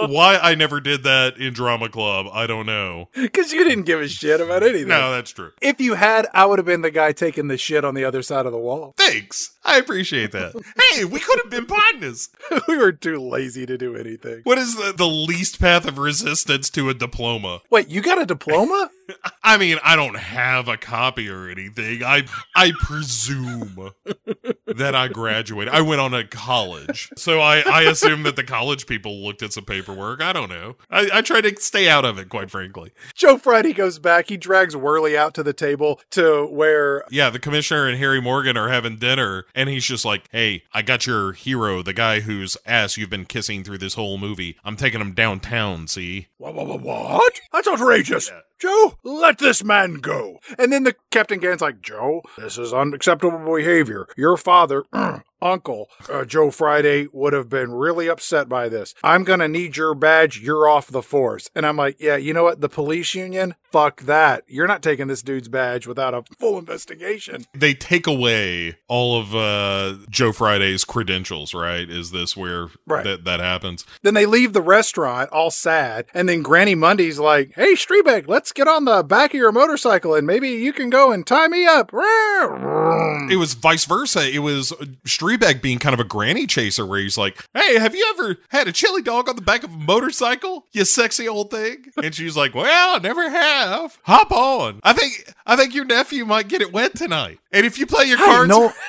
Why I never did that in drama club, I don't know. Because you didn't give a shit about anything. No, that's true. If you had, I would have been the guy taking the shit on the other side of the wall. Thanks. I appreciate that. <laughs> hey, we could have been partners. <laughs> we were too lazy to do anything. What is the, the least path of resistance to a diploma? Wait, you got a diploma? I mean, I don't have a copy or anything. I I presume that I graduated. I went on to college. So I, I assume that the college people looked at some paperwork. I don't know. I, I try to stay out of it, quite frankly. Joe Friday goes back. He drags Whirley out to the table to where Yeah, the commissioner and Harry Morgan are having dinner, and he's just like, Hey, I got your hero, the guy whose ass you've been kissing through this whole movie. I'm taking him downtown, see? What? What? What? That's outrageous. Joe, let this man go. And then the Captain Gann's like, Joe, this is unacceptable behavior. Your father, <clears throat> uncle, uh, Joe Friday, would have been really upset by this. I'm going to need your badge. You're off the force. And I'm like, yeah, you know what? The police union? Fuck that. You're not taking this dude's badge without a full investigation. They take away all of uh, Joe Friday's credentials, right? Is this where Right. that, that happens? Then they leave the restaurant all sad. And then Granny Mundy's like, hey, Streebek, let's get on the back of your motorcycle and maybe you can go and tie me up. It was vice versa. It was Streebek being kind of a granny chaser where he's like, Hey, have you ever had a chili dog on the back of a motorcycle? You sexy old thing. And she's like, Well, I never have. Hop on. I think I think your nephew might get it wet tonight. And if you play your cards Nor- <laughs>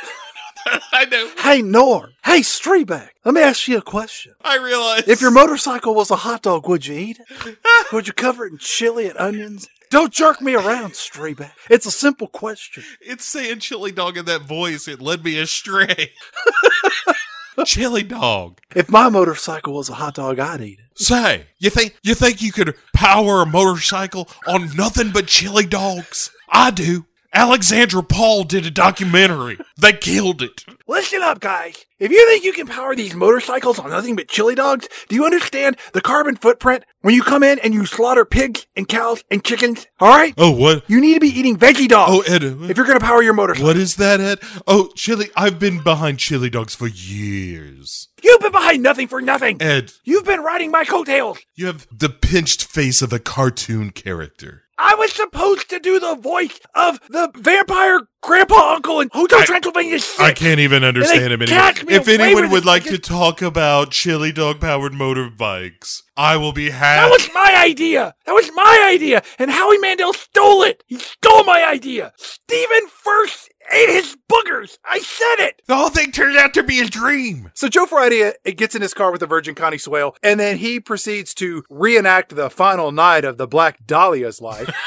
I know. hey, Norm. Hey, Streebek, let me ask you a question. I realize If your motorcycle was a hot dog, would you eat it? would you cover it in chili and onions? Don't jerk me around, Streebek. It's a simple question. it's saying chili dog in that voice, it led me astray. <laughs> chili dog. If my motorcycle was a hot dog, I'd eat it. Say, you think you think you could power a motorcycle on nothing but chili dogs? I do. Alexandra Paul did a documentary. They killed it. Listen up, guys. If you think you can power these motorcycles on nothing but chili dogs, do you understand the carbon footprint when you come in and you slaughter pigs and cows and chickens? All right? Oh, what? You need to be eating veggie dogs. Oh, Ed. Uh, if you're going to power your motorcycle. What is that, Ed? Oh, chili. I've been behind chili dogs for years. You've been behind nothing for nothing. Ed, You've been riding my coattails. you have the pinched face of a cartoon character. I was supposed to do the voice of the vampire grandpa uncle and Hotel I- Transylvania 6. I can't even understand him anymore. catch If anyone would like to talk about chili dog powered motorbikes, I will be happy. That was my idea. That was my idea. And Howie Mandel stole it. He stole my idea. Stephen first ate his boogers. I said it. the whole thing turned out to be a dream. So Joe Friday gets in his car with the Virgin Connie Swale, and then he proceeds to reenact the final night of the Black Dahlia's life. <laughs>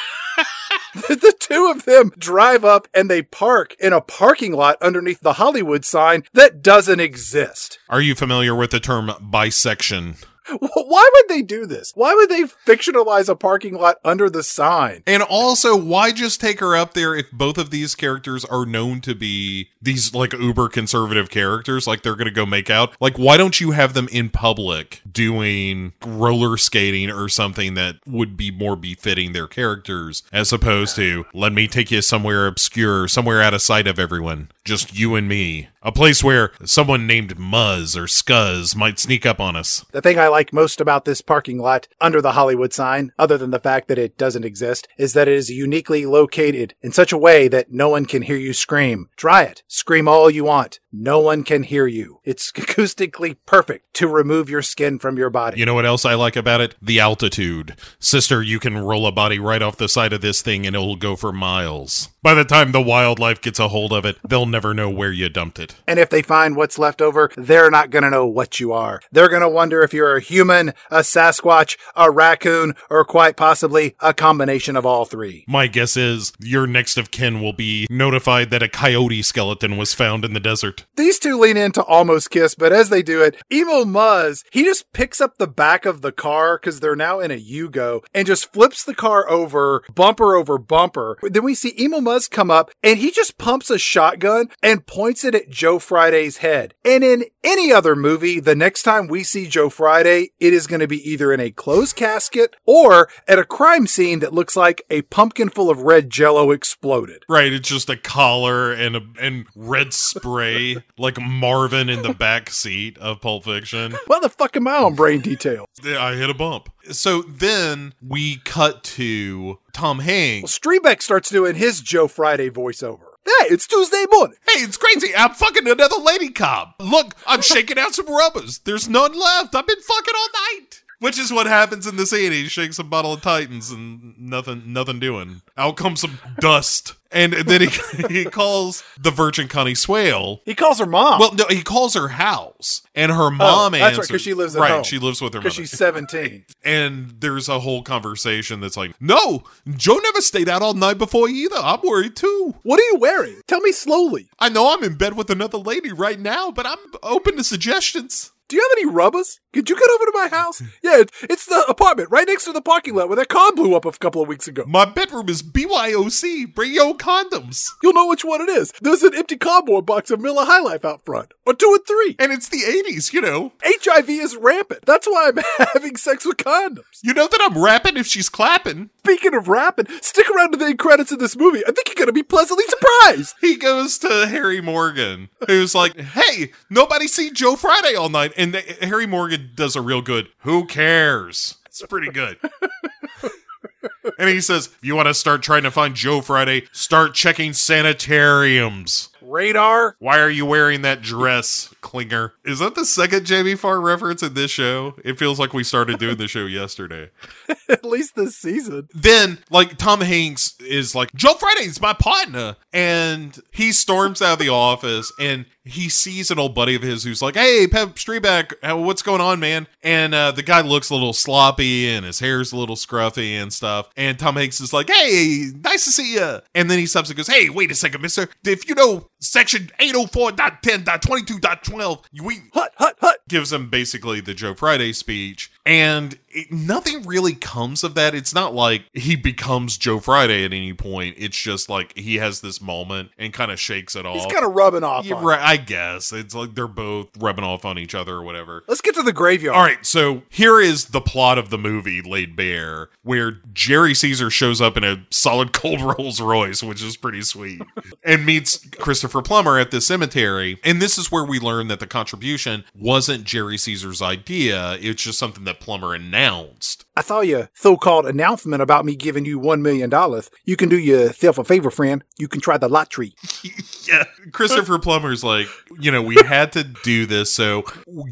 <laughs> the two of them drive up and they park in a parking lot underneath the Hollywood sign that doesn't exist. Are you familiar with the term bisection? Why would they do this? Why would they fictionalize a parking lot under the sign? And also, why just take her up there if both of these characters are known to be these like uber conservative characters? Like they're going to go make out? Like, why don't you have them in public doing roller skating or something that would be more befitting their characters as opposed to let me take you somewhere obscure, somewhere out of sight of everyone, just you and me? A place where someone named Muzz or Scuzz might sneak up on us. The thing I like most about this parking lot under the Hollywood sign, other than the fact that it doesn't exist, is that it is uniquely located in such a way that no one can hear you scream. Try it. Scream all you want. No one can hear you. It's <laughs> acoustically perfect to remove your skin from your body. You know what else I like about it? The altitude. Sister, you can roll a body right off the side of this thing and it'll go for miles. By the time the wildlife gets a hold of it, they'll never know where you dumped it. And if they find what's left over, they're not going to know what you are. They're going to wonder if you're a human, a Sasquatch, a raccoon, or quite possibly a combination of all three. My guess is your next of kin will be notified that a coyote skeleton was found in the desert. These two lean in to almost kiss, but as they do it, Emil Muzz, he just picks up the back of the car because they're now in a Yugo and just flips the car over, bumper over bumper. Then we see Emil Muzz come up and he just pumps a shotgun and points it at Joe Friday's head. And in any other movie, the next time we see Joe Friday, it is going to be either in a closed casket or at a crime scene that looks like a pumpkin full of red jello exploded. Right, it's just a collar and a and red spray <laughs> like Marvin in the back seat of Pulp Fiction. What the fuck am I on brain detail? I hit a bump. So then we cut to Tom Hanks. Well, Strebeck starts doing his Joe Friday voiceover. Hey, it's Tuesday morning. Hey, it's crazy. I'm fucking another lady cop. Look, I'm shaking out some rubbers. There's none left. I've been fucking all night. Which is what happens in the scene. He shakes a bottle of Titans and nothing, nothing doing. Out comes some dust, and then he <laughs> he calls the Virgin Connie Swail. He calls her mom. Well, no, he calls her house, and her oh, mom Oh, that's right, because she lives at right. home. She lives with her mom. because she's 17. <laughs> and there's a whole conversation that's like, "No, Joe never stayed out all night before either. I'm worried too. What are you wearing? Tell me slowly. I know I'm in bed with another lady right now, but I'm open to suggestions." Do you have any rubbers? Could you get over to my house? <laughs> Yeah, it's the apartment right next to the parking lot where that car blew up a couple of weeks ago. My bedroom is BYOC. Bring your condoms. You'll know which one it is. There's an empty cardboard box of Miller High Life out front, or two and three. And it's the 80s, you know. HIV is rampant. That's why I'm <laughs> having sex with condoms. You know that I'm rapping if she's clapping. Speaking of rapping, stick around to the credits of this movie. I think you're going to be pleasantly surprised. He goes to Harry Morgan, who's like, "Hey, nobody see Joe Friday all night," and Harry Morgan does a real good. Who cares? It's pretty good. <laughs> and he says, "If you want to start trying to find Joe Friday, start checking sanitariums." Radar. Why are you wearing that dress, Klinger? Is that the second Jamie Farr reference in this show? It feels like we started doing the show yesterday. <laughs> At least this season. then like Tom Hanks is like Joe Friday's my partner, and he storms out of the office and he sees an old buddy of his who's like, "Hey, Pep Streebek, uh, what's going on, man?" And uh, the guy looks a little sloppy and his hair's a little scruffy and stuff. And Tom Hanks is like, "Hey, nice to see you." And then he stops and goes, "Hey, wait a second, Mister. If you know Section 804.10.22.12, we Hut, hut, hut. gives him basically the Joe Friday speech, and it, nothing really comes of that. It's not like he becomes Joe Friday at any point. It's just like he has this moment and kind of shakes it off. He's kind of rubbing off. Yeah, on right, I guess it's like they're both rubbing off on each other or whatever. Let's get to the graveyard. All right, so here is the plot of the movie laid bare, where Jerry Caesar shows up in a solid cold <laughs> Rolls Royce, which is pretty sweet, <laughs> and meets Christopher Plummer at the cemetery. And this is where we learn that the contribution wasn't Jerry Caesar's idea; it's just something that Plummer announced. I saw your so-called announcement about me giving you one million dollars. You can do yourself a favor, friend. You can try the lottery. <laughs> Yeah, Christopher Plummer's like, you know, we <laughs> had to do this, so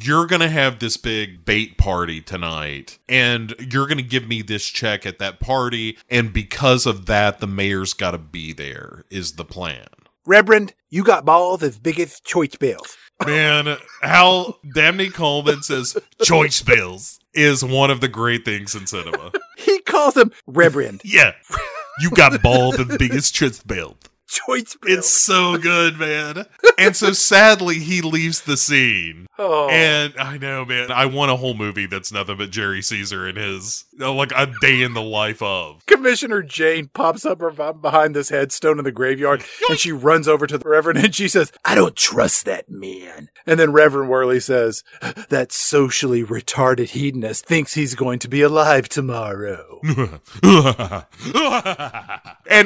you're gonna have this big bait party tonight, and you're gonna give me this check at that party, and because of that, the mayor's got to be there. Is the plan? Reverend, you got balls as big as choice bells. Man, how Dabney Coleman says choice bills is one of the great things in cinema. He calls him Reverend. <laughs> Yeah, you got ball the biggest choice bill. choice bells. It's so good, man. And so sadly, he leaves the scene. Oh. And I know, man, I want a whole movie that's nothing but Jerry Caesar and his, like, a day in the life of. Commissioner Jane pops up behind this headstone in the graveyard and she runs over to the Reverend and she says, I don't trust that man. And then Reverend Whirley says, That socially retarded hedonist thinks he's going to be alive tomorrow. <laughs> and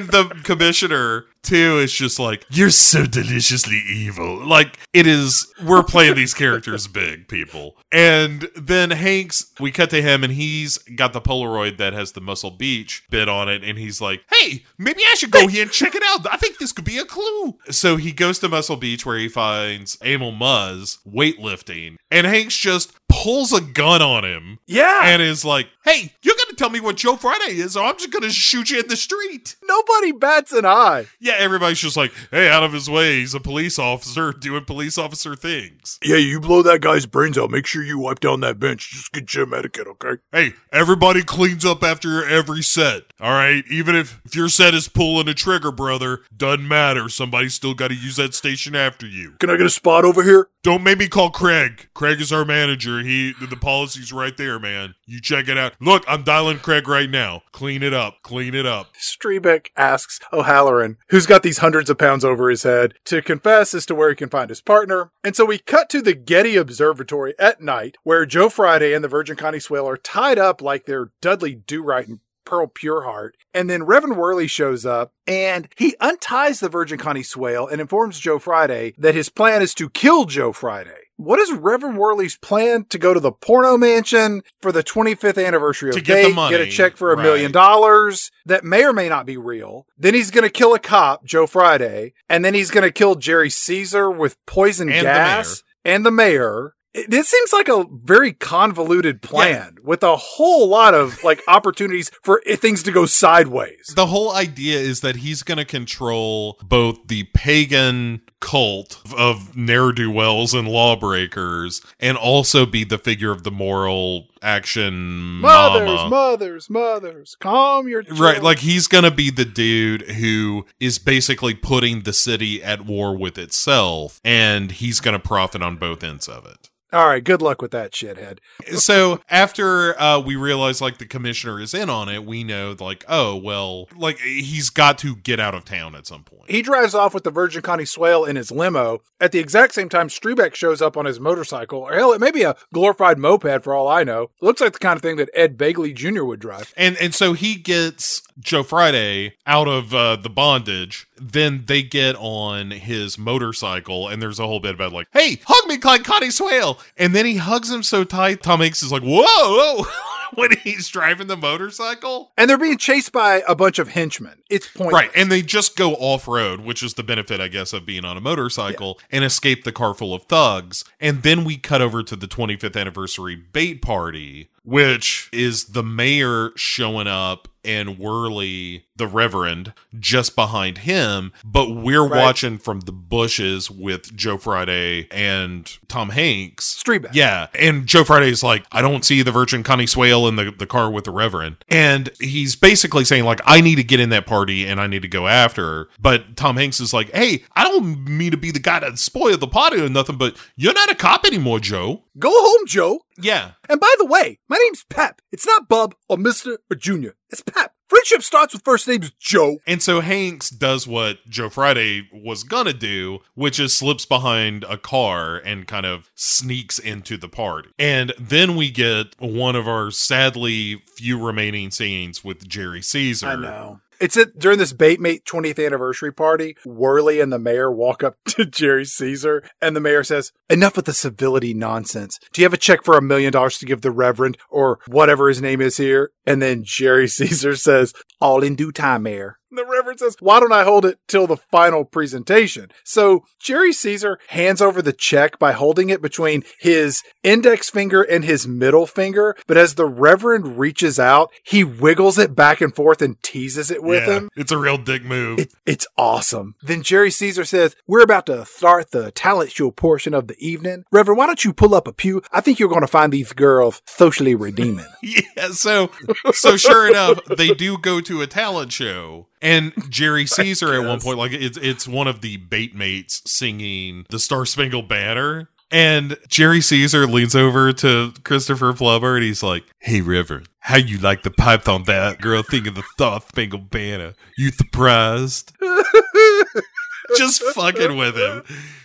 the commissioner too is just like you're so deliciously evil like it is we're playing these characters big people. And then hanks we cut to him and he's got the polaroid that has the muscle beach bit on it and he's like hey maybe i should go here and check it out. I think this could be a clue. So he goes to muscle beach where he finds emil muzz weightlifting and hanks just pulls a gun on him Yeah. and is like, "Hey, you're gonna tell me what Joe Friday is, or I'm just gonna shoot you in the street." Nobody bats an eye. Yeah, everybody's just like, "Hey, out of his way! He's a police officer doing police officer things." Yeah, you blow that guy's brains out. Make sure you wipe down that bench. Just get your etiquette, okay? Hey, everybody cleans up after every set. All right, even if if your set is pulling a trigger, brother, doesn't matter. Somebody's still got to use that station after you. Can I get a spot over here? Don't make me call Craig. Craig is our manager. He the policy's right there, man. You check it out. Look, I'm dialing Craig right now. Clean it up. Clean it up. Streebek asks O'Halloran, who's got these hundreds of pounds over his head, to confess as to where he can find his partner. And so we cut to the Getty Observatory at night, where Joe Friday and the Virgin Connie Swail are tied up like they're Dudley Do Right and Pearl Pureheart. And then Reverend Whirley shows up and he unties the Virgin Connie Swail and informs Joe Friday that his plan is to kill Joe Friday. What is Reverend Whirley's plan to go to the porno mansion for the 25th anniversary of To get the money, get a check for a right. million dollars that may or may not be real. Then he's going to kill a cop, Joe Friday, and then he's going to kill Jerry Caesar with poison And the gas and the mayor. It- This seems like a very convoluted plan with a whole lot of like <laughs> opportunities for things to go sideways. The whole idea is that he's going to control both the pagan cult of ne'er do wells and lawbreakers, and also be the figure of the moral action Mothers, mama. mothers, mothers, calm your Right, like he's gonna be the dude who is basically putting the city at war with itself, and he's gonna profit on both ends of it. All right, good luck with that shithead. So after uh, we realize like the commissioner is in on it, we know like oh well, like he's got to get out of town at some point. He drives off with the Virgin Connie Swail in his limo. At the exact same time, Streebek shows up on his motorcycle, or hell, it may be a glorified moped for all I know. Looks like the kind of thing that Ed Begley Jr. would drive. And and so he gets Joe Friday out of uh, the bondage. Then they get on his motorcycle, and there's a whole bit about like, "Hey, hug me, like Connie Swail," and then he hugs him so tight. Tom Hanks is like, whoa. <laughs> when he's driving the motorcycle. And they're being chased by a bunch of henchmen. It's pointless. Right, and they just go off road, which is the benefit, I guess, of being on a motorcycle and escape the car full of thugs. And then we cut over to the 25th anniversary bait party, which is the mayor showing up and Whirley, the Reverend, just behind him. But we're Right. watching from the bushes with Joe Friday and Tom Hanks. Streebek. Yeah. And Joe Friday's like, I don't see the Virgin Connie Swail in the, the car with the Reverend. And he's basically saying, like, I need to get in that party and I need to go after her. But Tom Hanks is like, hey, I don't mean to be the guy to spoil the party or nothing, but you're not a cop anymore, Joe. Go home, Joe. Yeah. And by the way, my name's Pep. It's not Bub or Mr. or Junior. It's Pep. Friendship starts with first name's Joe. And so Hanks does what Joe Friday was gonna do, which is slips behind a car and kind of sneaks into the party. And then we get one of our sadly few remaining scenes with Jerry Caesar. I know. It's at, during this Baitmate 20th anniversary party. Whirley and the mayor walk up <laughs> to Jerry Caesar, and the mayor says, Enough with the civility nonsense. Do you have a check for a million dollars to give the Reverend or whatever his name is here? And then Jerry <laughs> Caesar says, All in due time, mayor. The Reverend says, Why don't I hold it till the final presentation? So Jerry Caesar hands over the check by holding it between his index finger and his middle finger. But as the Reverend reaches out, he wiggles it back and forth and teases it with Yeah, him. It's a real dick move. It, it's awesome. Then Jerry Caesar says, We're about to start the talent show portion of the evening. Reverend, why don't you pull up a pew? I think you're going to find these girls socially redeeming. <laughs> yeah, so so sure enough, they do go to a talent show. And Jerry <laughs> Caesar at one point, like it's it's one of the bait mates singing the Star Spangled Banner. And Jerry Caesar leans over to Christopher Plummer and he's like, Hey River, how you like the pipes on that girl thinking the Star Spangled Banner? You surprised? <laughs> Just fucking with him.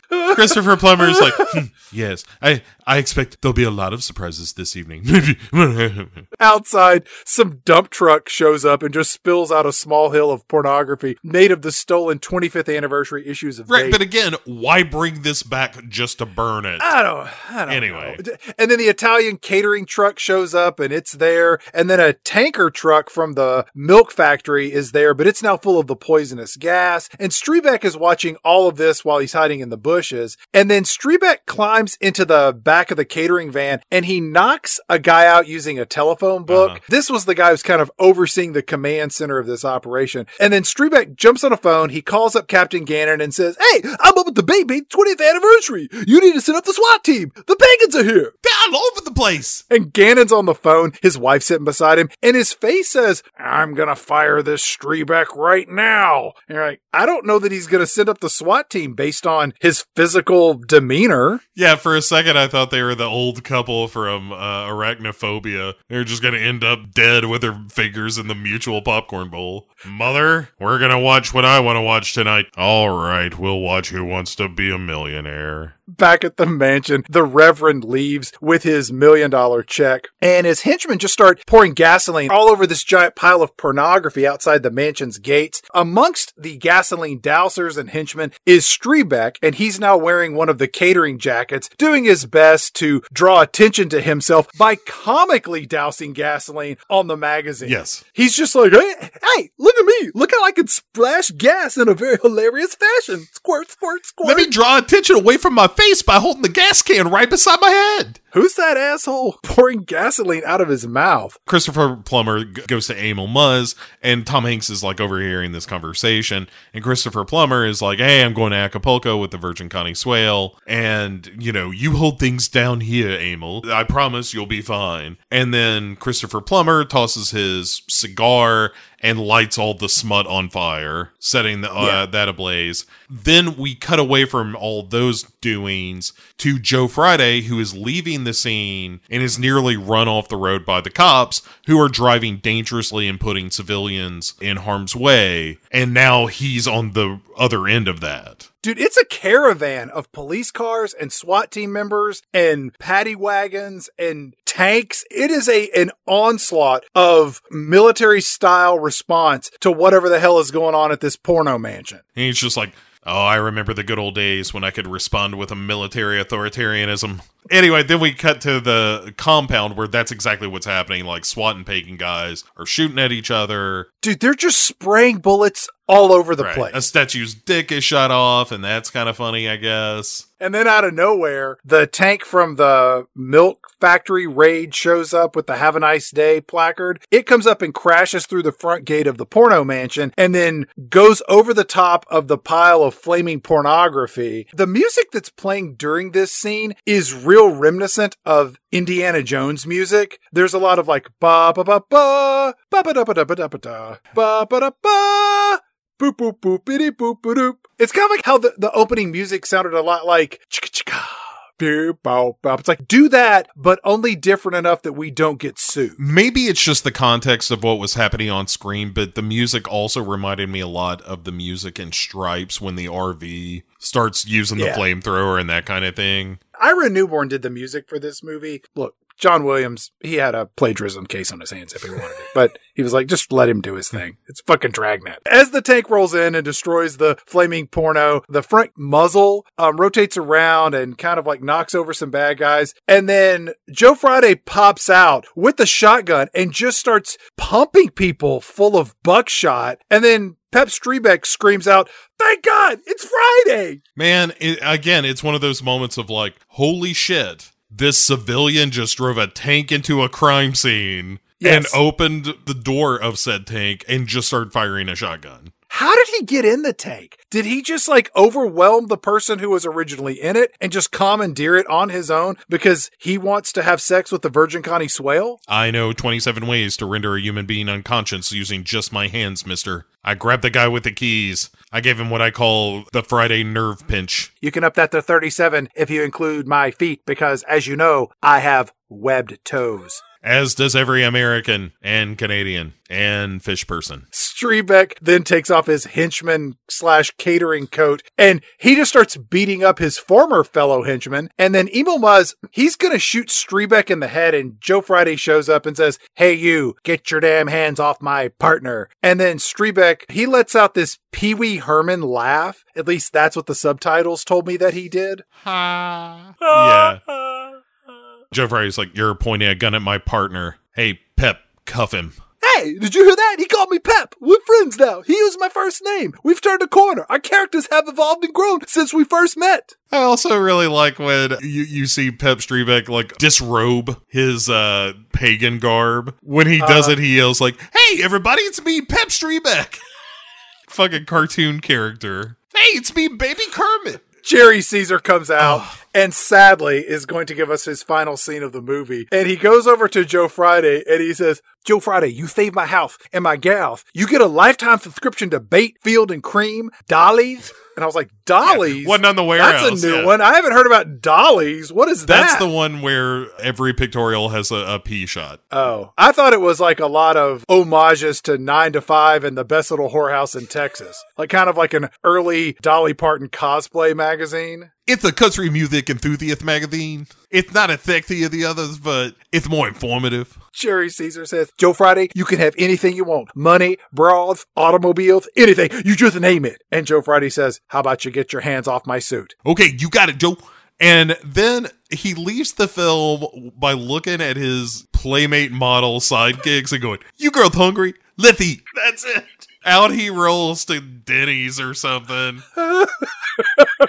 Christopher Plummer is like, "Hmm, yes, I I expect there'll be a lot of surprises this evening. <laughs> Outside, some dump truck shows up and just spills out a small hill of pornography made of the stolen 25th anniversary issues of right, but again, why bring this back just to burn it? I don't, I don't Anyway. know. And then the Italian catering truck shows up and it's there. And then a tanker truck from the milk factory is there, but it's now full of the poisonous gas. And Streebek is watching all of this while he's hiding in the bushes. And then Streebek climbs into the back of the catering van and he knocks a guy out using a telephone book. Uh-huh. This was the guy who's kind of overseeing the command center of this operation. And then Streebek jumps on a phone. He calls up Captain Gannon and says, Hey, I'm up at the baby 20th anniversary. You need to set up the SWAT team. The pagans are here. They're all over the place. And Gannon's on the phone, his wife sitting beside him, and his face says, I'm gonna fire this Streebek right now. And you're like, I don't know that he's gonna send up the SWAT team based on his physical demeanor. Yeah, for a second I thought they were the old couple from uh, Arachnophobia. They're just gonna end up dead with their fingers in the mutual popcorn bowl. Mother, we're gonna watch what I want to watch tonight. All right, we'll watch Who Wants to Be a Millionaire. Back at the mansion, the Reverend leaves with his million dollar check, and his henchmen just start pouring gasoline all over this giant pile of pornography outside the mansion's gates. Amongst the gasoline dousers and henchmen is Streebek, and he's now wearing one of the catering jackets, doing his best to draw attention to himself by comically dousing gasoline on the magazine. Yes. He's just like, hey, hey, look at me. Look how I can splash gas in a very hilarious fashion. Squirt, squirt, squirt. Let me draw attention away from my face. face by holding the gas can right beside my head. Who's that asshole <laughs> pouring gasoline out of his mouth? Christopher Plummer g- goes to Emil Muzz, and Tom Hanks is like overhearing this conversation. And Christopher Plummer is like, Hey, I'm going to Acapulco with the Virgin Connie Swail. And, you know, you hold things down here, Emil. I promise you'll be fine. And then Christopher Plummer tosses his cigar and lights all the smut on fire, setting the, uh, Yeah. that ablaze. Then we cut away from all those doings to Joe Friday, who is leaving the scene and is nearly run off the road by the cops, who are driving dangerously and putting civilians in harm's way. And now he's on the other end of that. Dude, it's a caravan of police cars and SWAT team members and paddy wagons and tanks. It is a an onslaught of military style response to whatever the hell is going on at this porno mansion. And he's just like, Oh, I remember the good old days when I could respond with a military authoritarianism. Anyway, then we cut to the compound where that's exactly what's happening. Like SWAT and pagan guys are shooting at each other. Dude, they're just spraying bullets all over the Right. place. A statue's dick is shot off, and that's kind of funny, I guess. And then out of nowhere, the tank from the milk factory raid shows up with the Have a Nice Day placard. It comes up and crashes through the front gate of the porno mansion and then goes over the top of the pile of flaming pornography. The music that's playing during this scene is real reminiscent of Indiana Jones music. There's a lot of like ba ba ba ba ba ba da ba da ba da ba da ba ba da ba boop boop boop bitty boop boop. It's kind of like how the, the opening music sounded a lot like chicka chicka. Boop, bow, bow. It's like do that, but only different enough that we don't get sued. Maybe it's just the context of what was happening on screen, but the music also reminded me a lot of the music in Stripes when the RV starts using the Yeah. flamethrower and that kind of thing. Ira Newborn did the music for this movie. Look, John Williams, he had a plagiarism case on his hands if he wanted it, but he was like, just let him do his thing. It's fucking Dragnet. As the tank rolls in and destroys the flaming porno, the front muzzle um, rotates around and kind of like knocks over some bad guys. And then Joe Friday pops out with the shotgun and just starts pumping people full of buckshot. And then Pep Streebek screams out, Thank God, it's Friday! Man, it, again, it's one of those moments of like, holy shit, this civilian just drove a tank into a crime scene and opened the door of said tank and just started firing a shotgun. How did he get in the tank? Did he just like overwhelm the person who was originally in it and just commandeer it on his own because he wants to have sex with the Virgin Connie Swail? I know 27 ways to render a human being unconscious using just my hands, mister. I grabbed the guy with the keys. I gave him what I call the Friday nerve pinch. You can up that to 37 if you include my feet because, as you know, I have webbed toes. As does every American and Canadian and fish person. Streebek then takes off his henchman slash catering coat and he just starts beating up his former fellow henchman. And then Emil Muzz, he's gonna shoot Streebek in the head and Joe Friday shows up and says, Hey you, get your damn hands off my partner. And then Streebek, he lets out this Pee Wee Herman laugh. At least that's what the subtitles told me that he did. Yeah. <laughs> Joe Friday's like, You're pointing a gun at my partner. Hey, Pep, cuff him. Hey, did you hear that? He called me Pep. We're friends now. He used my first name. We've turned a corner. Our characters have evolved and grown since we first met. I also really like when you, you see Pep Streebek like disrobe his uh pagan garb. When he does it, he yells like, Hey everybody, it's me, Pep Streebek. <laughs> Fucking cartoon character. Hey, it's me, baby Kermit. Jerry Caesar comes out and sadly is going to give us his final scene of the movie. And he goes over to Joe Friday and he says, Joe Friday, you saved my house and my gals. You get a lifetime subscription to Bait, Field and Cream, Dollies. And I was like, Dollies? Wasn't on the warehouse. That's a new yeah. one. I haven't heard about Dolly's. What is that? That's the one where every pictorial has a, a shot. Oh, I thought it was like a lot of homages to Nine to Five and the best little whorehouse in Texas, like kind of like an early Dolly Parton cosplay magazine. It's a country music enthusiast magazine. It's not as sexy as the others, but it's more informative. Jerry Caesar says, Joe Friday, you can have anything you want money, bras, automobiles, anything. You just name it. And Joe Friday says, How about you get your hands off my suit? Okay, you got it, Joe. And then he leaves the film by looking at his playmate model sidekicks and going, You girls hungry? Let's eat. That's it. Out he rolls to Denny's or something. <laughs>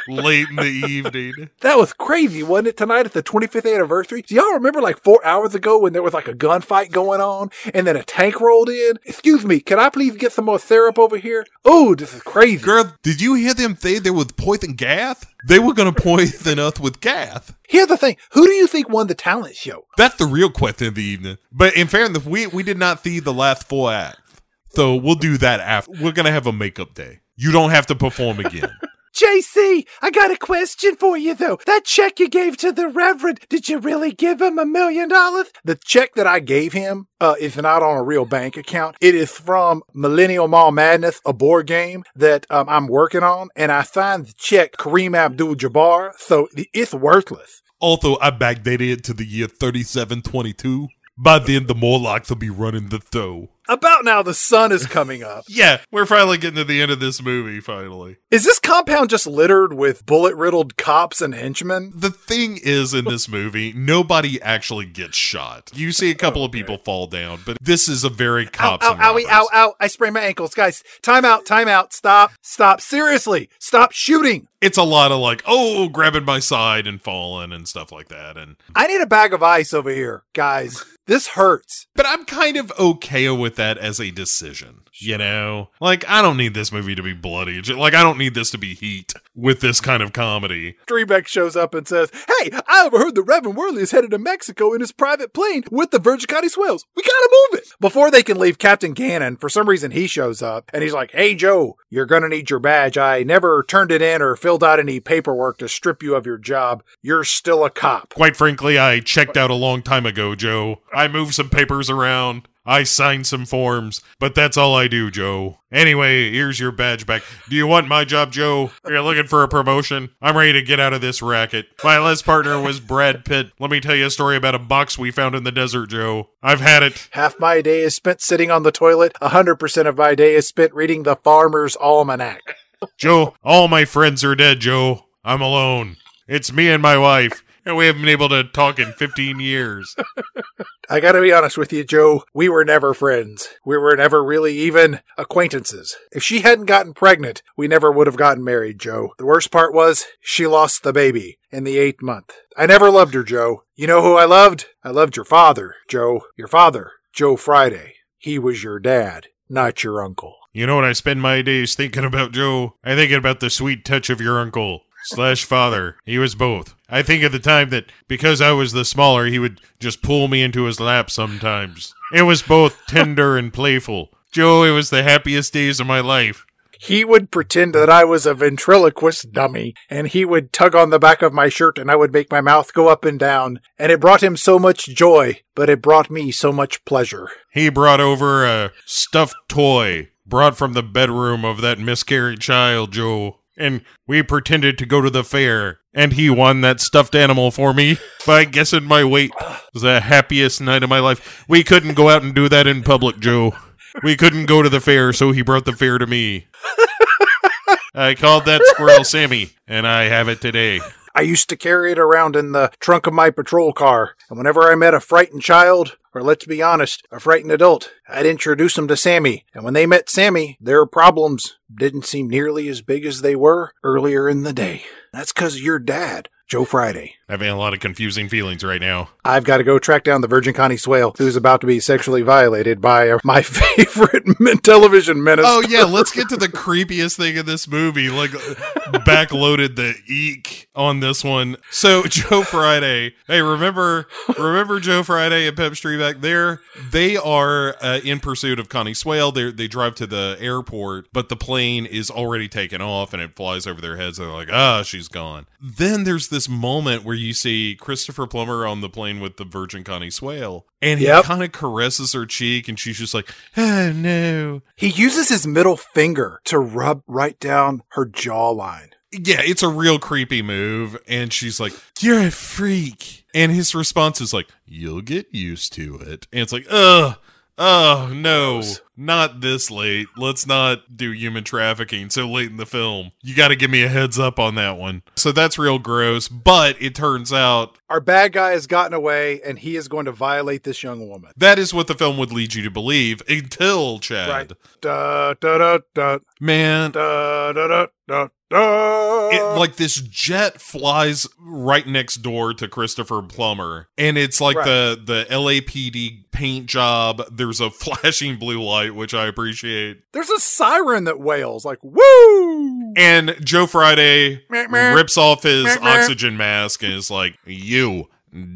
late in the evening. That was crazy, wasn't it? Tonight at the 25th anniversary. Do y'all remember like four hours ago when there was like a gunfight going on and then a tank rolled in? Excuse me, can I please get some more syrup over here? Oh, this is crazy. Girl, did you hear them say they was poison gas? They were gonna poison us with gas. Here's the thing. Who do you think won the talent show? That's the real question of the evening. But in fairness, we we did not see the last four acts, so we'll do that after. We're gonna have a makeup day. You don't have to perform again. <laughs> JC, I got a question for you though. That check you gave to the Reverend, did you really give him a million dollars? The check that I gave him uh, is not on a real bank account. It is from Millennial Mall Madness, a board game that um, I'm working on, and I signed the check Kareem Abdul-Jabbar, so it's worthless. also, I backdated it to the year thirty-seven twenty-two. By then, the Morlocks will be running the show. About now, the sun is coming up. <laughs> Yeah, we're finally getting to the end of this movie. Finally. Is this compound just littered with bullet riddled cops and henchmen? The thing is, in this movie, nobody actually gets shot. You see a couple of people fall down, but this is a very Ow, cops ow, and owie, robbers. ow, ow. I sprained my ankles. Guys, time out, time out. Stop, stop. Seriously, stop shooting. It's a lot of like, oh, grabbing my side and falling and stuff like that. And I need a bag of ice over here, guys. This hurts. but I'm kind of okay with that as a decision. You know, like I don't need this movie to be bloody. Like I don't need this to be heat with this kind of comedy. Streebek shows up and says, Hey, I overheard the Reverend Whirley is headed to Mexico in his private plane with the Virgin County Swells. We gotta move it. Before they can leave, Captain Gannon, for some reason, he shows up and he's like, Hey, Joe, you're gonna need your badge. I never turned it in or filled out any paperwork to strip you of your job. You're still a cop. Quite frankly, I checked out a long time ago, Joe. I moved some papers around. I signed some forms, but that's all I do, Joe. Anyway, here's your badge back. Do you want my job, Joe? Are you looking for a promotion? I'm ready to get out of this racket. My last partner was Brad Pitt. Let me tell you a story about a box we found in the desert, Joe. I've had it. Half my day is spent sitting on the toilet. A hundred percent of my day is spent reading the Farmer's Almanac. Joe, all my friends are dead, Joe. I'm alone. It's me and my wife, and we haven't been able to talk in 15 years. <laughs> I gotta be honest with you, Joe. We were never friends. We were never really even acquaintances. If she hadn't gotten pregnant, we never would have gotten married, Joe. The worst part was, she lost the baby in the eighth month. I never loved her, Joe. You know who I loved? I loved your father, Joe. Your father, Joe Friday. He was your dad, not your uncle. You know what I spend my days thinking about, Joe? I think about the sweet touch of your uncle slash father. He was both. I think at the time that because I was the smaller, he would just pull me into his lap sometimes. It was both tender and playful. Joe, it was the happiest days of my life. He would pretend that I was a ventriloquist dummy, and he would tug on the back of my shirt, and I would make my mouth go up and down. And it brought him so much joy, but it brought me so much pleasure. He brought over a stuffed toy brought from the bedroom of that miscarried child, Joe. And we pretended to go to the fair, and he won that stuffed animal for me by guessing my weight. It was the happiest night of my life. We couldn't go out and do that in public, Joe. We couldn't go to the fair, so he brought the fair to me. <laughs> I called that squirrel Sammy, and I have it today. I used to carry it around in the trunk of my patrol car, and whenever I met a frightened child, or let's be honest, a frightened adult, I'd introduce them to Sammy. And when they met Sammy, their problems didn't seem nearly as big as they were earlier in the day. That's because your dad, Joe Friday. Having a lot of confusing feelings right now. I've got to go track down the Virgin Connie Swail, who's about to be sexually violated by uh, my <laughs> favorite min- television minister. Oh yeah, let's get to the creepiest thing in this movie. Like backloaded the eek on this one. So <laughs> Joe Friday, hey, remember remember Joe Friday and Pep Streebek there? They are uh, in pursuit of Connie Swail. They they drive to the airport, but the plane is already taken off and it flies over their heads. They're like, ah, she's gone. Then there's this moment where you see Christopher Plummer on the plane with the Virgin Connie Swail, and he Yep. kind of caresses her cheek, and she's just like, oh no. He uses his middle finger to rub right down her jawline. Yeah, it's a real creepy move. And she's like, You're a freak. And his response is like, You'll get used to it. And it's like, Ugh. Oh no, not this late. Let's not do human trafficking so late in the film. You got to give me a heads up on that one. So that's real gross, but it turns out Our bad guy has gotten away, and he is going to violate this young woman. that is what the film would lead you to believe until Chad. Right. Da da da da Man, da da da da it, like this jet flies right next door to Christopher Plummer, and it's like Right. the the LAPD paint job. There's a <laughs> flashing blue light, which I appreciate. There's a siren that wails like woo. And Joe Friday rips off his oxygen mask and is like, "You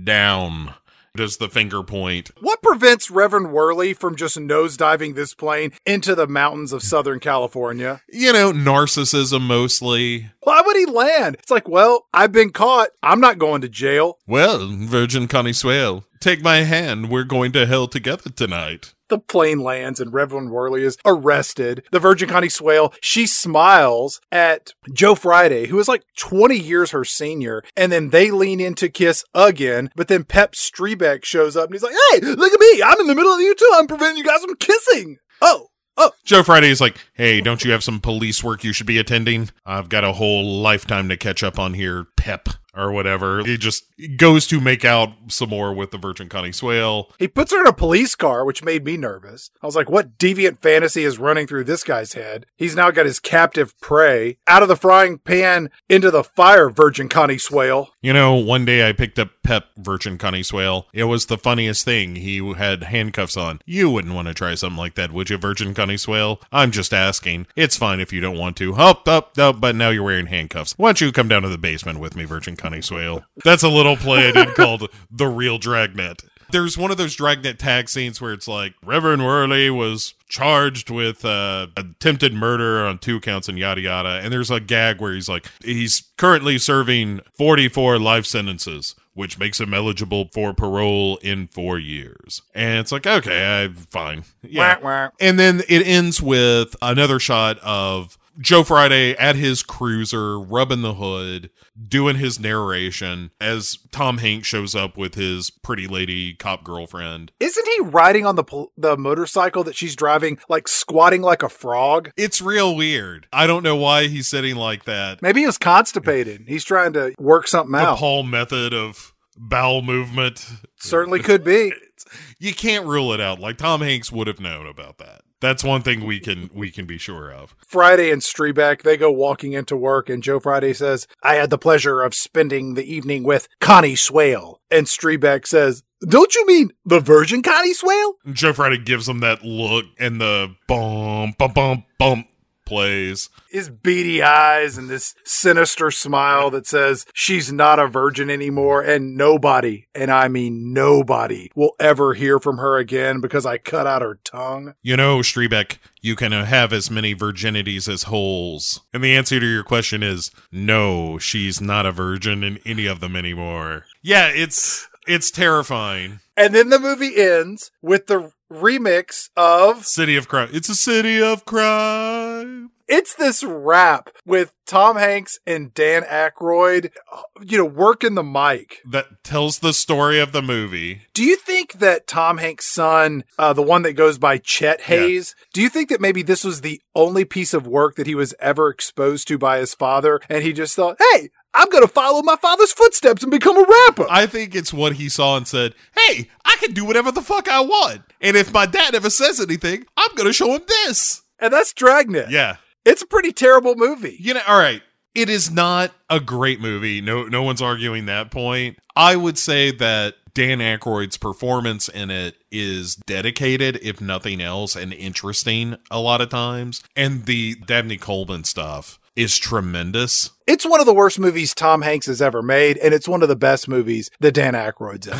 down." Does the finger point? What prevents Reverend Whirley from just nosediving this plane into the mountains of Southern California? You know, narcissism mostly. Why would he land? It's like, well, I've been caught. I'm not going to jail. Well, Virgin Connie Swail, take my hand. We're going to hell together tonight. The plane lands and Reverend Whirley is arrested. The Virgin Connie Swail, she smiles at Joe Friday, who is like 20 years her senior, and then they lean in to kiss again. But then Pep Streebek shows up and he's like, hey, look at me. I'm in the middle of you two. I'm preventing you guys from kissing. Oh, oh. Joe Friday is like, hey, don't you have some police work you should be attending? I've got a whole lifetime to catch up on here, Pep, or whatever. He just goes to make out some more with the Virgin Connie Swail. He puts her in a police car, which made me nervous. I was like, what deviant fantasy is running through this guy's head? He's now got his captive prey out of the frying pan into the fire, Virgin Connie Swail. You know, one day I picked up Pep Virgin Connie Swail. It was the funniest thing. He had handcuffs on. You wouldn't want to try something like that, would you, Virgin Connie Swail? I'm just asking. It's fine if you don't want to. Up, up, up, but now you're wearing handcuffs. Why don't you come down to the basement with me, Virgin Connie Swail? That's a little play I did called The Real Dragnet. There's one of those Dragnet tag scenes where it's like Reverend Whirley was charged with uh, attempted murder on two counts and yada yada. And there's a gag where he's like, he's currently serving 44 life sentences, which makes him eligible for parole in four years. And it's like, okay, I, fine. Yeah. Wah, wah. And then it ends with another shot of Joe Friday at his cruiser, rubbing the hood, doing his narration as Tom Hanks shows up with his pretty lady cop girlfriend. Isn't he riding on the pol- the motorcycle that she's driving, like squatting like a frog? It's real weird. I don't know why he's sitting like that. Maybe he's constipated. He's trying to work something The out. Paul method of bowel movement. Certainly could be. You can't rule it out. Like Tom Hanks would have known about that. That's one thing we can we can be sure of. Friday and Streebek, they go walking into work, and Joe Friday says, I had the pleasure of spending the evening with Connie Swail. And Streebek says, Don't you mean the Virgin Connie Swail? Joe Friday gives him that look and the bump bump bump bump plays. His beady eyes and this sinister smile that says she's not a virgin anymore, and nobody, and I mean nobody, will ever hear from her again because I cut out her tongue. You know, Streebek, you can have as many virginities as holes. And the answer to your question is no, she's not a virgin in any of them anymore. Yeah, it's it's terrifying. And then the movie ends with the remix of City of crime. It's a city of crime. it's this rap with Tom Hanks and Dan Aykroyd, you know, working the mic. That tells the story of the movie. Do you think that Tom Hanks' son, uh, the one that goes by Chet Haze, do you think that maybe this was the only piece of work that he was ever exposed to by his father? And he just thought, hey, I'm going to follow my father's footsteps and become a rapper. I think it's what he saw and said, hey, I can do whatever the fuck I want. And if my dad ever says anything, I'm going to show him this. and that's Dragnet. Yeah. It's a pretty terrible movie. You know, all right. It is not a great movie. No, no one's arguing that point. I would say that Dan Aykroyd's performance in it is dedicated, if nothing else, and interesting a lot of times. And the Dabney Coleman stuff is tremendous. It's one of the worst movies Tom Hanks has ever made, and it's one of the best movies that Dan Aykroyd's in.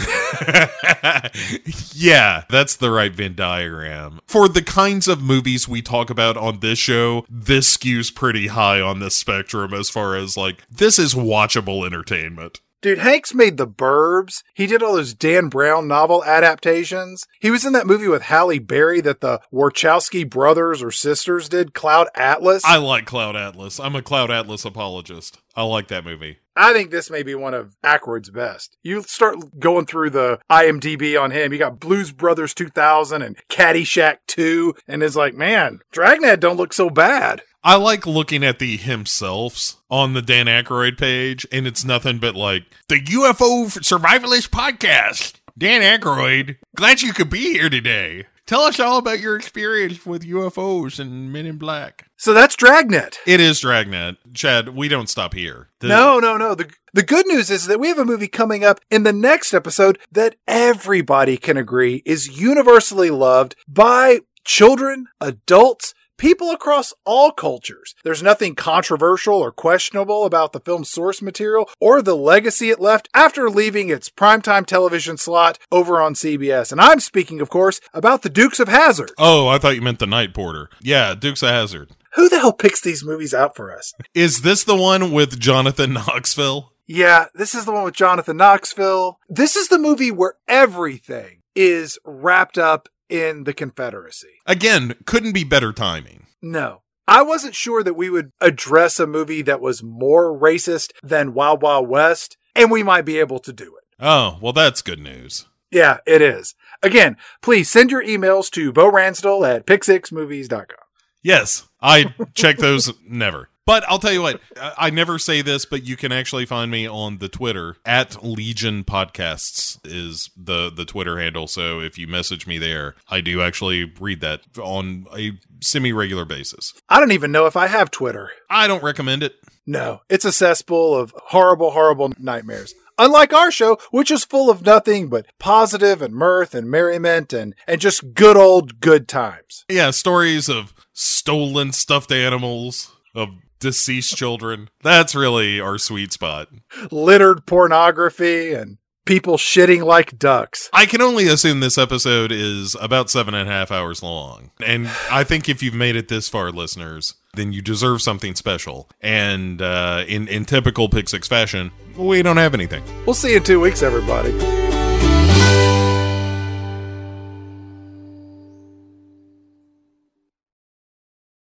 <laughs> yeah, that's the right Venn diagram. For the kinds of movies we talk about on this show, this skews pretty high on the spectrum as far as like, this is watchable entertainment. Dude, Hanks made The Burbs. He did all those Dan Brown novel adaptations. He was in that movie with Halle Berry that the Wachowski brothers or sisters did, Cloud Atlas. I like Cloud Atlas. I'm a Cloud Atlas apologist. I like that movie. I think this may be one of Aykroyd's best. You start going through the IMDb on him. You got Blues Brothers 2000 and Caddyshack 2, and it's like, man, Dragnet don't look so bad. I like looking at the himselfs on the Dan Aykroyd page, and it's nothing but like the UFO Survivalist podcast. Dan Aykroyd, glad you could be here today. Tell us all about your experience with UFOs and Men in Black. So that's Dragnet. It is Dragnet. Chad, we don't stop here. The- No, no, no. The, the good news is that we have a movie coming up in the next episode that everybody can agree is universally loved by children, adults, people across all cultures. There's nothing controversial or questionable about the film's source material or the legacy it left after leaving its primetime television slot over on CBS. And I'm speaking, of course, about The Dukes of Hazzard. Oh, I thought you meant the Night Porter. Yeah, Dukes of Hazzard. Who the hell picks these movies out for us? Is this the one with Jonathan <laughs> Knoxville? Yeah, this is the one with Jonathan Knoxville. This is the movie where everything is wrapped up in the Confederacy. Again, couldn't be better timing. No. I wasn't sure that we would address a movie that was more racist than Wild Wild West, and we might be able to do it. Oh, well, that's good news. Yeah, it is. Again, please send your emails to Bo Ransdell at pick6movies.com. Yes, I check those <laughs> never. But I'll tell you what, <laughs> I never say this, but you can actually find me on the Twitter at Legion Podcasts is the the Twitter handle. So if you message me there, I do actually read that on a semi regular basis. I don't even know if I have Twitter. I don't recommend it. No, it's a cesspool of horrible, horrible nightmares. Unlike our show, which is full of nothing but positive and mirth and merriment and, and just good old good times. Yeah, stories of stolen stuffed animals, of deceased children. That's really our sweet spot. Littered pornography and people shitting like ducks. I can only assume this episode is about seven and a half hours long. And I think if you've made it this far, listeners, then you deserve something special. And uh, in, in typical Pick Six fashion, we don't have anything. We'll see you in two weeks, everybody.